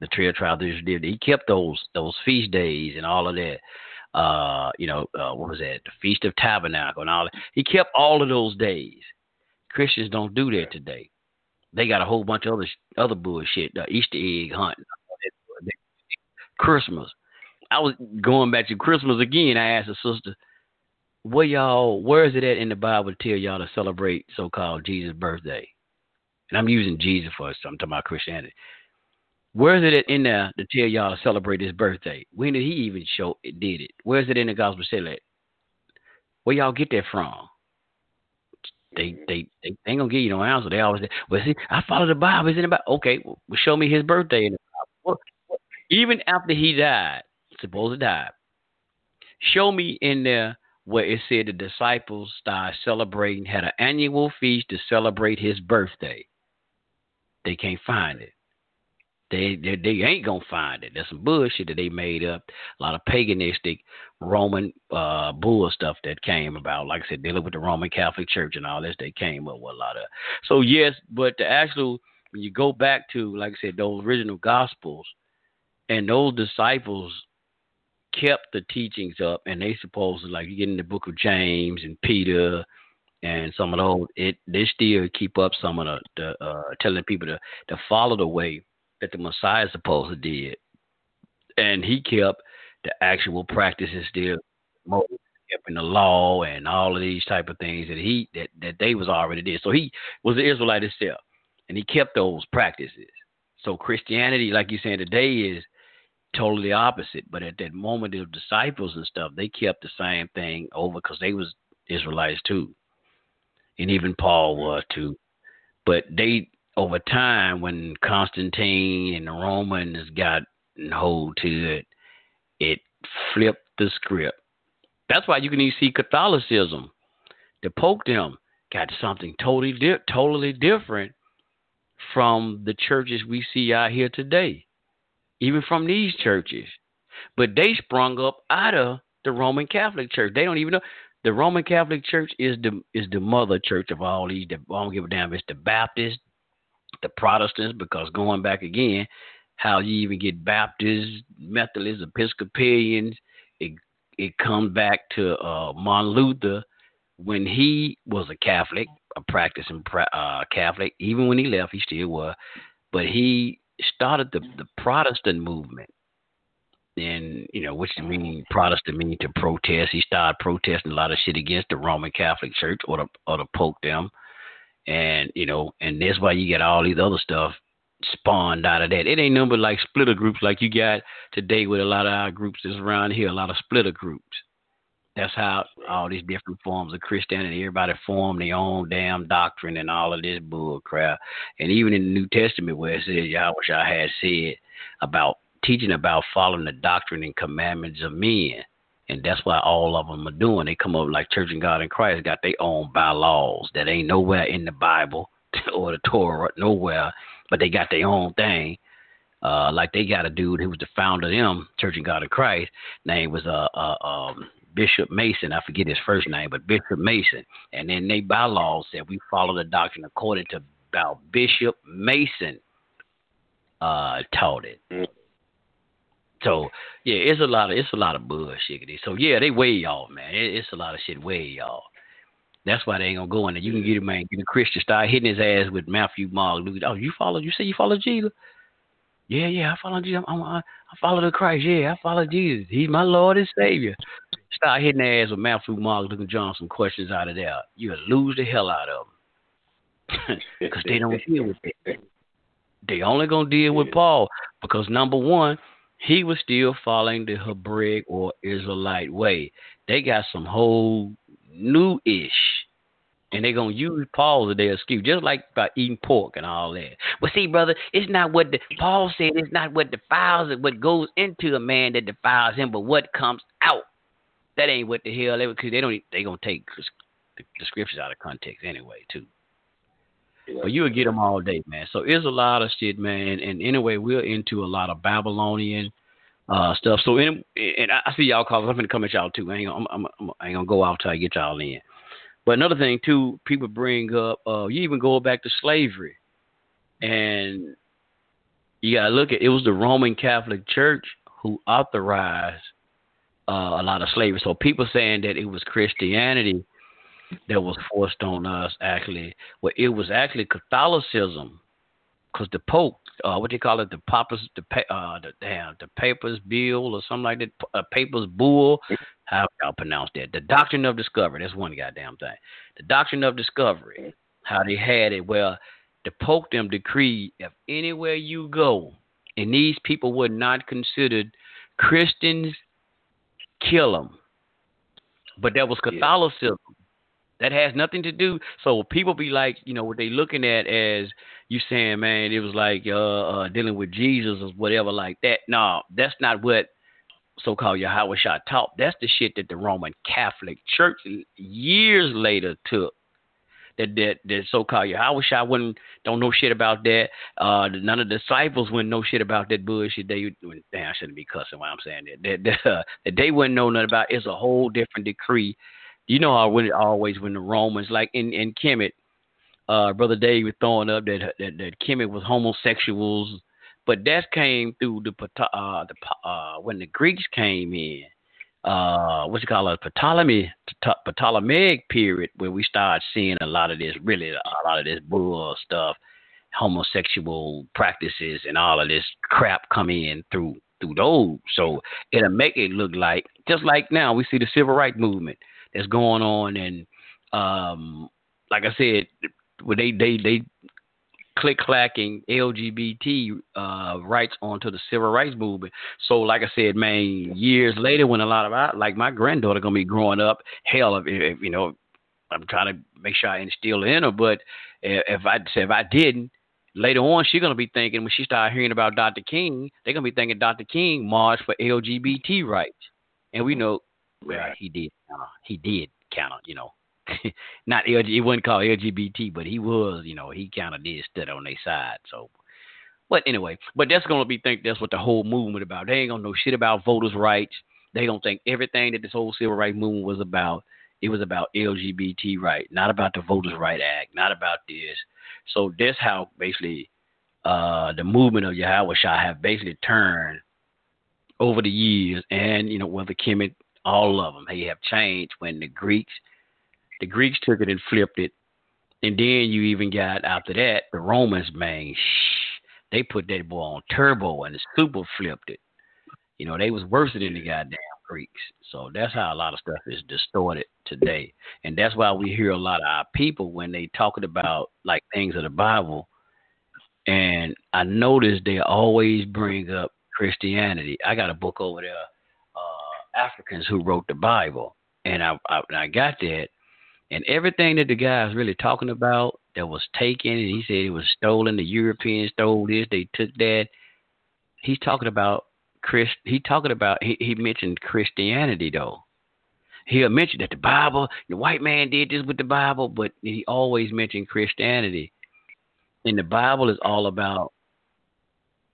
The Trail Tribe did. He kept those those feast days and all of that. Uh, you know, uh, what was that? The Feast of Tabernacle and all that. He kept all of those days. Christians don't do that today. They got a whole bunch of other other bullshit, uh, Easter egg hunt, Christmas. I was going back to Christmas again. I asked a sister, "Where y'all? Where is it at in the Bible to tell y'all to celebrate so-called Jesus' birthday?" And I'm using Jesus for I'm talking about Christianity. Where is it in there to tell y'all to celebrate his birthday? When did he even show it? Did it? Where is it in the gospel? Say that. Where y'all get that from? Mm-hmm. they they they ain't gonna give you no answer. They always say, "Well, see, I follow the Bible. Is it about okay? Well, show me his birthday in the Bible. Even after he died, supposed to die, show me in there where it said the disciples started celebrating, had an annual feast to celebrate his birthday. They can't find it. They, they they ain't gonna find it. There's some bullshit that they made up. A lot of paganistic Roman uh bull stuff that came about. Like I said, dealing with the Roman Catholic Church and all this, they came up with a lot of. So yes, but the actual when you go back to like I said, those original gospels, and those disciples kept the teachings up, and they supposed to like you get in the book of James and Peter and some of those. It they still keep up some of the, the uh, telling people to to follow the way that the Messiah supposed to did, and he kept the actual practices there, kept in the law and all of these type of things that he that that they was already did. So he was an Israelite himself, and he kept those practices. So Christianity, like you saying today, is totally opposite. But at that moment, the disciples and stuff, they kept the same thing over because they was Israelites too, and even Paul was too. But they over time, when Constantine and the Romans got hold to it, it flipped the script. That's why you can even see Catholicism. The Pope them got something totally di- totally different from the churches we see out here today, even from these churches. But they sprung up out of the Roman Catholic Church. They don't even know the Roman Catholic Church is the is the mother church of all these. I don't give a damn. It's the Baptist, the Protestants, because going back again, how you even get Baptists, Methodists, Episcopalians, it it comes back to uh, Martin Luther when he was a Catholic, a practicing uh, Catholic. Even when he left, he still was, but he started the the Protestant movement. And you know, which mean Protestant mean to protest. He started protesting a lot of shit against the Roman Catholic Church or the or the Pope them and you know, and that's why you get all these other stuff spawned out of that. It ain't number like splitter groups like you got today with a lot of our groups that's around here, a lot of splitter groups. That's how all these different forms of Christianity, everybody form their own damn doctrine and all of this bull crap. And even in the New Testament where it says, "I wish I had said about teaching about following the doctrine and commandments of men. And that's why all of them are doing. They come up like Church and God in Christ got their own bylaws that ain't nowhere in the Bible or the Torah, nowhere, but they got their own thing. Uh, like they got a dude who was the founder of them, Church and God in Christ. Name was uh, uh um, Bishop Mason. I forget his first name, but Bishop Mason. And then they bylaws said we follow the doctrine according to about Bishop Mason uh, taught it. Mm. So yeah, it's a lot of it's a lot of bullshit. So yeah, they way y'all, man. It, it's a lot of shit way y'all. That's why they ain't gonna go in there. You can get a man, get a Christian, start hitting his ass with Matthew, Mark, Luke. Oh, you follow? You say you follow Jesus? Yeah, yeah, I follow Jesus. I'm, I'm, I follow the Christ. Yeah, I follow Jesus. He's my Lord and Savior. Start hitting their ass with Matthew, Mark, Luke, and John some questions out of there. You'll lose the hell out of them because they don't deal with it. They only gonna deal with Paul because number one, he was still following the Hebraic or Israelite way. They got some whole new ish. And they're gonna use Paul as their excuse, just like about eating pork and all that. But see, brother, it's not what the Paul said. It's not what defiles it, what goes into a man that defiles him, but what comes out. That ain't what the hell they because they don't. They gonna take the, the scriptures out of context anyway, too. But you would get them all day, man. So it's a lot of shit, man. And anyway, we're into a lot of Babylonian uh, stuff. So in, and I see y'all calls. I'm gonna come at y'all too. I ain't gonna, I'm, I'm, I ain't gonna go out till I get y'all in. But another thing too, people bring up. Uh, you even go back to slavery, and you gotta look at. It was the Roman Catholic Church who authorized uh, a lot of slavery. So people saying that it was Christianity that was forced on us actually. Well it was actually catholicism because the pope uh, what they call it the papers the uh the damn the papers bill or something like that uh, papers bull how y'all pronounce that? The doctrine of discovery that's one goddamn thing. The doctrine of discovery how they had it. Well the pope them decreed if anywhere you go and these people were not considered christians kill them but that was catholicism that has nothing to do. So people be like, you know, what they looking at as, you saying, man, it was like uh, uh dealing with Jesus or whatever like that. No, that's not what so-called Yahweh Shah taught. That's the shit that the Roman Catholic Church years later took. That that, that so-called Yahweh Shah wouldn't don't know shit about that. Uh, none of the disciples wouldn't know shit about that bullshit. They damn, I shouldn't be cussing while I'm saying that. That that, uh, that they wouldn't know nothing about. It's a whole different decree. You know how when it always when the Romans like in in Kemet, uh, brother Dave was throwing up that that that Kemet was homosexuals but that came through the uh, the uh, when the Greeks came in. Uh, what you call it, Ptolemy, Ptolemaic period, where we started seeing a lot of this, really a lot of this bull stuff, homosexual practices, and all of this crap come in through through those. So it'll make it look like just like now we see the civil rights movement that's going on, and um, like I said, where they they they click clacking LGBT uh, rights onto the civil rights movement. So, like I said, man, years later, when a lot of our, like my granddaughter gonna be growing up, hell, if, if you know, I'm trying to make sure I instill in her. But if I if I didn't, later on she's gonna be thinking when she start hearing about Dr. King, they're gonna be thinking Dr. King marched for LGBT rights, and we know, well, he did, uh, he did kind of, you know, not LG, he wasn't called LGBT, but he was, you know, he kind of did stood on their side. So, but anyway, but that's gonna be think that's what the whole movement about. They ain't gonna know shit about voters' rights. They don't think everything that this whole civil rights movement was about. It was about LGBT right, not about the Voters' Right Act, not about this. So that's how basically uh, the movement of Yahweh Shah have basically turned over the years, and you know whether Kemet, all of them, they have changed when the Greeks the Greeks took it and flipped it. And then you even got after that the Romans, man, shh, they put that boy on turbo and super flipped it. You know, they was worse than the goddamn Greeks. So that's how a lot of stuff is distorted today. And that's why we hear a lot of our people when they talking about like things of the Bible. And I notice they always bring up Christianity. I got a book over there, Africans who wrote the Bible, and I, I, I got that, and everything that the guy was really talking about that was taken, and he said it was stolen. The Europeans stole this. They took that. He's talking about Chris. He talking about. He, he mentioned Christianity though. He'll mention that the Bible, the white man did this with the Bible, but he always mentioned Christianity. And the Bible is all about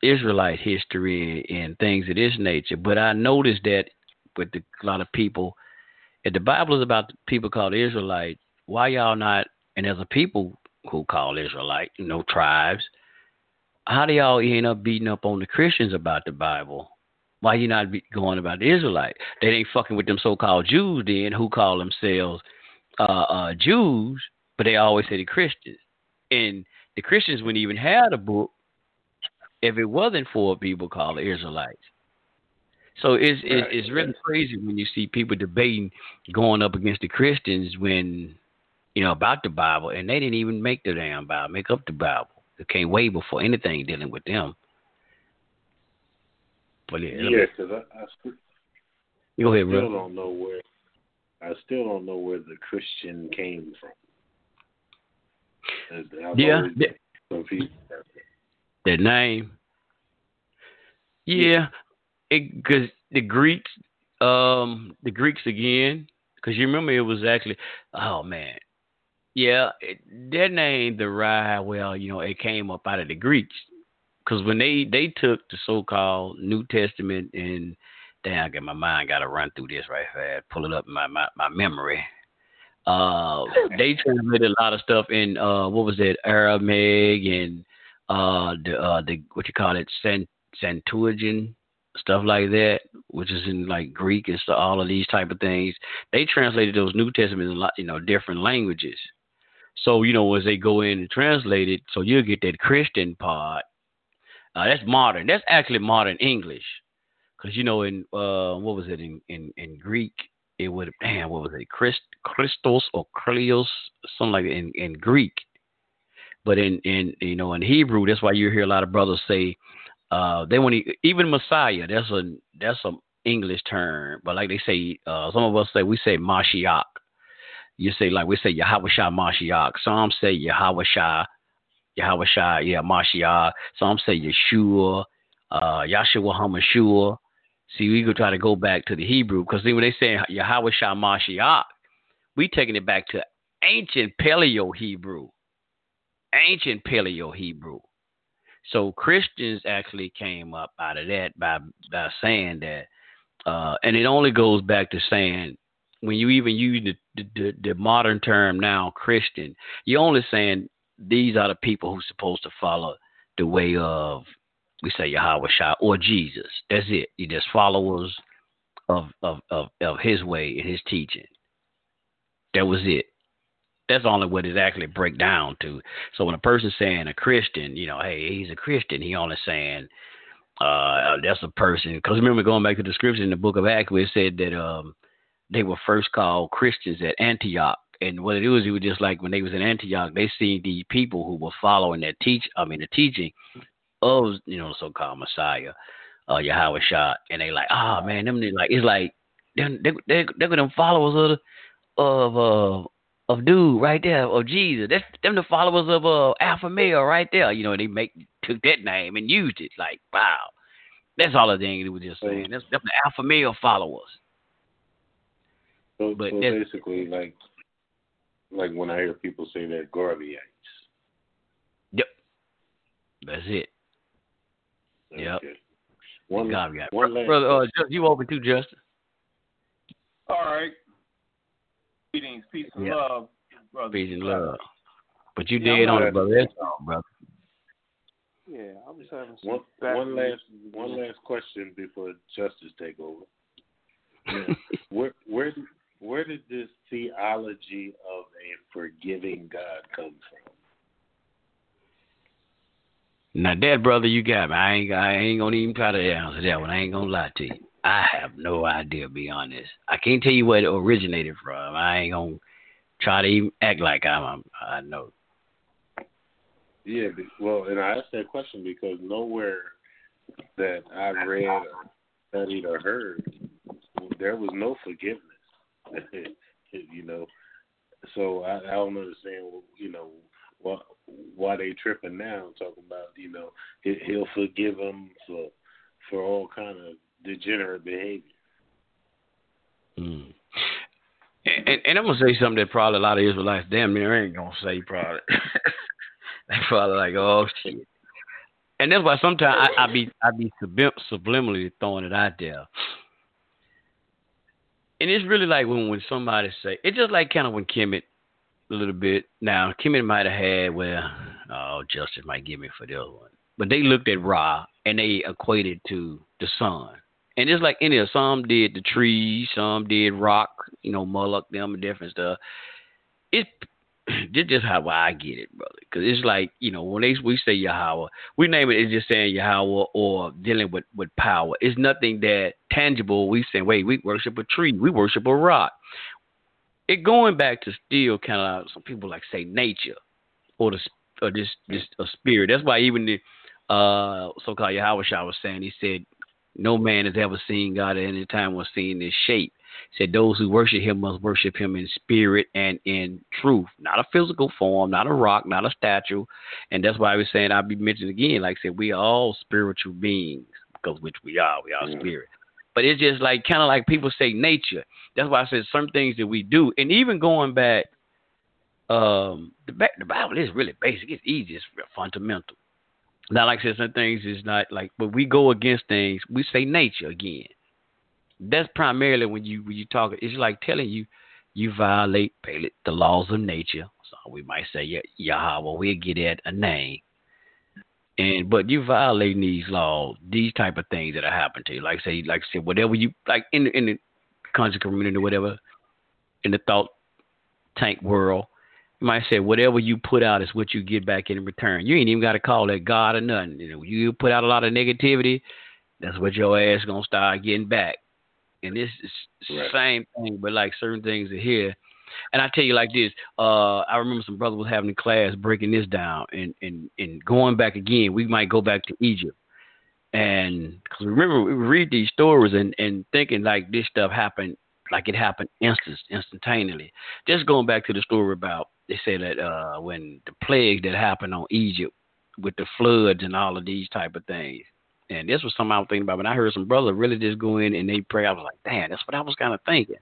Israelite history and things of this nature. But I noticed that with the, a lot of people if the Bible is about people called Israelites, why y'all not? And there's a people who call Israelite, know, tribes. How do y'all end up beating up on the Christians about the Bible? Why you not going about the Israelite? They ain't fucking with them so-called Jews then, who call themselves uh, uh, Jews, but they always say the Christians. And the Christians wouldn't even have the book if it wasn't for people called Israelites. So it's right. it's really crazy when you see people debating going up against the Christians when you know about the Bible, and they didn't even make the damn Bible, make up the Bible. It came way before anything dealing with them. But yeah, yeah, because I, I, still, Go ahead, I still bro. don't know where I still don't know where the Christian came from. I've yeah, that, that name. Yeah, because the Greeks, um, the Greeks again, because you remember it was actually, oh man, yeah, it, their name the derived well, you know, it came up out of the Greeks, because when they they took the so-called New Testament and damn, I get my mind got to run through this right fast, pull it up in my my, my memory. Uh, they translated a lot of stuff in uh, what was it, Aramaic and uh, the uh, the what you call it, Sant Santuagin stuff like that, which is in like Greek and stuff, all of these type of things. They translated those New Testaments in lot, you know, different languages. So you know, as they go in and translate it, so you'll get that Christian part. Uh, that's modern. That's actually modern English, because you know, in uh, what was it in in, in Greek? It would damn, what was it? Christ, Christos or Christos, something like that in in Greek. But in in you know in Hebrew, that's why you hear a lot of brothers say uh, they want even Messiah. That's a that's an English term, but like they say, uh, some of us say we say Mashiach. You say like we say Yahweh Shah Mashiach. Some say Yahweh Shah Yahweh Shai, yeah, Mashiach. Some say Yeshua, uh, Yahshua Hamashua. See, we could try to go back to the Hebrew because when they say Yahweh Shai Mashiach, we taking it back to ancient Paleo Hebrew. Ancient Paleo Hebrew. So Christians actually came up out of that by by saying that, uh, and it only goes back to saying when you even use the, the, the modern term now Christian, you're only saying these are the people who's supposed to follow the way of we say Yahweh or Jesus. That's it. You're just followers of of of, of his way and his teaching. That was it that's only what it actually break down to. So when a person's saying a Christian, you know, hey, he's a Christian, he only saying uh, that's a person. Because remember, going back to the scripture in the book of Acts, where it said that um, they were first called Christians at Antioch. And what it was, it was just like when they was in Antioch, they seen the people who were following that teach, I mean, the teaching of you know so-called Messiah, uh, Yahweh Shah, and they like, oh man, them like it's like they they they they're them followers of of uh, of dude right there of Jesus. That's them the followers of uh Alpha Male right there. You know, they make took that name and used it. Like wow, that's all the thing they were just saying. That's them the Alpha Male followers. So, but so basically, like like when I hear people say that Garveyites. Yep, that's it. Yep. Okay. One, one last brother, uh, you open too, Justin? All right. Greetings, peace and yeah. love, brother. Peace and love. But you yeah, did on it, brother. That's all, brother. Yeah, I was having one, one last one last question before Justice take over. Yeah. where where where did this theology of a forgiving God come from? Now that brother you got me. I ain't I ain't gonna even try to answer that one. I ain't gonna lie to you. I have no idea, be honest. I can't tell you where it originated from. I ain't gonna try to even act like I'm. I know. Yeah, well, and I asked that question because nowhere that I read or studied or heard, there was no forgiveness. you know, so I, I don't understand. You know, why why they tripping now, talking about you know he'll forgive them for for all kind of degenerate behavior. Mm. And, and, I'm gonna say something that probably a lot of Israelites damn near ain't gonna say probably. they probably like, oh shit. And that's why sometimes I, I be I be subliminally throwing it out there. And it's really like when when somebody say it's just like kind of when Kemet a little bit. Now Kemet might have had well, oh Justice might give me for the other one, but they looked at Ra and they equated to the sun. And it's like any of some did the trees, some did rock, you know, Moloch, them and different stuff. It's this just how I get it, brother. Because it's like you know when they we say Yahweh, we name it. It's just saying Yahweh or dealing with with power. It's nothing that tangible. We say, wait, we worship a tree, we worship a rock. It going back to still kind of some people like say nature or the or this this a spirit. That's why even the uh so-called Yahweh Shah was saying he said no man has ever seen God at any time or seen his shape. Said those who worship him must worship him in spirit and in truth, not a physical form, not a rock, not a statue. And that's why I was saying I'll be mentioned again, like I said, we are all spiritual beings, because which we are, we are mm. spirit. But it's just like kind of like people say nature. That's why I said some things that we do, and even going back, um, the the Bible is really basic. It's easy. It's fundamental. Now, like I said, some things is not like, but we go against things. We say nature again. That's primarily when you when you talk. It's like telling you you violate the laws of nature. So we might say Yahweh. We'll get at a name. And but you violating these laws, these type of things that are happening to you. Like say, like I said, whatever you like in in the conscious community, or whatever, in the thought tank world, might say whatever you put out is what you get back in return. You ain't even got to call that God or nothing. You know, you put out a lot of negativity, that's what your ass gonna start getting back. And this is the right. same thing, but like certain things are here. And I tell you like this, uh, I remember some brother was having a class breaking this down and, and, and going back again, we might go back to Egypt. And cause remember, we read these stories and, and thinking like this stuff happened, like it happened instant, instantaneously. Just going back to the story about they say that uh, when the plague that happened on Egypt with the floods and all of these type of things. And this was something I was thinking about when I heard some brother really just go in and they pray. I was like, damn, that's what I was kind of thinking.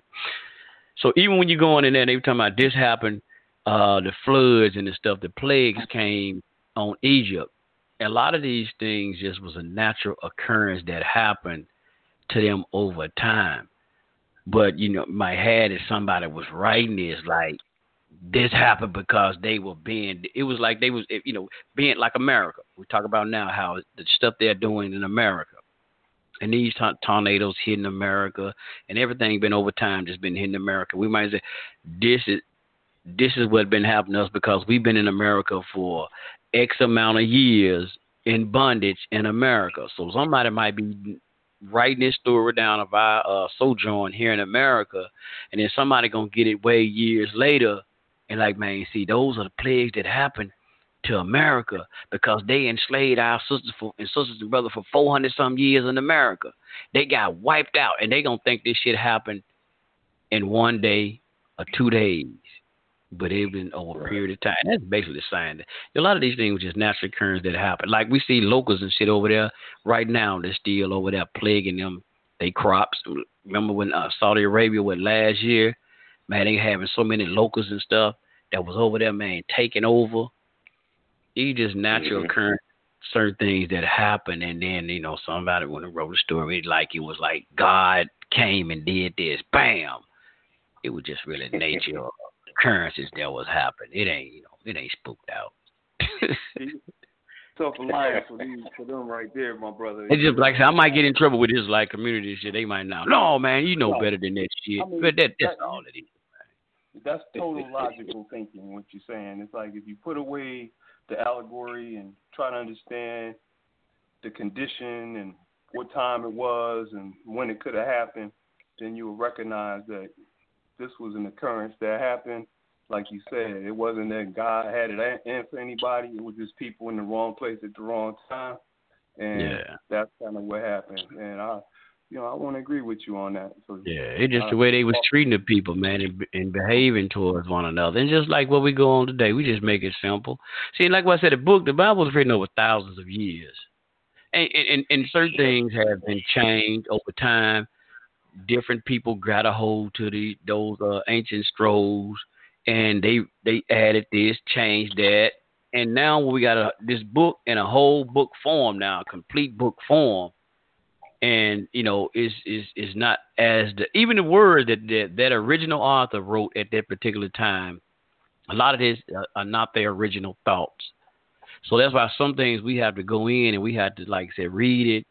So even when you go in there, they were talking about this happened, uh, the floods and the stuff, the plagues came on Egypt. A lot of these things just was a natural occurrence that happened to them over time. But you know, my head is somebody was writing this like this happened because they were being it was like they was you know being like america. We talk about now how the stuff they're doing in america and these t- tornadoes hitting america and everything been over time just been hitting america. We might say this is this is what been happening to us because we've been in america for x amount of years in bondage in america. So somebody might be writing this story down of our uh, sojourn here in america and then somebody gonna get it way years later and like, man, see, those are the plagues that happened to America because they enslaved our sisters for, and sisters and brothers for 400 some years in America. They got wiped out, and they gonna think this shit happened in one day or two days, but it been over a period of time. That's basically saying that a lot of these things were just natural occurrences that happen. Like we see locals and shit over there right now. They're still over there plaguing them. They crops. Remember when uh, Saudi Arabia went last year? Man, they having so many locusts and stuff that was over there, man, taking over. These just natural mm-hmm. certain things that happen, and then you know somebody when they wrote a story, like it was like God came and did this, bam. It was just really nature occurrences that was happening. It ain't you know it ain't spooked out. Tough life for these for them right there, my brother. It's just like I, said, I might get in trouble with this like community shit. They might not. No, man, you know better than that shit. I mean, but that, that's that, all it is. That's total logical thinking. What you're saying. It's like if you put away the allegory and try to understand the condition and what time it was and when it could have happened, then you will recognize that this was an occurrence that happened. Like you said, it wasn't that God had it in for anybody. It was just people in the wrong place at the wrong time, and yeah. that's kind of what happened. And I, you know, I want to agree with you on that. So, yeah, it's just uh, the way they was treating the people, man, and, and behaving towards one another, and just like what we go on today, we just make it simple. See, like what I said, the book, the Bible was written over thousands of years, and and, and certain things have been changed over time. Different people got a hold to the those uh, ancient scrolls, and they they added this, changed that, and now we got a this book in a whole book form now, a complete book form and you know is is is not as the even the word that that, that original author wrote at that particular time a lot of this uh, are not their original thoughts. So that's why some things we have to go in and we have to like I said read it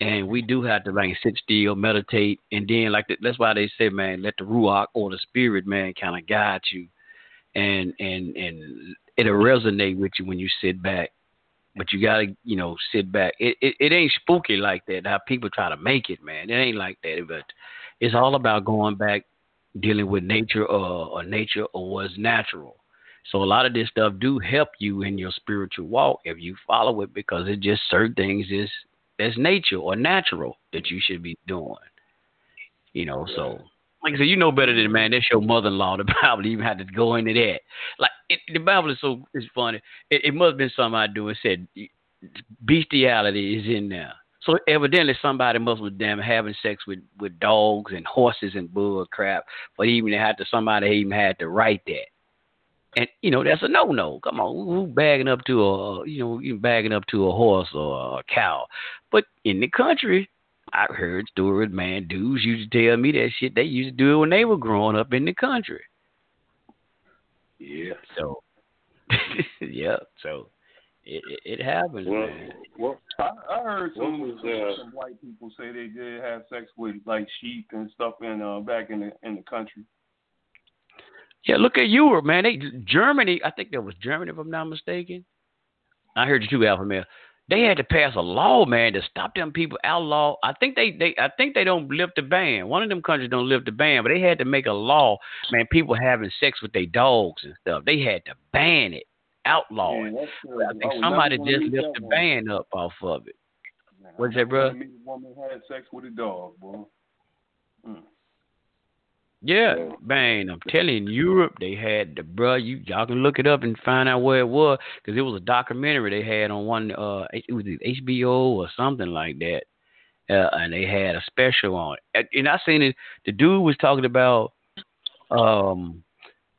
and we do have to like sit still meditate and then like the, that's why they say man let the ruach or the spirit man kind of guide you and and and it'll resonate with you when you sit back but you gotta, you know, sit back. It, it it ain't spooky like that. How people try to make it, man. It ain't like that. But it's all about going back, dealing with nature or, or nature or what's natural. So a lot of this stuff do help you in your spiritual walk if you follow it because it just certain things is that's nature or natural that you should be doing. You know, so like I said, you know better than man. That's your mother-in-law. The Bible even had to go into that. Like it, the Bible is so it's funny. It, it must have been something I do. It said bestiality is in there. So evidently somebody must have damn having sex with with dogs and horses and bull crap. But even had to somebody even had to write that. And you know that's a no no. Come on, who bagging up to a you know you bagging up to a horse or a cow? But in the country, I heard stories, man, dudes used to tell me that shit they used to do it when they were growing up in the country. Yeah. So, yeah. So, it it, it happens, well, man. Well, I, I heard some, was, some, uh, some white people say they did have sex with like sheep and stuff in uh, back in the in the country. Yeah, look at Europe, man. They Germany. I think that was Germany, if I'm not mistaken. I heard you too, Alpha Male they had to pass a law, man, to stop them people outlaw. I think they, they I think they don't lift the ban. One of them countries don't lift the ban, but they had to make a law, man. People having sex with their dogs and stuff. They had to ban it, outlaw it. I think would somebody just lifted the ban up off of it. What's that, bro? a woman had sex with a dog, boy. Mm. Yeah, man, I'm telling you, Europe, they had the bruh. You y'all can look it up and find out where it was because it was a documentary they had on one. Uh, it was HBO or something like that, uh, and they had a special on it. And I seen it. The dude was talking about, um,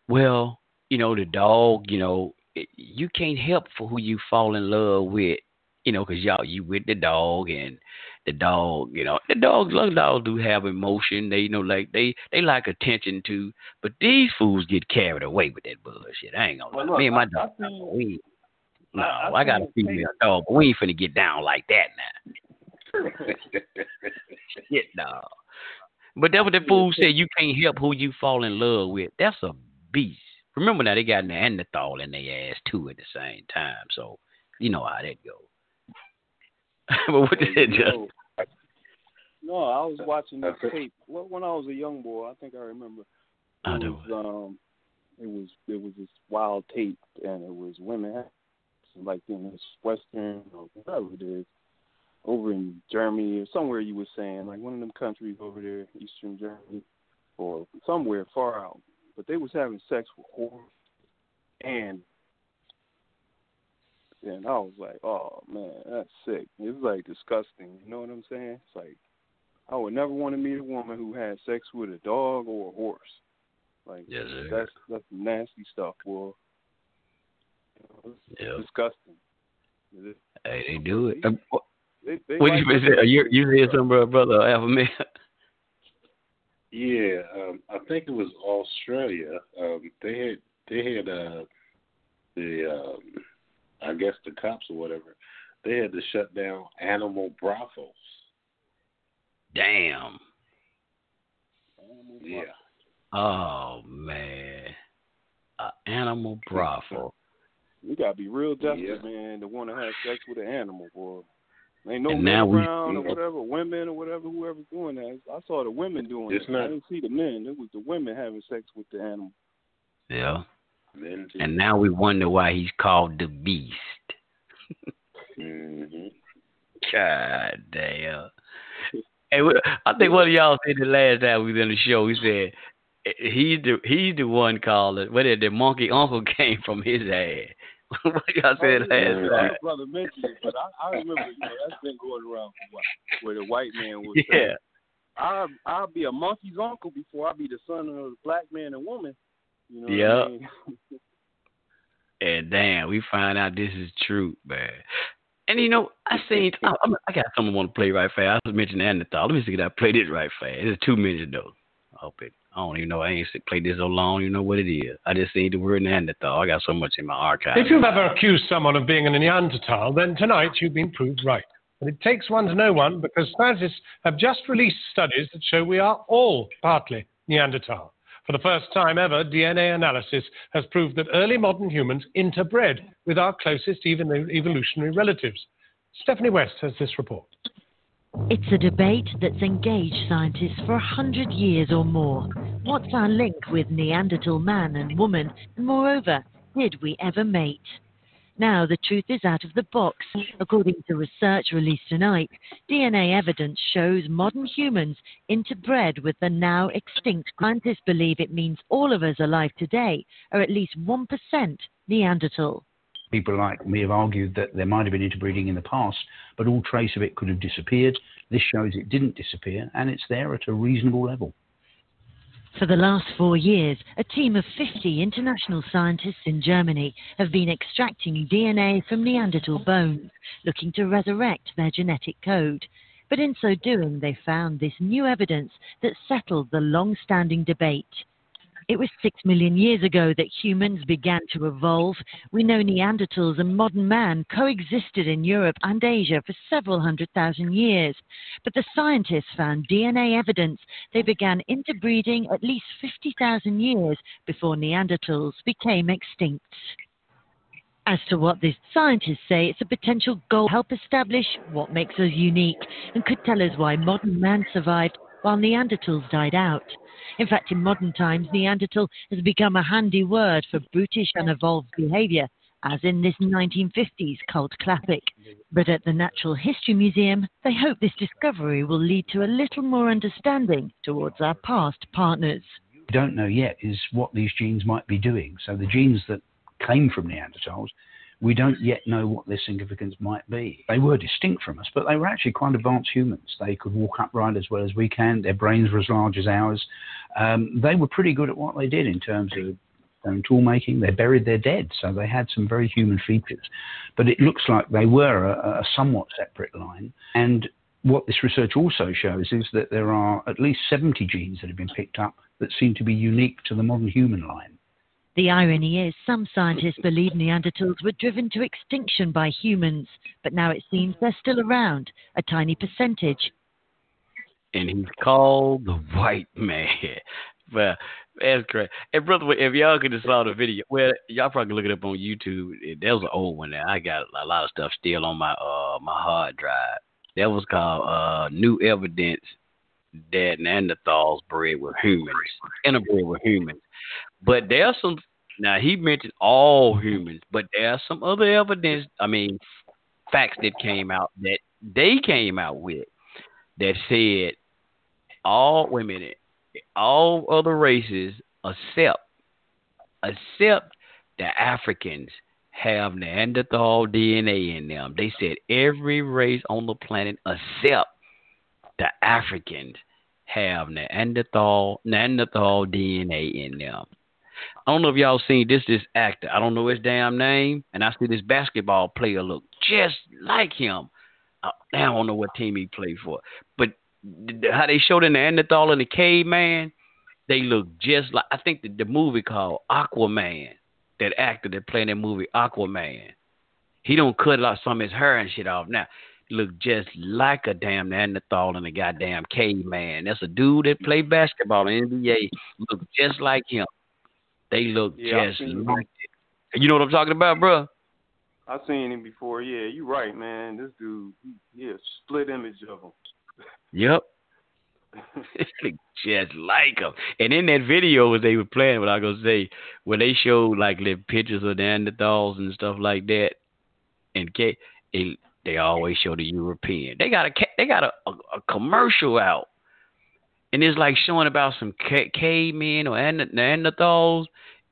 well, you know, the dog. You know, it, you can't help for who you fall in love with. You know, because y'all you with the dog and the dog, you know, the dogs, little dogs do have emotion. They, you know, like they, they like attention too. But these fools get carried away with that bullshit. I ain't gonna Well, lie. look, Me and my I- dog, I think- we, no, I- I, got a female dog, but we ain't finna get down like that now. Shit, dog. But that's what the fool said. You can't help who you fall in love with. That's a beast. Remember now, they got an Neanderthal in their ass too at the same time. So you know how that goes. but what did it just? No, I was watching this tape well, when I was a young boy. I think I remember. I It do. was, um, it was it was this wild tape, and it was women like in this western or whatever it is, over in Germany or somewhere. You were saying like one of them countries over there, Eastern Germany, or somewhere far out. But they was having sex with horses, and and I was like, oh man, that's sick. It's like disgusting. You know what I'm saying? It's like I would never want to meet a woman who had sex with a dog or a horse. Like Yes, sir. that's that's nasty stuff, boy. It's Yeah. disgusting. It- Hey, they do it. Uh, what They, they what like you say? You you said something, bro, brother Alpha Man? Yeah, um, I think it was Australia. Um, they had they had uh, the um, I guess the cops or whatever. They had to shut down animal brothels. Damn. Yeah, Oh man. A animal brothel. You gotta be real desperate, Yeah. man, to want to have sex with an animal, boy. Ain't no men now we- or Mhm. whatever, women or whatever, whoever's doing that. I saw the women doing it. I didn't see the men. It was the women having sex with the animal. Yeah. And now we wonder why he's called the Beast. hmm God damn. Hey, I think one of y'all said the last time we was in the show. He said eh, he's the he's the one called it. Where did the monkey uncle came from his ass? what y'all said Oh, last yeah, time? brother mentioned it, but I, I remember, you know, that's been going around for a while, where the white man was Yeah. saying, I'll, I'll be a monkey's uncle before I'll be the son of a black man and woman. You know what Yeah. I mean? And damn, we find out this is true, man. And you know, I seen I, I'm- got something I want to play right fast. I was mentioning Neanderthal. Let me see if I play this right fast. It's two minutes though. I hope it. I don't even know. I ain't played this so long. You know what it is. I just seen the word Neanderthal. I got so much in my archive. If you've ever accused someone of being a Neanderthal, then tonight you've been proved right. But it takes one to know one because scientists have just released studies that show we are all partly Neanderthal. For the first time ever, DNA analysis has proved that early modern humans interbred with our closest even evolutionary relatives. Stephanie West has this report. It's a debate that's engaged scientists for a hundred years or more. What's our link with Neanderthal man and woman? And moreover, did we ever mate? Now, the truth is out of the box. According to research released tonight, DNA evidence shows modern humans interbred with the now extinct. Scientists believe it means all of us alive today are at least 1% Neanderthal. People like me have argued that there might have been interbreeding in the past, but all trace of it could have disappeared. This shows it didn't disappear, and it's there at a reasonable level. For the last four years, a team of 50 international scientists in Germany have been extracting DNA from Neanderthal bones, looking to resurrect their genetic code. But in so doing, they found this new evidence that settled the long standing debate. It was six million years ago that humans began to evolve. We know Neanderthals and modern man coexisted in Europe and Asia for several hundred thousand years. But the scientists found DNA evidence they began interbreeding at least 50,000 years before Neanderthals became extinct. As to what these scientists say, it's a potential goal to help establish what makes us unique and could tell us why modern man survived while Neanderthals died out. In fact, in modern times, Neanderthal has become a handy word for brutish, and evolved behavior, as in this 1950s cult classic. But at the Natural History Museum, they hope this discovery will lead to a little more understanding towards our past partners. we don't know yet is what these genes might be doing. So the genes that came from Neanderthals, we don't yet know what their significance might be. They were distinct from us, but they were actually quite advanced humans. They could walk upright as well as we can. Their brains were as large as ours. Um, they were pretty good at what they did in terms of tool making. They buried their dead, so they had some very human features. But it looks like they were a, a somewhat separate line. And what this research also shows is that there are at least 70 genes that have been picked up that seem to be unique to the modern human line. The irony is, some scientists believe Neanderthals were driven to extinction by humans, but now it seems they're still around, a tiny percentage. And he's called the white man. Well, that's great. And brother, if y'all could have saw the video, well, y'all probably can look it up on YouTube. That was an old one. There, I got a lot of stuff still on my uh my hard drive. That was called uh New Evidence that Neanderthals bred with humans, interbred with humans. But there's some. Now he mentioned all humans, but there's some other evidence. I mean, facts that came out that they came out with that said all wait a minute all other races except except the Africans have Neanderthal DNA in them. They said every race on the planet except the Africans have Neanderthal Neanderthal DNA in them. I don't know if y'all seen this this actor. I don't know his damn name, and I see this basketball player look just like him. Uh, I don't know what team he played for, but how they showed in the Neanderthal and the caveman, they look just like I think the, the movie called Aquaman. That actor that played in that movie Aquaman, he don't cut like some of his hair and shit off now. Look just like a damn Neanderthal and a goddamn caveman. That's a dude that played basketball in the NBA. Look just like him. They look Yeah, just like it. You know what I'm talking about, bro? I've seen him before. Yeah, you're right, man. This dude, a split image of him. Yep. just like them. And in that video, when they were playing, what I was gonna say, when they showed like little pictures of the Neanderthals and stuff like that, and they they always show the European. They got a they got a, a, a commercial out, and it's like showing about some ca- cavemen or Neanderthals,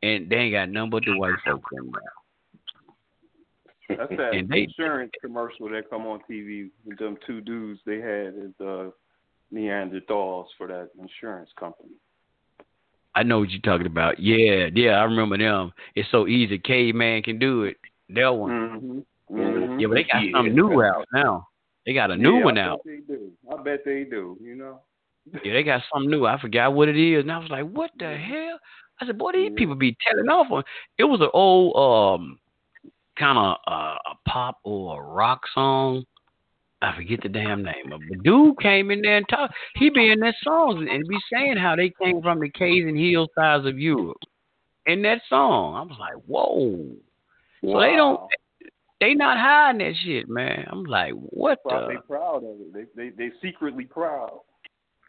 and they ain't got none but the white folks in there. That's that And they- insurance commercial that come on TV with them two dudes they had as uh, Neanderthals for that insurance company. I know what you're talking about. Yeah, yeah, I remember them. It's so easy. Caveman can do it. That one. Mm-hmm. Mm-hmm. Yeah, but they got something new out now. They got a new yeah, one I out. Bet they do. I bet they do. You know. Yeah, they got something new. I forgot what it is, and I was like, "What the hell?" I said, "Boy, these people be telling off on." It was an old, um, kind of uh, a pop or a rock song. I forget the damn name of it. The dude came in there and talked. He be in that song and be saying how they came from the caves and hillsides of Europe. In that song, I was like, "Whoa!" So they don't. They not hiding that shit, man. I'm like, what Probably the? proud of it. They they they secretly proud.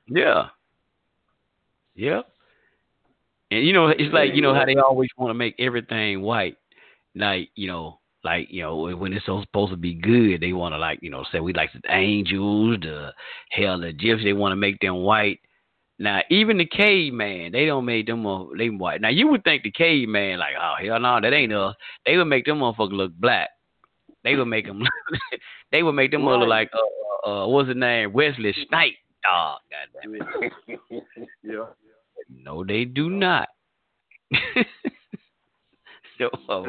Yeah. Yep. And you know, it's like you know how they always want to make everything white, like you know, like you know when it's so supposed to be good, they want to like you know say we like the angels, the hell, the gypsies, they want to make them white. Now even the caveman, they don't make them uh, they white. Now you would think the caveman like, oh hell no, that ain't us. They would make them motherfuckers look black. They would make them, they would make them look like uh, uh, what's his name, Wesley Snipes. Oh, goddamn it. yeah. No, they do not. so, uh,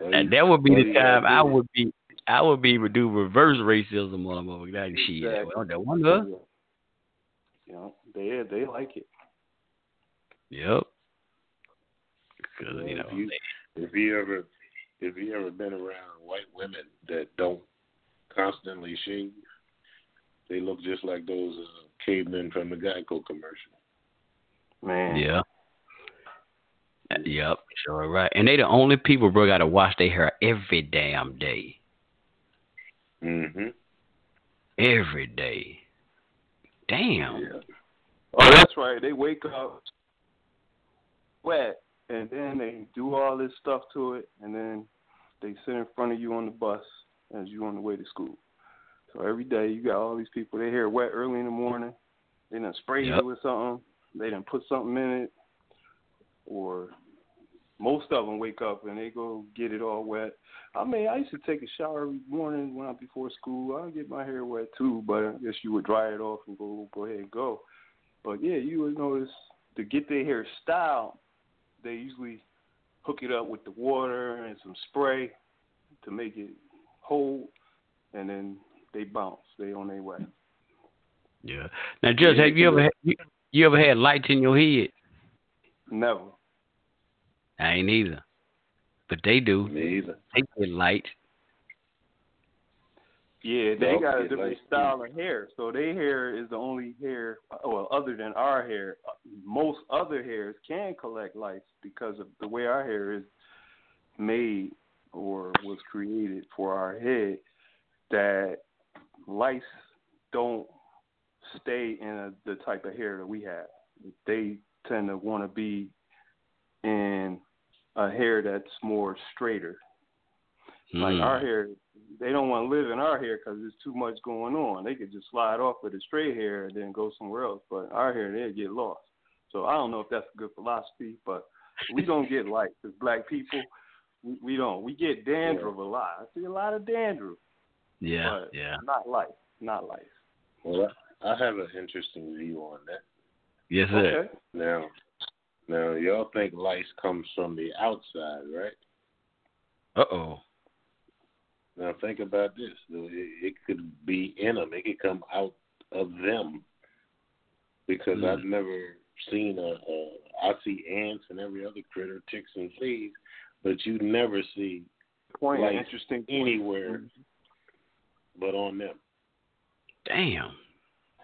and that would be the time I would be, I would be would do reverse racism on them. That shit. Exactly. Well, that wonder. You know, they they like it. Yep. Because you know, if you, if you ever if you ever been around white women that don't constantly shave, they look just like those uh, cavemen from the Geico commercial. Man. Yeah. Uh, Yep, sure right. And they the only people bro gotta wash their hair every damn day. Mm-hmm. Every day. Damn. Yeah. Oh, that's right. They wake up wet, and then they do all this stuff to it, and then they sit in front of you on the bus as you on the way to school. So every day you got all these people. They hair wet early in the morning, They done sprayed Yep. it with something. They done put something in it, or most of them wake up and they go get it all wet. I mean, I used to take a shower every morning when I before school. I get my hair wet too, but I guess you would dry it off and go go ahead and go. But yeah, you would notice to get their hair styled, they usually hook it up with the water and some spray to make it hold, and then they bounce. They on their way. Yeah. Now, Judge, have you ever had, you, you ever had lights in your head? Never. I ain't either. But they do. Me either. They get light. Yeah, they Dog got a different light, style of hair. So their hair is the only hair, well, other than our hair. Uh, most other hairs can collect lights because of the way our hair is made or was created for our head. That lights don't stay in a, the type of hair that we have. They tend to want to be in a hair that's more straighter. Like Mm. our hair, they don't want to live in our hair because there's too much going on. They could just slide off with a straight hair and then go somewhere else. But our hair, they get lost. So I don't know if that's a good philosophy, but we don't get lice as black people. We, we don't. We get dandruff a lot. I see a lot of dandruff, Yeah, but yeah. not lights. Not lights. Well, I I have an interesting view on that. Yes, sir. Okay. Now, now y'all think lice comes from the outside, right? Uh oh. Now think about this: it, it could be in them. It could come out of them because Hmm. I've never seen a, a. I see ants and every other critter, ticks and fleas, but you never see Point. lice Interesting. point. Anywhere but on them. Damn.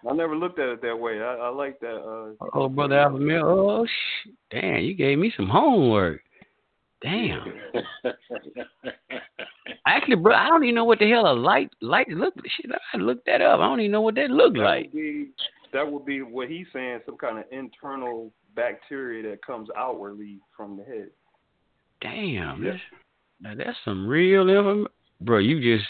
I never looked at it that way. I, I like that. Uh, Oh, brother Alpha Male. Oh, sh- damn! You gave me some homework. Damn. Actually, bro, I don't even know what the hell a light light look. Shit, I looked that up. I don't even know what that looked that like. would be that would be what he's saying. Some kind of internal bacteria that comes outwardly from the head. Damn. That's, now that's some real information, bro. You just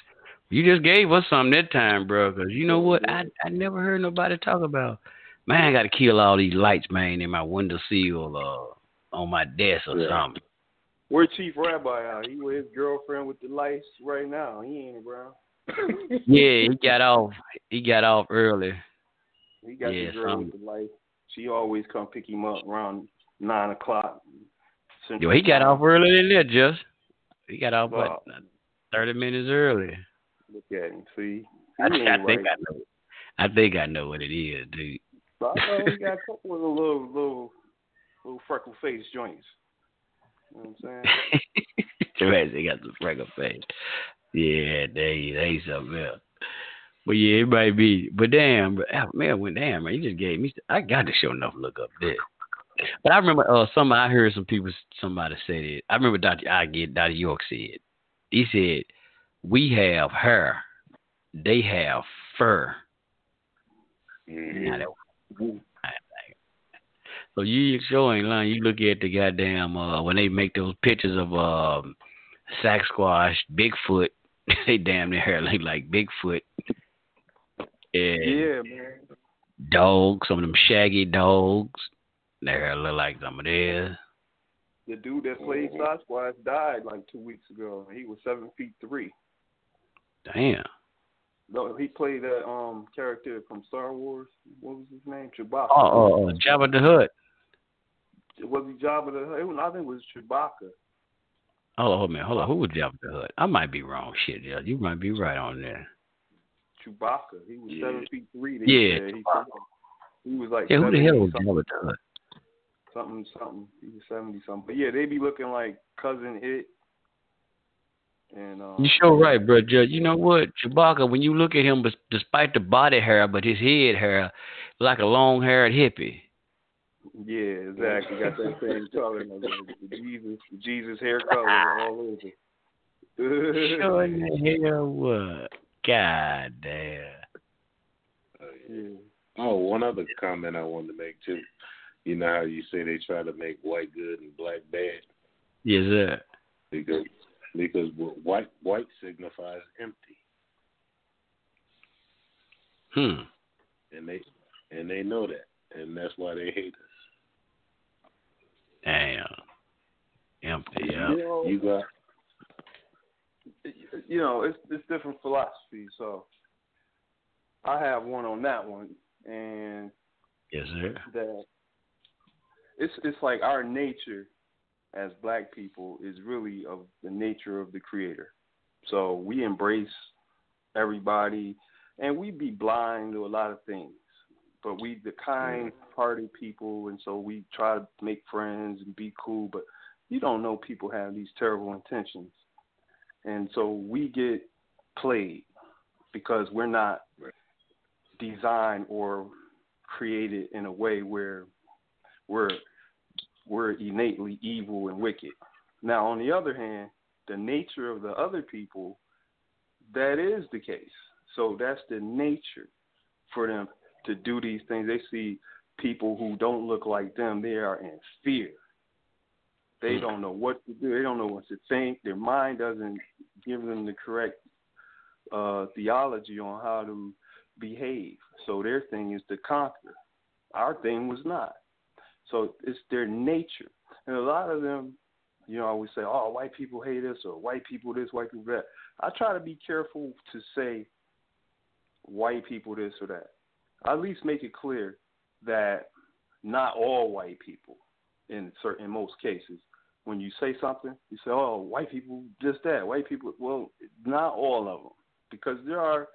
you just gave us something that time, bro. Because you know what? I I never heard nobody talk about. Man, I got to kill all these lights, man, in my windowsill uh, on my desk or Yeah. something. Where Chief Rabbi out? He with his girlfriend with the lights right now. He ain't around. Yeah, he got off. He got off early. He got Yeah, the girl some- with the lights. She always come pick him up around nine o'clock. Yo, he got off earlier than that, just. He got off Wow. what, thirty minutes early. Look at him. See, I, I think right. I know. I think I know what it is, dude. So I know he got a couple of little little little freckle face joints. You know what I'm saying? Teresa got the freckle face. Yeah, they they something else. But yeah, it might be. But damn, ah, man, when damn, man, you just gave me. I got to show enough look up there. But I remember uh, some. I heard some people, somebody said it. I remember Doctor. I get Doctor York said. He said, "We have hair, they have fur." Now So you sure ain't lying. You look at the goddamn uh, when they make those pictures of um, Sasquatch, Bigfoot. they damn their hair look like Bigfoot. And Yeah, man. dogs, some of them shaggy dogs. Their hair look like some of theirs. The dude that played Sasquatch died like two weeks ago. He was seven feet three. Damn. No, he played that um character from Star Wars. What was his name? Chewbacca. Oh, oh, oh Jabba the Hutt. Was he Jabba the Hutt? It was- I think it was Chewbacca. Hold on, hold on, man. Hold on. Who was Jabba the Hutt? I might be wrong. Shit, yeah, you might be right on there. Chewbacca. He was Yeah. seven feet three. They Yeah, said. He, he was like Yeah, who the hell was something, Jabba the Hutt? something something. He was seventy something. But yeah, they be looking like Cousin Itt. And um, You sure right, bro, You know what, Chewbacca? When you look at him, despite the body hair, but his head hair, like a long-haired hippie. Yeah, exactly. Got that same color. the, the Jesus, the Jesus hair color all over. Sure in the hell what? God damn. Yeah. Oh, one other comment I wanted to make too. You know how you say they try to make white good and black bad Yes, sir. because because white white signifies empty, Hmm. and they and they know that, and that's why they hate us. Damn. Empty. Yeah. You know, You got you know, it's it's different philosophies. So I have one on that one, and Yes, sir. that it's it's like our nature as black people is really of the nature of the creator. So we embrace everybody and we be blind to a lot of things. But we the kind hearted people and so we try to make friends and be cool, but you don't know people have these terrible intentions. And so we get played because we're not designed or created in a way where we're we're innately evil and wicked. Now, on the other hand, the nature of the other people, that is the case. So that's the nature for them to do these things. They see people who don't look like them, they are in fear. They don't know what to do. They don't know what to think. Their mind doesn't give them the correct uh, theology on how to behave. So their thing is to conquer. Our thing was not. So it's their nature. And a lot of them, you know, always say, oh, white people hate us or white people this, white people that. I try to be careful to say white people this or that. I at least make it clear that not all white people in certain in most cases when you say something you say oh white people just that white people well not all of them because there are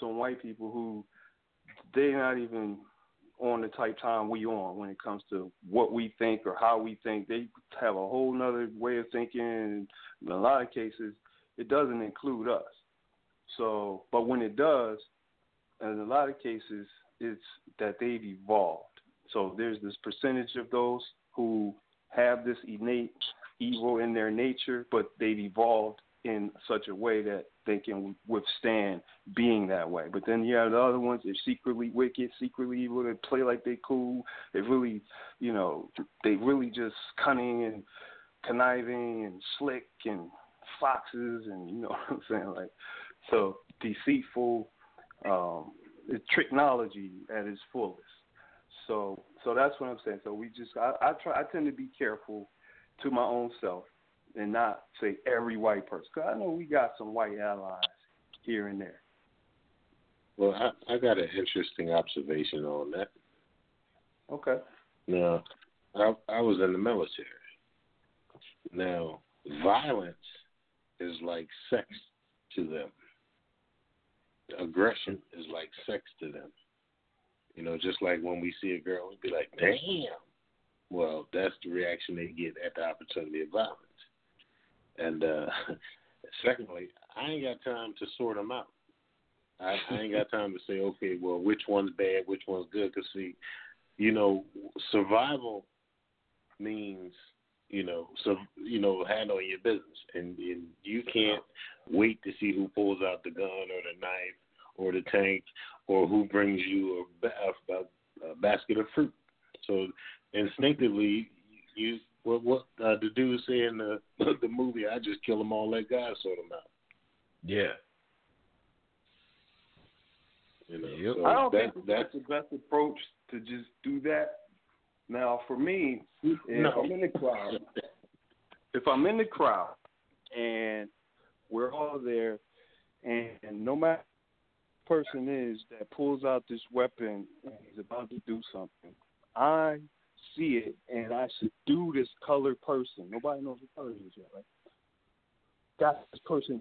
some white people who they're not even on the type time we on when it comes to what we think or how we think. They have a whole nother way of thinking in a lot of cases it doesn't include us. So but when it does in a lot of cases it's that they've evolved. So there's this percentage of those who have this innate evil in their nature, but they've evolved in such a way that they can withstand being that way. But then you have the other ones, they're secretly wicked, secretly evil, they play like they cool, they really, you know, they really just cunning and conniving and slick and foxes and you know what I'm saying? Like so deceitful, um, technology at its fullest. So so that's what I'm saying. So we just I, I try I tend to be careful to my own self and not say every white person. Cause I know we got some white allies here and there. well, I, I got an interesting observation on that. Okay. Now, I, I was in the military. Now, violence is like sex to them. Aggression is like sex to them. You know, just like when we see a girl, we'd be like, damn. Well, that's the reaction they get at the opportunity of violence. And uh secondly, I ain't got time to sort them out. I, I ain't got time to say, okay, well, which one's bad, which one's good. Because see, you know, survival means, you know, so you know, handle your business, and, and you can't wait to see who pulls out the gun or the knife or the tank or who brings you a, a, a basket of fruit. So instinctively, you what what uh, the dude say in the the movie, I just kill them all, let God sort them out. Yeah. You know, Yep. so I don't that, think that's the best approach to just do that. Now, for me, if No. I'm in the crowd, if I'm in the crowd and we're all there, and, no matter person is that pulls out this weapon and he's about to do something, I see it and I subdue this colored person. Nobody knows what color he is yet, right? Got this person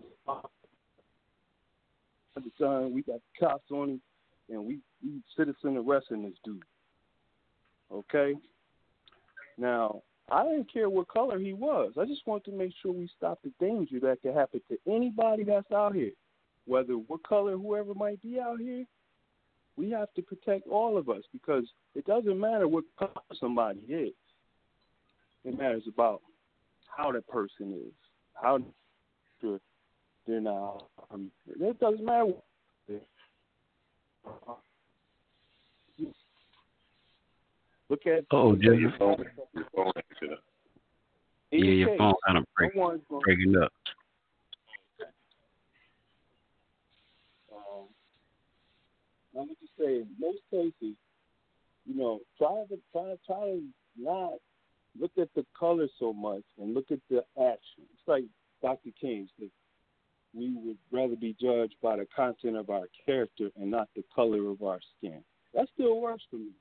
the we got cops on him, and we, we citizen arresting this dude. Okay? Now, I didn't care what color he was. I just wanted to make sure we stop the danger that could happen to anybody that's out here. Whether what color whoever might be out here, we have to protect all of us because it doesn't matter what color somebody is. It matters about how that person is, how they're, they're not. Um, it doesn't matter. What Look at Oh, Yeah, Junior. your phone, your phone acted up. Yeah, any your case, phone kind of break, breaking up. Me just say, in most cases, you know, try to try try to not look at the color so much and look at the action. It's like Dr. King said, we would rather be judged by the content of our character and not the color of our skin. That still works for me.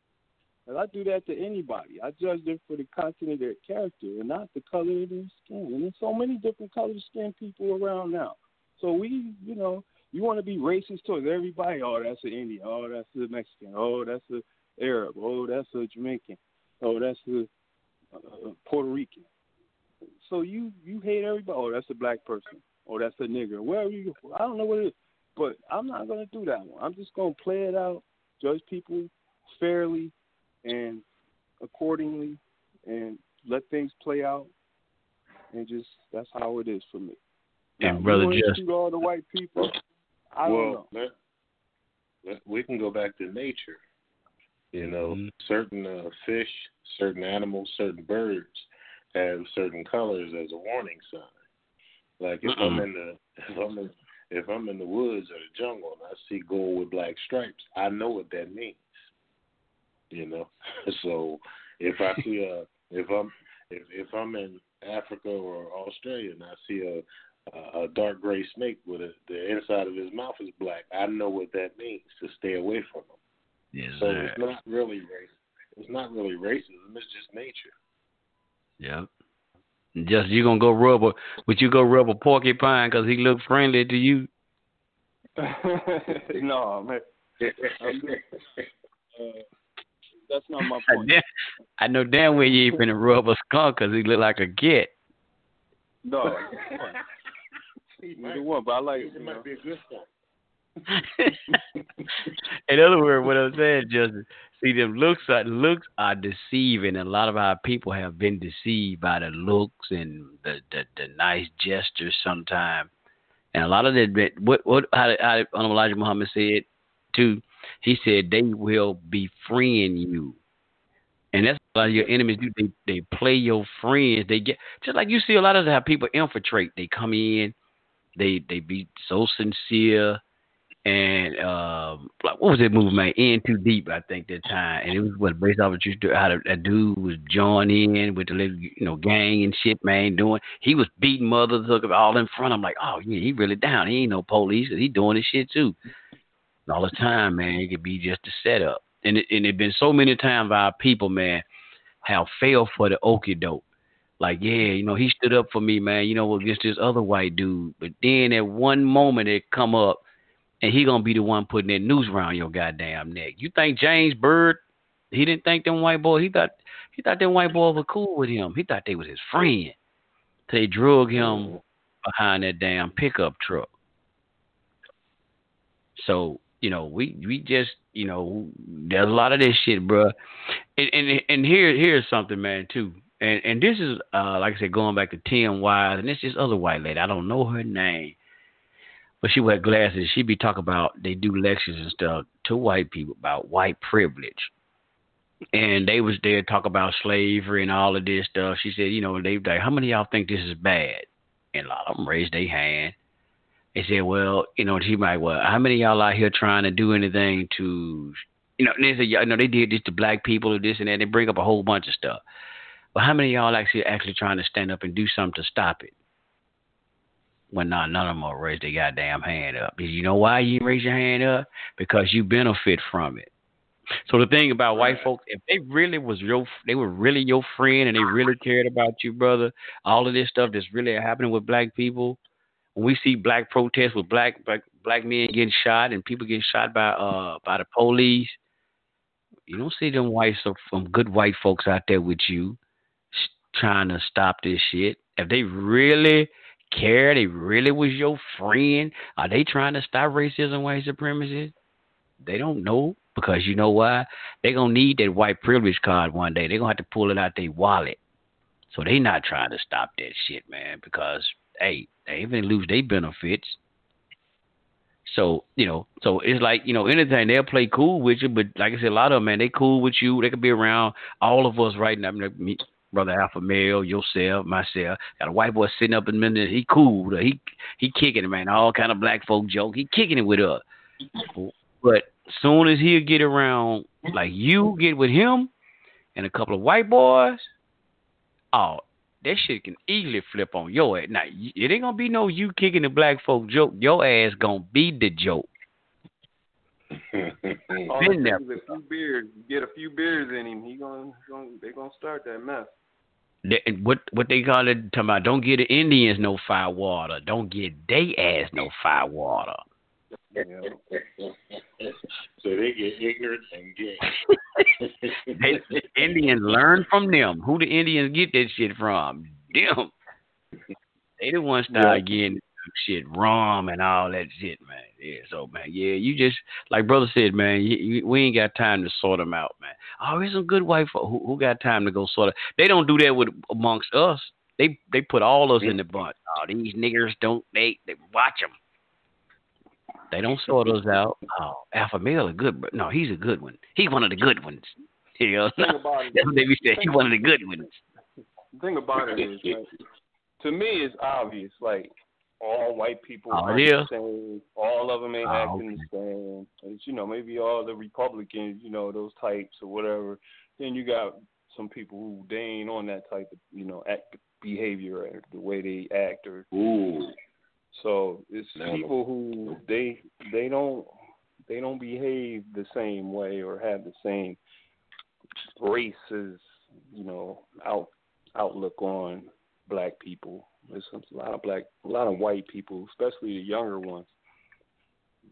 And I do that to anybody. I judge them for the content of their character and not the color of their skin. And there's so many different color skin people around now. So we, you know, you want to be racist towards everybody. Oh, that's an Indian. Oh, that's a Mexican. Oh, that's a Arab. Oh, that's a Jamaican. Oh, that's a uh, Puerto Rican. So you you hate everybody. Oh, that's a black person. Oh, that's a nigger. Wherever you, I don't know what it is, but I'm not gonna do that one. I'm just gonna play it out, judge people fairly and accordingly, and let things play out, and just that's how it is for me. And now, brother, just shoot all the white people. I don't know. well, let, let, we can go back to nature. You know, Mm-hmm. certain uh, fish, certain animals, certain birds have certain colors as a warning sign. Like if I'm in the if I'm in if I'm in the woods or the jungle and I see gold with black stripes, I know what that means. You know, so if I see a if I'm if if I'm in Africa or Australia and I see a a, a dark gray snake with a, the inside of his mouth is black, I know what that means to stay away from him. yes, So sir. it's not really race. It's not really racism. It's just nature. Yep. Just you gonna go rub a would you go rub a porcupine because he look friendly to you? no, man. I'm. Uh, that's not my I, point. damn, I know damn well you ain't finna rub a skunk because he look like a git. No, either one. But I like It you know. be a good thing. In other words, what I'm saying, Justin, see them looks are looks are deceiving. A lot of our people have been deceived by the looks and the the, the nice gestures sometimes. And a lot of that, what what how, how Honorable Elijah Muhammad said too. He said they will befriend you, and that's what a lot of your enemies do. They they play your friends. They get just like you see a lot of how people infiltrate. They come in, they they be so sincere and um, like what was that movie, man? In Too Deep, I think that time, and it was what based off of true story, how that dude was joining in with the little you know gang and shit, man. Doing he was beating mothers up all in front. I'm like, oh yeah, he really down. He ain't no police, he doing his shit too. And all the time, man. It could be just a setup, and it, and it been so many times our people, man, have failed for the okey doke. Like, yeah, you know, he stood up for me, man, you know, against this other white dude. But then at one moment it come up and he gonna be the one putting that noose around your goddamn neck. You think James Byrd? He didn't think them white boys. He thought he thought them white boys were cool with him. He thought they was his friend. They drug him behind that damn pickup truck. So you know, we we just you know, there's a lot of this shit, bro. And and and here here's something, man, too. And and this is uh like I said, going back to Tim Wise, and it's this other white lady. I don't know her name but she wear glasses. She be talking about they do lectures and stuff to white people about white privilege. And they was there talk about slavery and all of this stuff. She said, you know, they like, how many y'all think this is bad? And a lot of them raised their hand. They said, well, you know, she might, well, how many y'all out here trying to do anything to, you know, they said, you know, they did this to black people or this and that. They bring up a whole bunch of stuff. But how many of y'all actually actually trying to stand up and do something to stop it? Well, not none of them will raise their goddamn hand up. You know why you raise your hand up? Because you benefit from it. So the thing about white folks, if they really was your, they were really your friend, and they really cared about you, brother. All of this stuff that's really happening with black people. When we see black protests with black black black men getting shot and people getting shot by uh by the police, you don't see them white so some good white folks out there with you trying to stop this shit. If they really care, they really was your friend. Are they trying to stop racism, white supremacy? They don't know because you know why? They're gonna need that white privilege card one day. They're gonna have to pull it out their wallet. So they not trying to stop that shit, man, because hey, they even lose their benefits. So, you know, so it's like, you know, anything, they'll play cool with you, but like I said, a lot of them, man, they cool with you. They could be around all of us right now. I mean, me, brother Alpha Male, yourself, myself. Got a white boy sitting up in the middle. He cool. He he kicking it, man. All kind of black folk joke. He kicking it with us. But soon as he'll get around, like you get with him and a couple of white boys, oh, that shit can easily flip on your ass. Now, it ain't gonna be no you kicking the black folk joke. Your ass gonna be the joke. All Been there. a few beers, get a few beers in him. He gonna, gonna they gonna start that mess. They- what what they call it? Talking about don't get the Indians no fire water. Don't get they ass no fire water. so they get ignorant and gay. They, the Indians learn from them. Who the Indians get that shit from? Them. They the ones start getting shit rum and all that shit, man. Yeah, so man, yeah, you just like brother said, man. You, you, we ain't got time to sort them out, man. Oh, there's some good white folk who, who got time to go sort of. They don't do that with amongst us. They they put all us in the bunch. Oh, these niggers don't they they watch them. They don't sort us out. Oh, alpha male a good, no, he's a good one. He's one of the good ones. You know, Think about it. that's what they be saying. He's one of the good ones. The thing about it is, like, to me, it's obvious. Like all white people Oh, aren't the same. All of them ain't Oh, acting the same. It's, you know, maybe all the Republicans, you know, those types or whatever. Then you got some people who they ain't on that type of, you know, act behavior or the way they act or. Ooh. So it's Now- people who they they don't they don't behave the same way or have the same races, you know, out outlook on black people. There's a lot of black, a lot of white people, especially the younger ones.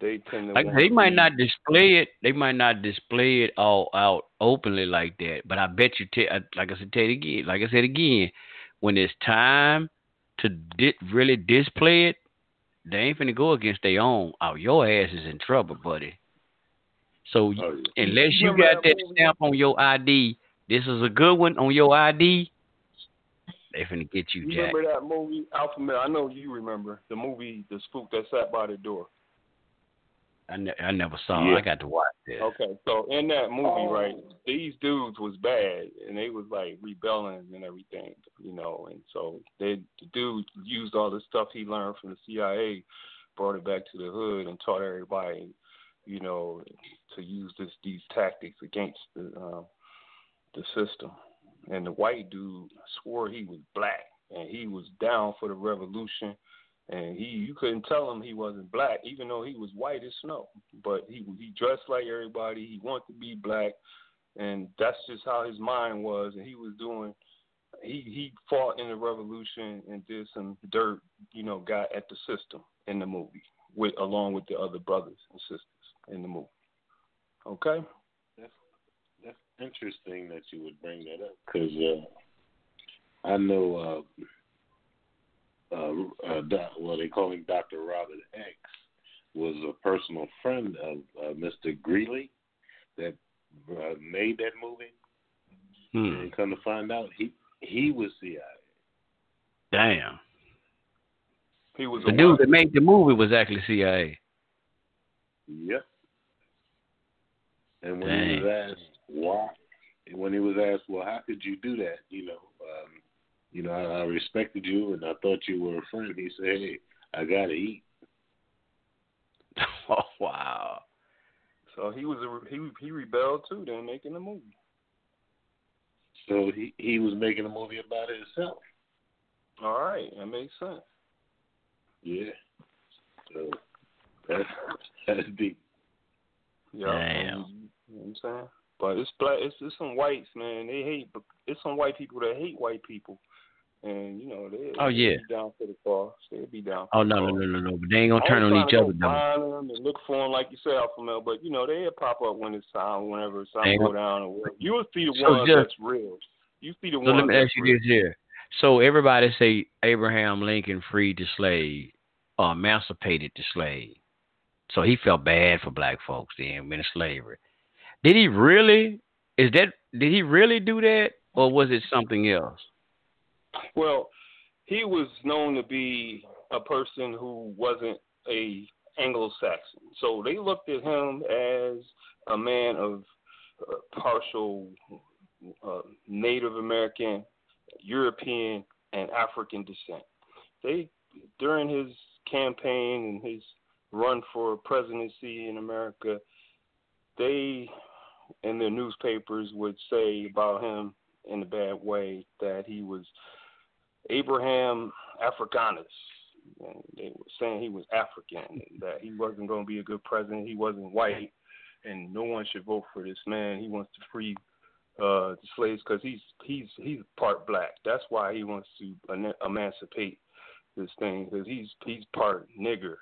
They tend to Like wanna they might be- not display it. They might not display it all out openly like that. But I bet you, t- I- uh, like I said, tell it again, like I said again, when it's time to di- really display it, they ain't finna go against their own. Oh, your ass is in trouble, buddy. So Oh, unless you Remember got that that stamp on your ID, this is a good one on your ID. They finna get you, You Jack. remember that movie Alpha Male? I know you remember the movie The Spook That Sat by the Door. I, ne- I never saw. it. Yeah. I got to watch that. Okay, so in that movie, right, these dudes was bad, and they was like rebelling and everything, you know, and so they the dude used all the stuff he learned from the CIA, brought it back to the hood, and taught everybody, you know, to use this these tactics against the um, the system. And the white dude swore he was black, and he was down for the revolution and he you couldn't tell him he wasn't black, even though he was white as snow. But he he dressed like everybody. He wanted to be black, and that's just how his mind was. And he was doing. He he fought in the revolution and did some dirt, you know, got at the system in the movie with along with the other brothers and sisters in the movie. Okay. That's that's interesting that you would bring that up because uh, I know uh, uh, uh, doc, well they call him Doctor Robert X was a personal friend of uh, Mr. Greenlee that uh, made that movie. Hmm. And come to find out, he he was CIA. Damn. He was The a dude what? that made the movie was actually CIA. Yep. And when Dang. he was asked why, And when he was asked, well, how could you do that? You know, um, you know, I, I respected you and I thought you were a friend. He said, hey, I gotta eat. Oh wow. So he was a he he rebelled too, then making the movie. So he he was making a movie about himself. All right, that makes sense. Yeah. So that's that's deep. Yeah. Damn. You know what I'm saying? But it's black. It's, it's some whites, man. They hate. It's some white people that hate white people, and you know they. Oh, yeah. Be down for the cause. They'll be down. Oh no no no no no! But they ain't gonna turn on each other though. Find them and look for them, like you said, Alpha Male. But you know they'll pop up when it's time, whenever it's time to go down. Or whatever. You'll see the So ones just- that's real. You see the So ones. let me that's ask you real. this here. So everybody say Abraham Lincoln freed the slave or emancipated the slave. So he felt bad for black folks then when in slavery. Did he really? Is that did he really do that or was it something else? Well, he was known to be a person who wasn't a Anglo-Saxon, so they looked at him as a man of uh, partial uh, Native American, European, and African descent. They during his campaign and his run for presidency in America, they in their newspapers would say about him in a bad way that he was Abraham Africanus. And they were saying he was African, that he wasn't going to be a good president. He wasn't white, and no one should vote for this man. He wants to free uh, the slaves because he's he's he's part black. That's why he wants to emancipate this thing because he's he's part nigger,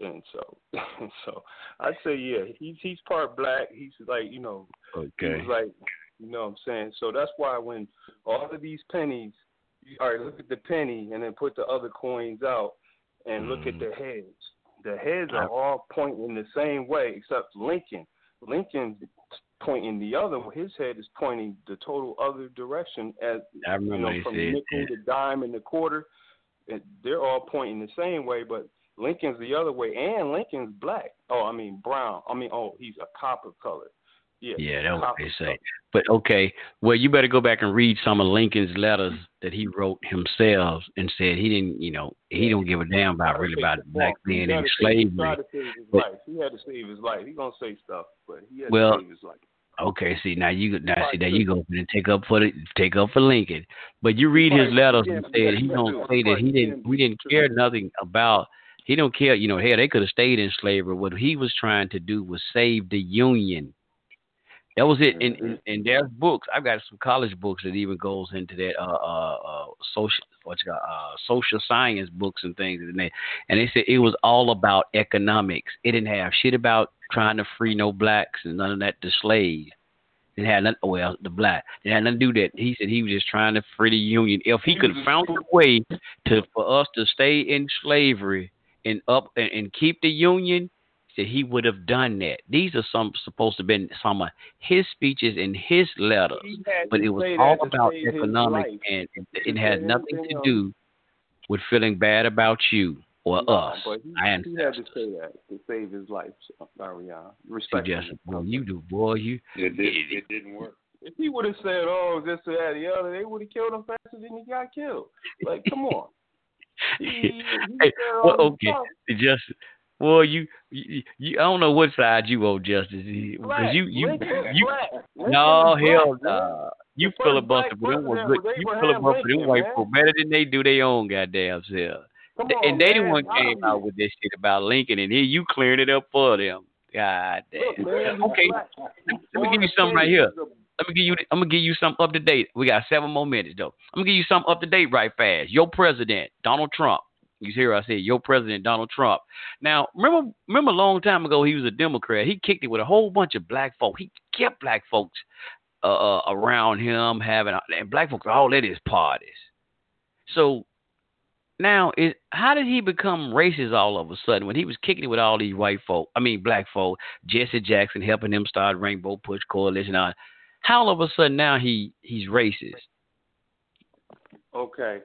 and so so I'd say yeah, he's he's part black. He's like you know, okay, he's like you know what I'm saying. So that's why when all of these pennies, all right, look at the penny and then put the other coins out and mm. look at the heads. The heads are all pointing the same way except Lincoln. Lincoln's pointing the other. His head is pointing the total other direction. As I you know, from nickel to dime and the quarter, they're all pointing the same way, but Lincoln's the other way, and Lincoln's black. Oh, I mean brown. I mean, oh, he's a copper color. Yeah, Yeah, that's what they say. color. But okay, well, you better go back and read some of Lincoln's letters that he wrote himself and said he didn't, you know, he don't give a damn about really about black in gotta save- he slavery. tried to save his But- life. He had to save his life. He gonna say stuff, but he had Well, to save his life. Okay, see now you now see there you go and take up for the take up for Lincoln, but you read his letters and said he don't say that he didn't we didn't care nothing about he don't care you know hell they could have stayed in slavery what he was trying to do was save the Union. That was it. And, and and there's books. I've got some college books that even goes into that uh uh, uh social what's it called uh social science books and things and they and they said it was all about economics. It didn't have shit about trying to free no blacks and none of that to slaves. It had nothing well, the black. It had nothing to do that. He said he was just trying to free the union. If he could have found a way to for us to stay in slavery and up and, and keep the union, that he would have done that. These are some supposed to have been some of his speeches and his letters, but it was all about economics and it, it had nothing to do with feeling bad about you or No, us. but he, I he had to say that to save his life, so, uh, Ariana. Respect. suggest, well, you do, boy, you. It, did, it didn't work. If he would have said, "Oh, this or that, or the other," they would have killed him faster than he got killed. Like, come on. He hey, well, okay. Justice. Well, you, you, you, I don't know what side you owe Justice because you, you, Lincoln you. Lincoln No, hell no. You filibuster for them was good. You filibuster them white folk better than they do their own goddamn self. Come on, and they the one came out with this shit about Lincoln, and here you clearing it up for them. God damn. Look, man, okay, let me give you something right here. Let me give you. I'm gonna give you something up to date. We got seven more minutes though. I'm gonna give you something up to date right fast. Your president, Donald Trump. You hear I said your president, Donald Trump. Now remember, remember a long time ago he was a Democrat. He kicked it with a whole bunch of black folk. He kept black folks uh, uh, around him, having and black folks all at his parties. So now, is how did he become racist all of a sudden when he was kicking it with all these white folk? I mean, black folk. Jesse Jackson helping him start Rainbow Push Coalition. On how all of a sudden now he he's racist? Okay.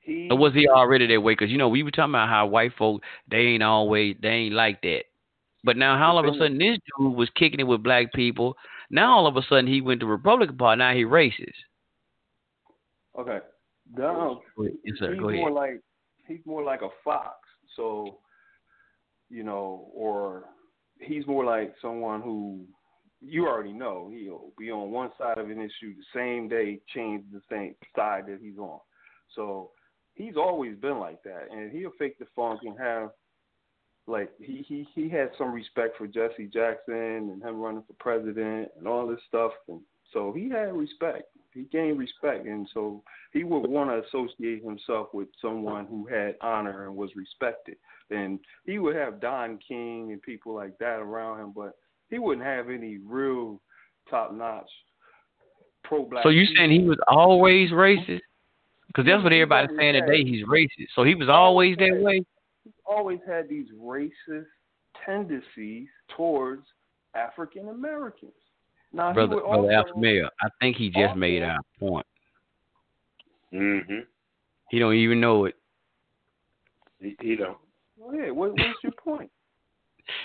He Or was he already that way? Because you know we were talking about how white folk they ain't always they ain't like that. But now how all of a sudden this dude was kicking it with black people. Now all of a sudden he went to Republican Party. Now he racist. Okay. Donald. Yes, sir. he's Go ahead. more like he's more like a fox. So, you know, or he's more like someone who you already know he'll be on one side of an issue the same day, change the same side that he's on. So he's always been like that, and he'll fake the funk and have like he he he had some respect for Jesse Jackson and him running for president and all this stuff, and so he had respect. He gained respect, and so he would want to associate himself with someone who had honor and was respected. And he would have Don King and people like that around him, but he wouldn't have any real top notch pro black. So you saying he was always racist? Because that's what everybody's saying had- today. He's racist. So he was always that way. He's always had these racist tendencies towards African Americans. Now, brother, would brother also- Alpha Male, I think he just made our point. Mm-hmm. He don't even know it. He, he don't. Go ahead. What, what's your point?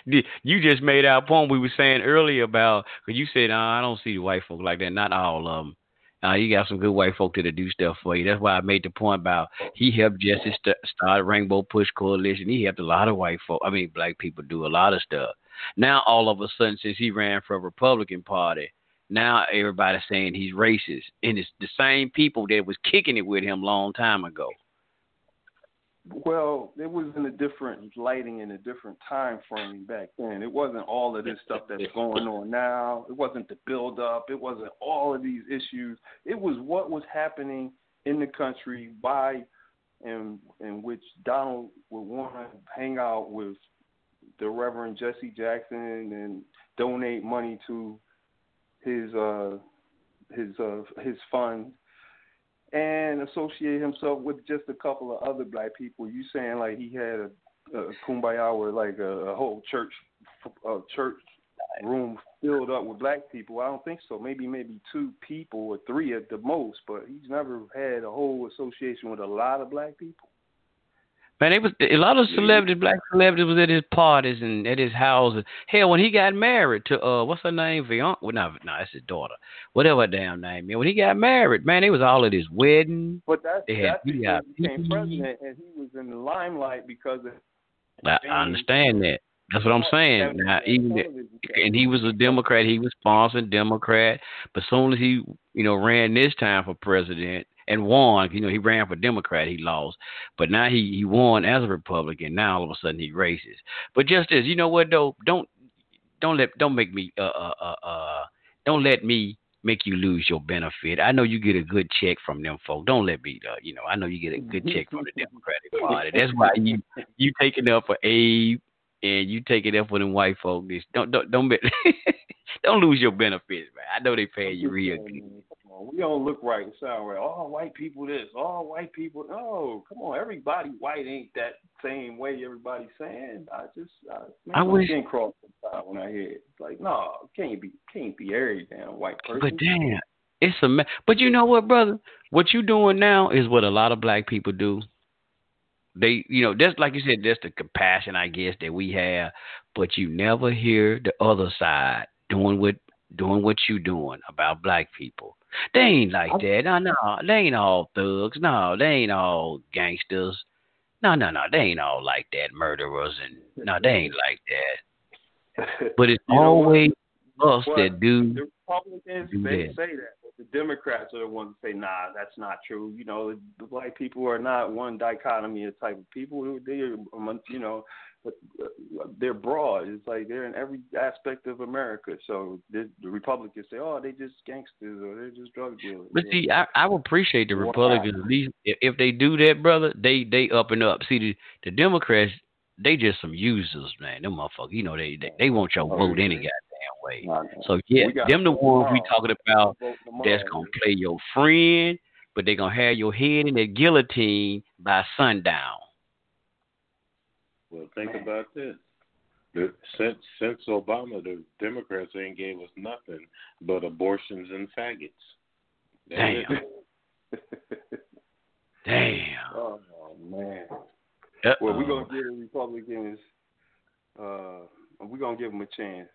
You just made our point we were saying earlier about because you said uh, I don't see the white folk like that. Not all of them. Uh, you got some good white folk that'll do stuff for you. That's why I made the point about he helped Jesse st- start Rainbow Push Coalition. He helped a lot of white folk. I mean, black people do a lot of stuff. Now all of a sudden, since he ran for a Republican Party, now everybody's saying he's racist, and it's the same people that was kicking it with him long time ago. Well, it was in a different lighting in a different time frame back then. It wasn't all of this stuff that's going on now. It wasn't the build up. It wasn't all of these issues. It was what was happening in the country by and in which Donald would want to hang out with the Reverend Jesse Jackson and donate money to his uh his uh his fund and associate himself with just a couple of other black people. You saying like he had a, a kumbaya with like a, a whole church a church room filled up with black people. I don't think so. Maybe maybe two people or three at the most, but he's never had a whole association with a lot of black people. Man, it was a lot of celebrities, black celebrities, was at his parties and at his house. Hell, when he got married to uh, what's her name, Vion? Well, no, no, that's his daughter. Whatever her damn name. Man, when he got married, man, it was all at his wedding. But that's they had that's he became president and he was in the limelight because of. I, I understand that. That's what I'm saying. Now, even and he was a Democrat. He was sponsoring Democrat. But as soon as he, you know, ran this time for president and won, you know, he ran for Democrat. He lost, but now he he won as a Republican. Now all of a sudden he racist. But just as you know what though, don't don't let don't make me uh uh uh, uh don't let me make you lose your benefit. I know you get a good check from them folks. Don't let me, uh, you know, I know you get a good check from the Democratic Party. That's why you you taking up for Abe and you take it up for them white folks. Don't don't don't don't lose your benefits, man. I know they pay you real good. We don't look right and sound right. All white people this, all white people. No, come on, everybody white ain't that same way everybody's saying. I just, I, man, I wish skin cross when I hear it. It's like, no, can't be, can't be every damn white person. But damn, it's a. Ma- but you know what, brother? What you doing now is what a lot of black people do they you know that's like you said that's the compassion i guess that we have but you never hear the other side doing what doing what you doing about black people they ain't like that no no they ain't all thugs no they ain't all gangsters no no no they ain't all like that murderers and no they ain't like that but it's always us that do, the Republicans do they that. say that, but the Democrats are the ones that say, "Nah, that's not true." You know, the, the black people are not one dichotomy of type of people. They are, you know, Uh, they're broad. It's like they're in every aspect of America. So the, the Republicans say, "Oh, they just gangsters or they're just drug dealers." But see, I, I would appreciate the Republicans at least if, they do that, brother. They they up and up. See, the, the Democrats, they just some users, man. Them motherfuckers, you know, they they, they want your Oh, vote any goddamn way. Nah. So yeah, them the ones we talking about. That's gonna play your friend, but they gonna have your head in the guillotine by sundown. Well, think about this. The, since since Obama, the Democrats ain't gave us nothing but abortions and faggots. Damn. Damn. Oh man. Uh-oh. Well, we're gonna give the Republicans. Uh, we're gonna give them a chance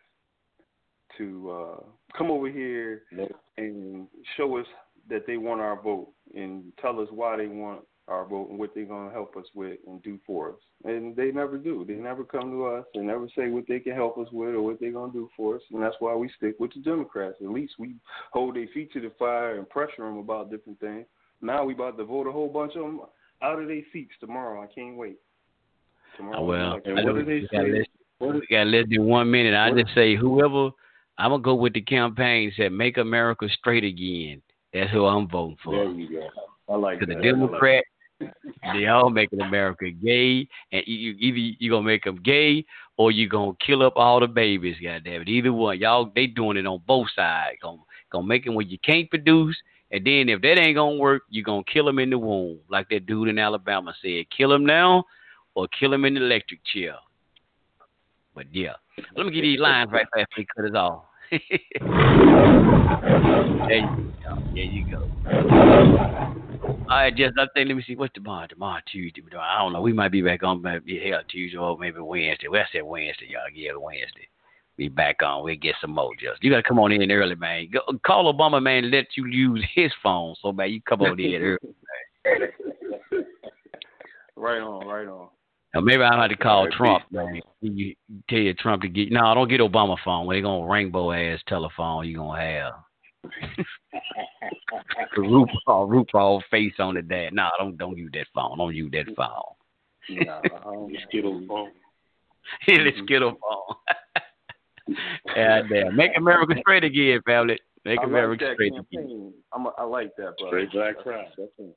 to uh, come over here and show us that they want our vote and tell us why they want our vote and what they're gonna help us with and do for us. And they never do. They never come to us and never say what they can help us with or what they're gonna do for us. And that's why we stick with the Democrats. At least we hold their feet to the fire and pressure them about different things. Now we about to vote a whole bunch of them out of their seats tomorrow. I can't wait. Tomorrow. Oh, well, and what do they we got say? less, we got less than one minute. I just say whoever I'm gonna go with the campaign said make America straight again. That's who I'm voting for. There you go. I like To that. the Democrat, they all making America gay, and you, either you gonna make them gay or you gonna kill up all the babies. Goddamn it, either one. Y'all they doing it on both sides. Gonna gonna make them where you can't produce, and then if that ain't gonna work, you gonna kill them in the womb, like that dude in Alabama said. Kill him now, or kill him in the electric chair. But yeah, let me get these lines right fast he cut us off. there you go. There you go. All right, just I think let me see what's tomorrow. Tomorrow Tuesday. Uh, I don't know. We might be back on maybe hell Tuesday or maybe Wednesday. Well, I said Wednesday, y'all. Yeah, Wednesday. Be back on. We'll get some more. Just you gotta come on in early, man. Go, call Obama, man. Let you use his phone, so man, you come on in early. right on, right on. Now, maybe I have to call Right, Trump. Man. You tell your Trump to get. No, don't get Obama phone. They're gonna rainbow ass telephone you gonna have. The RuPaul, RuPaul face on the dad. No, don't don't use that phone. Don't use that phone. Nah, um, Skittle phone. the Skittle phone. yeah, damn. Make America straight again, family. Make I America that straight again. I'm a, I like that, bro. Straight black pride. That's it.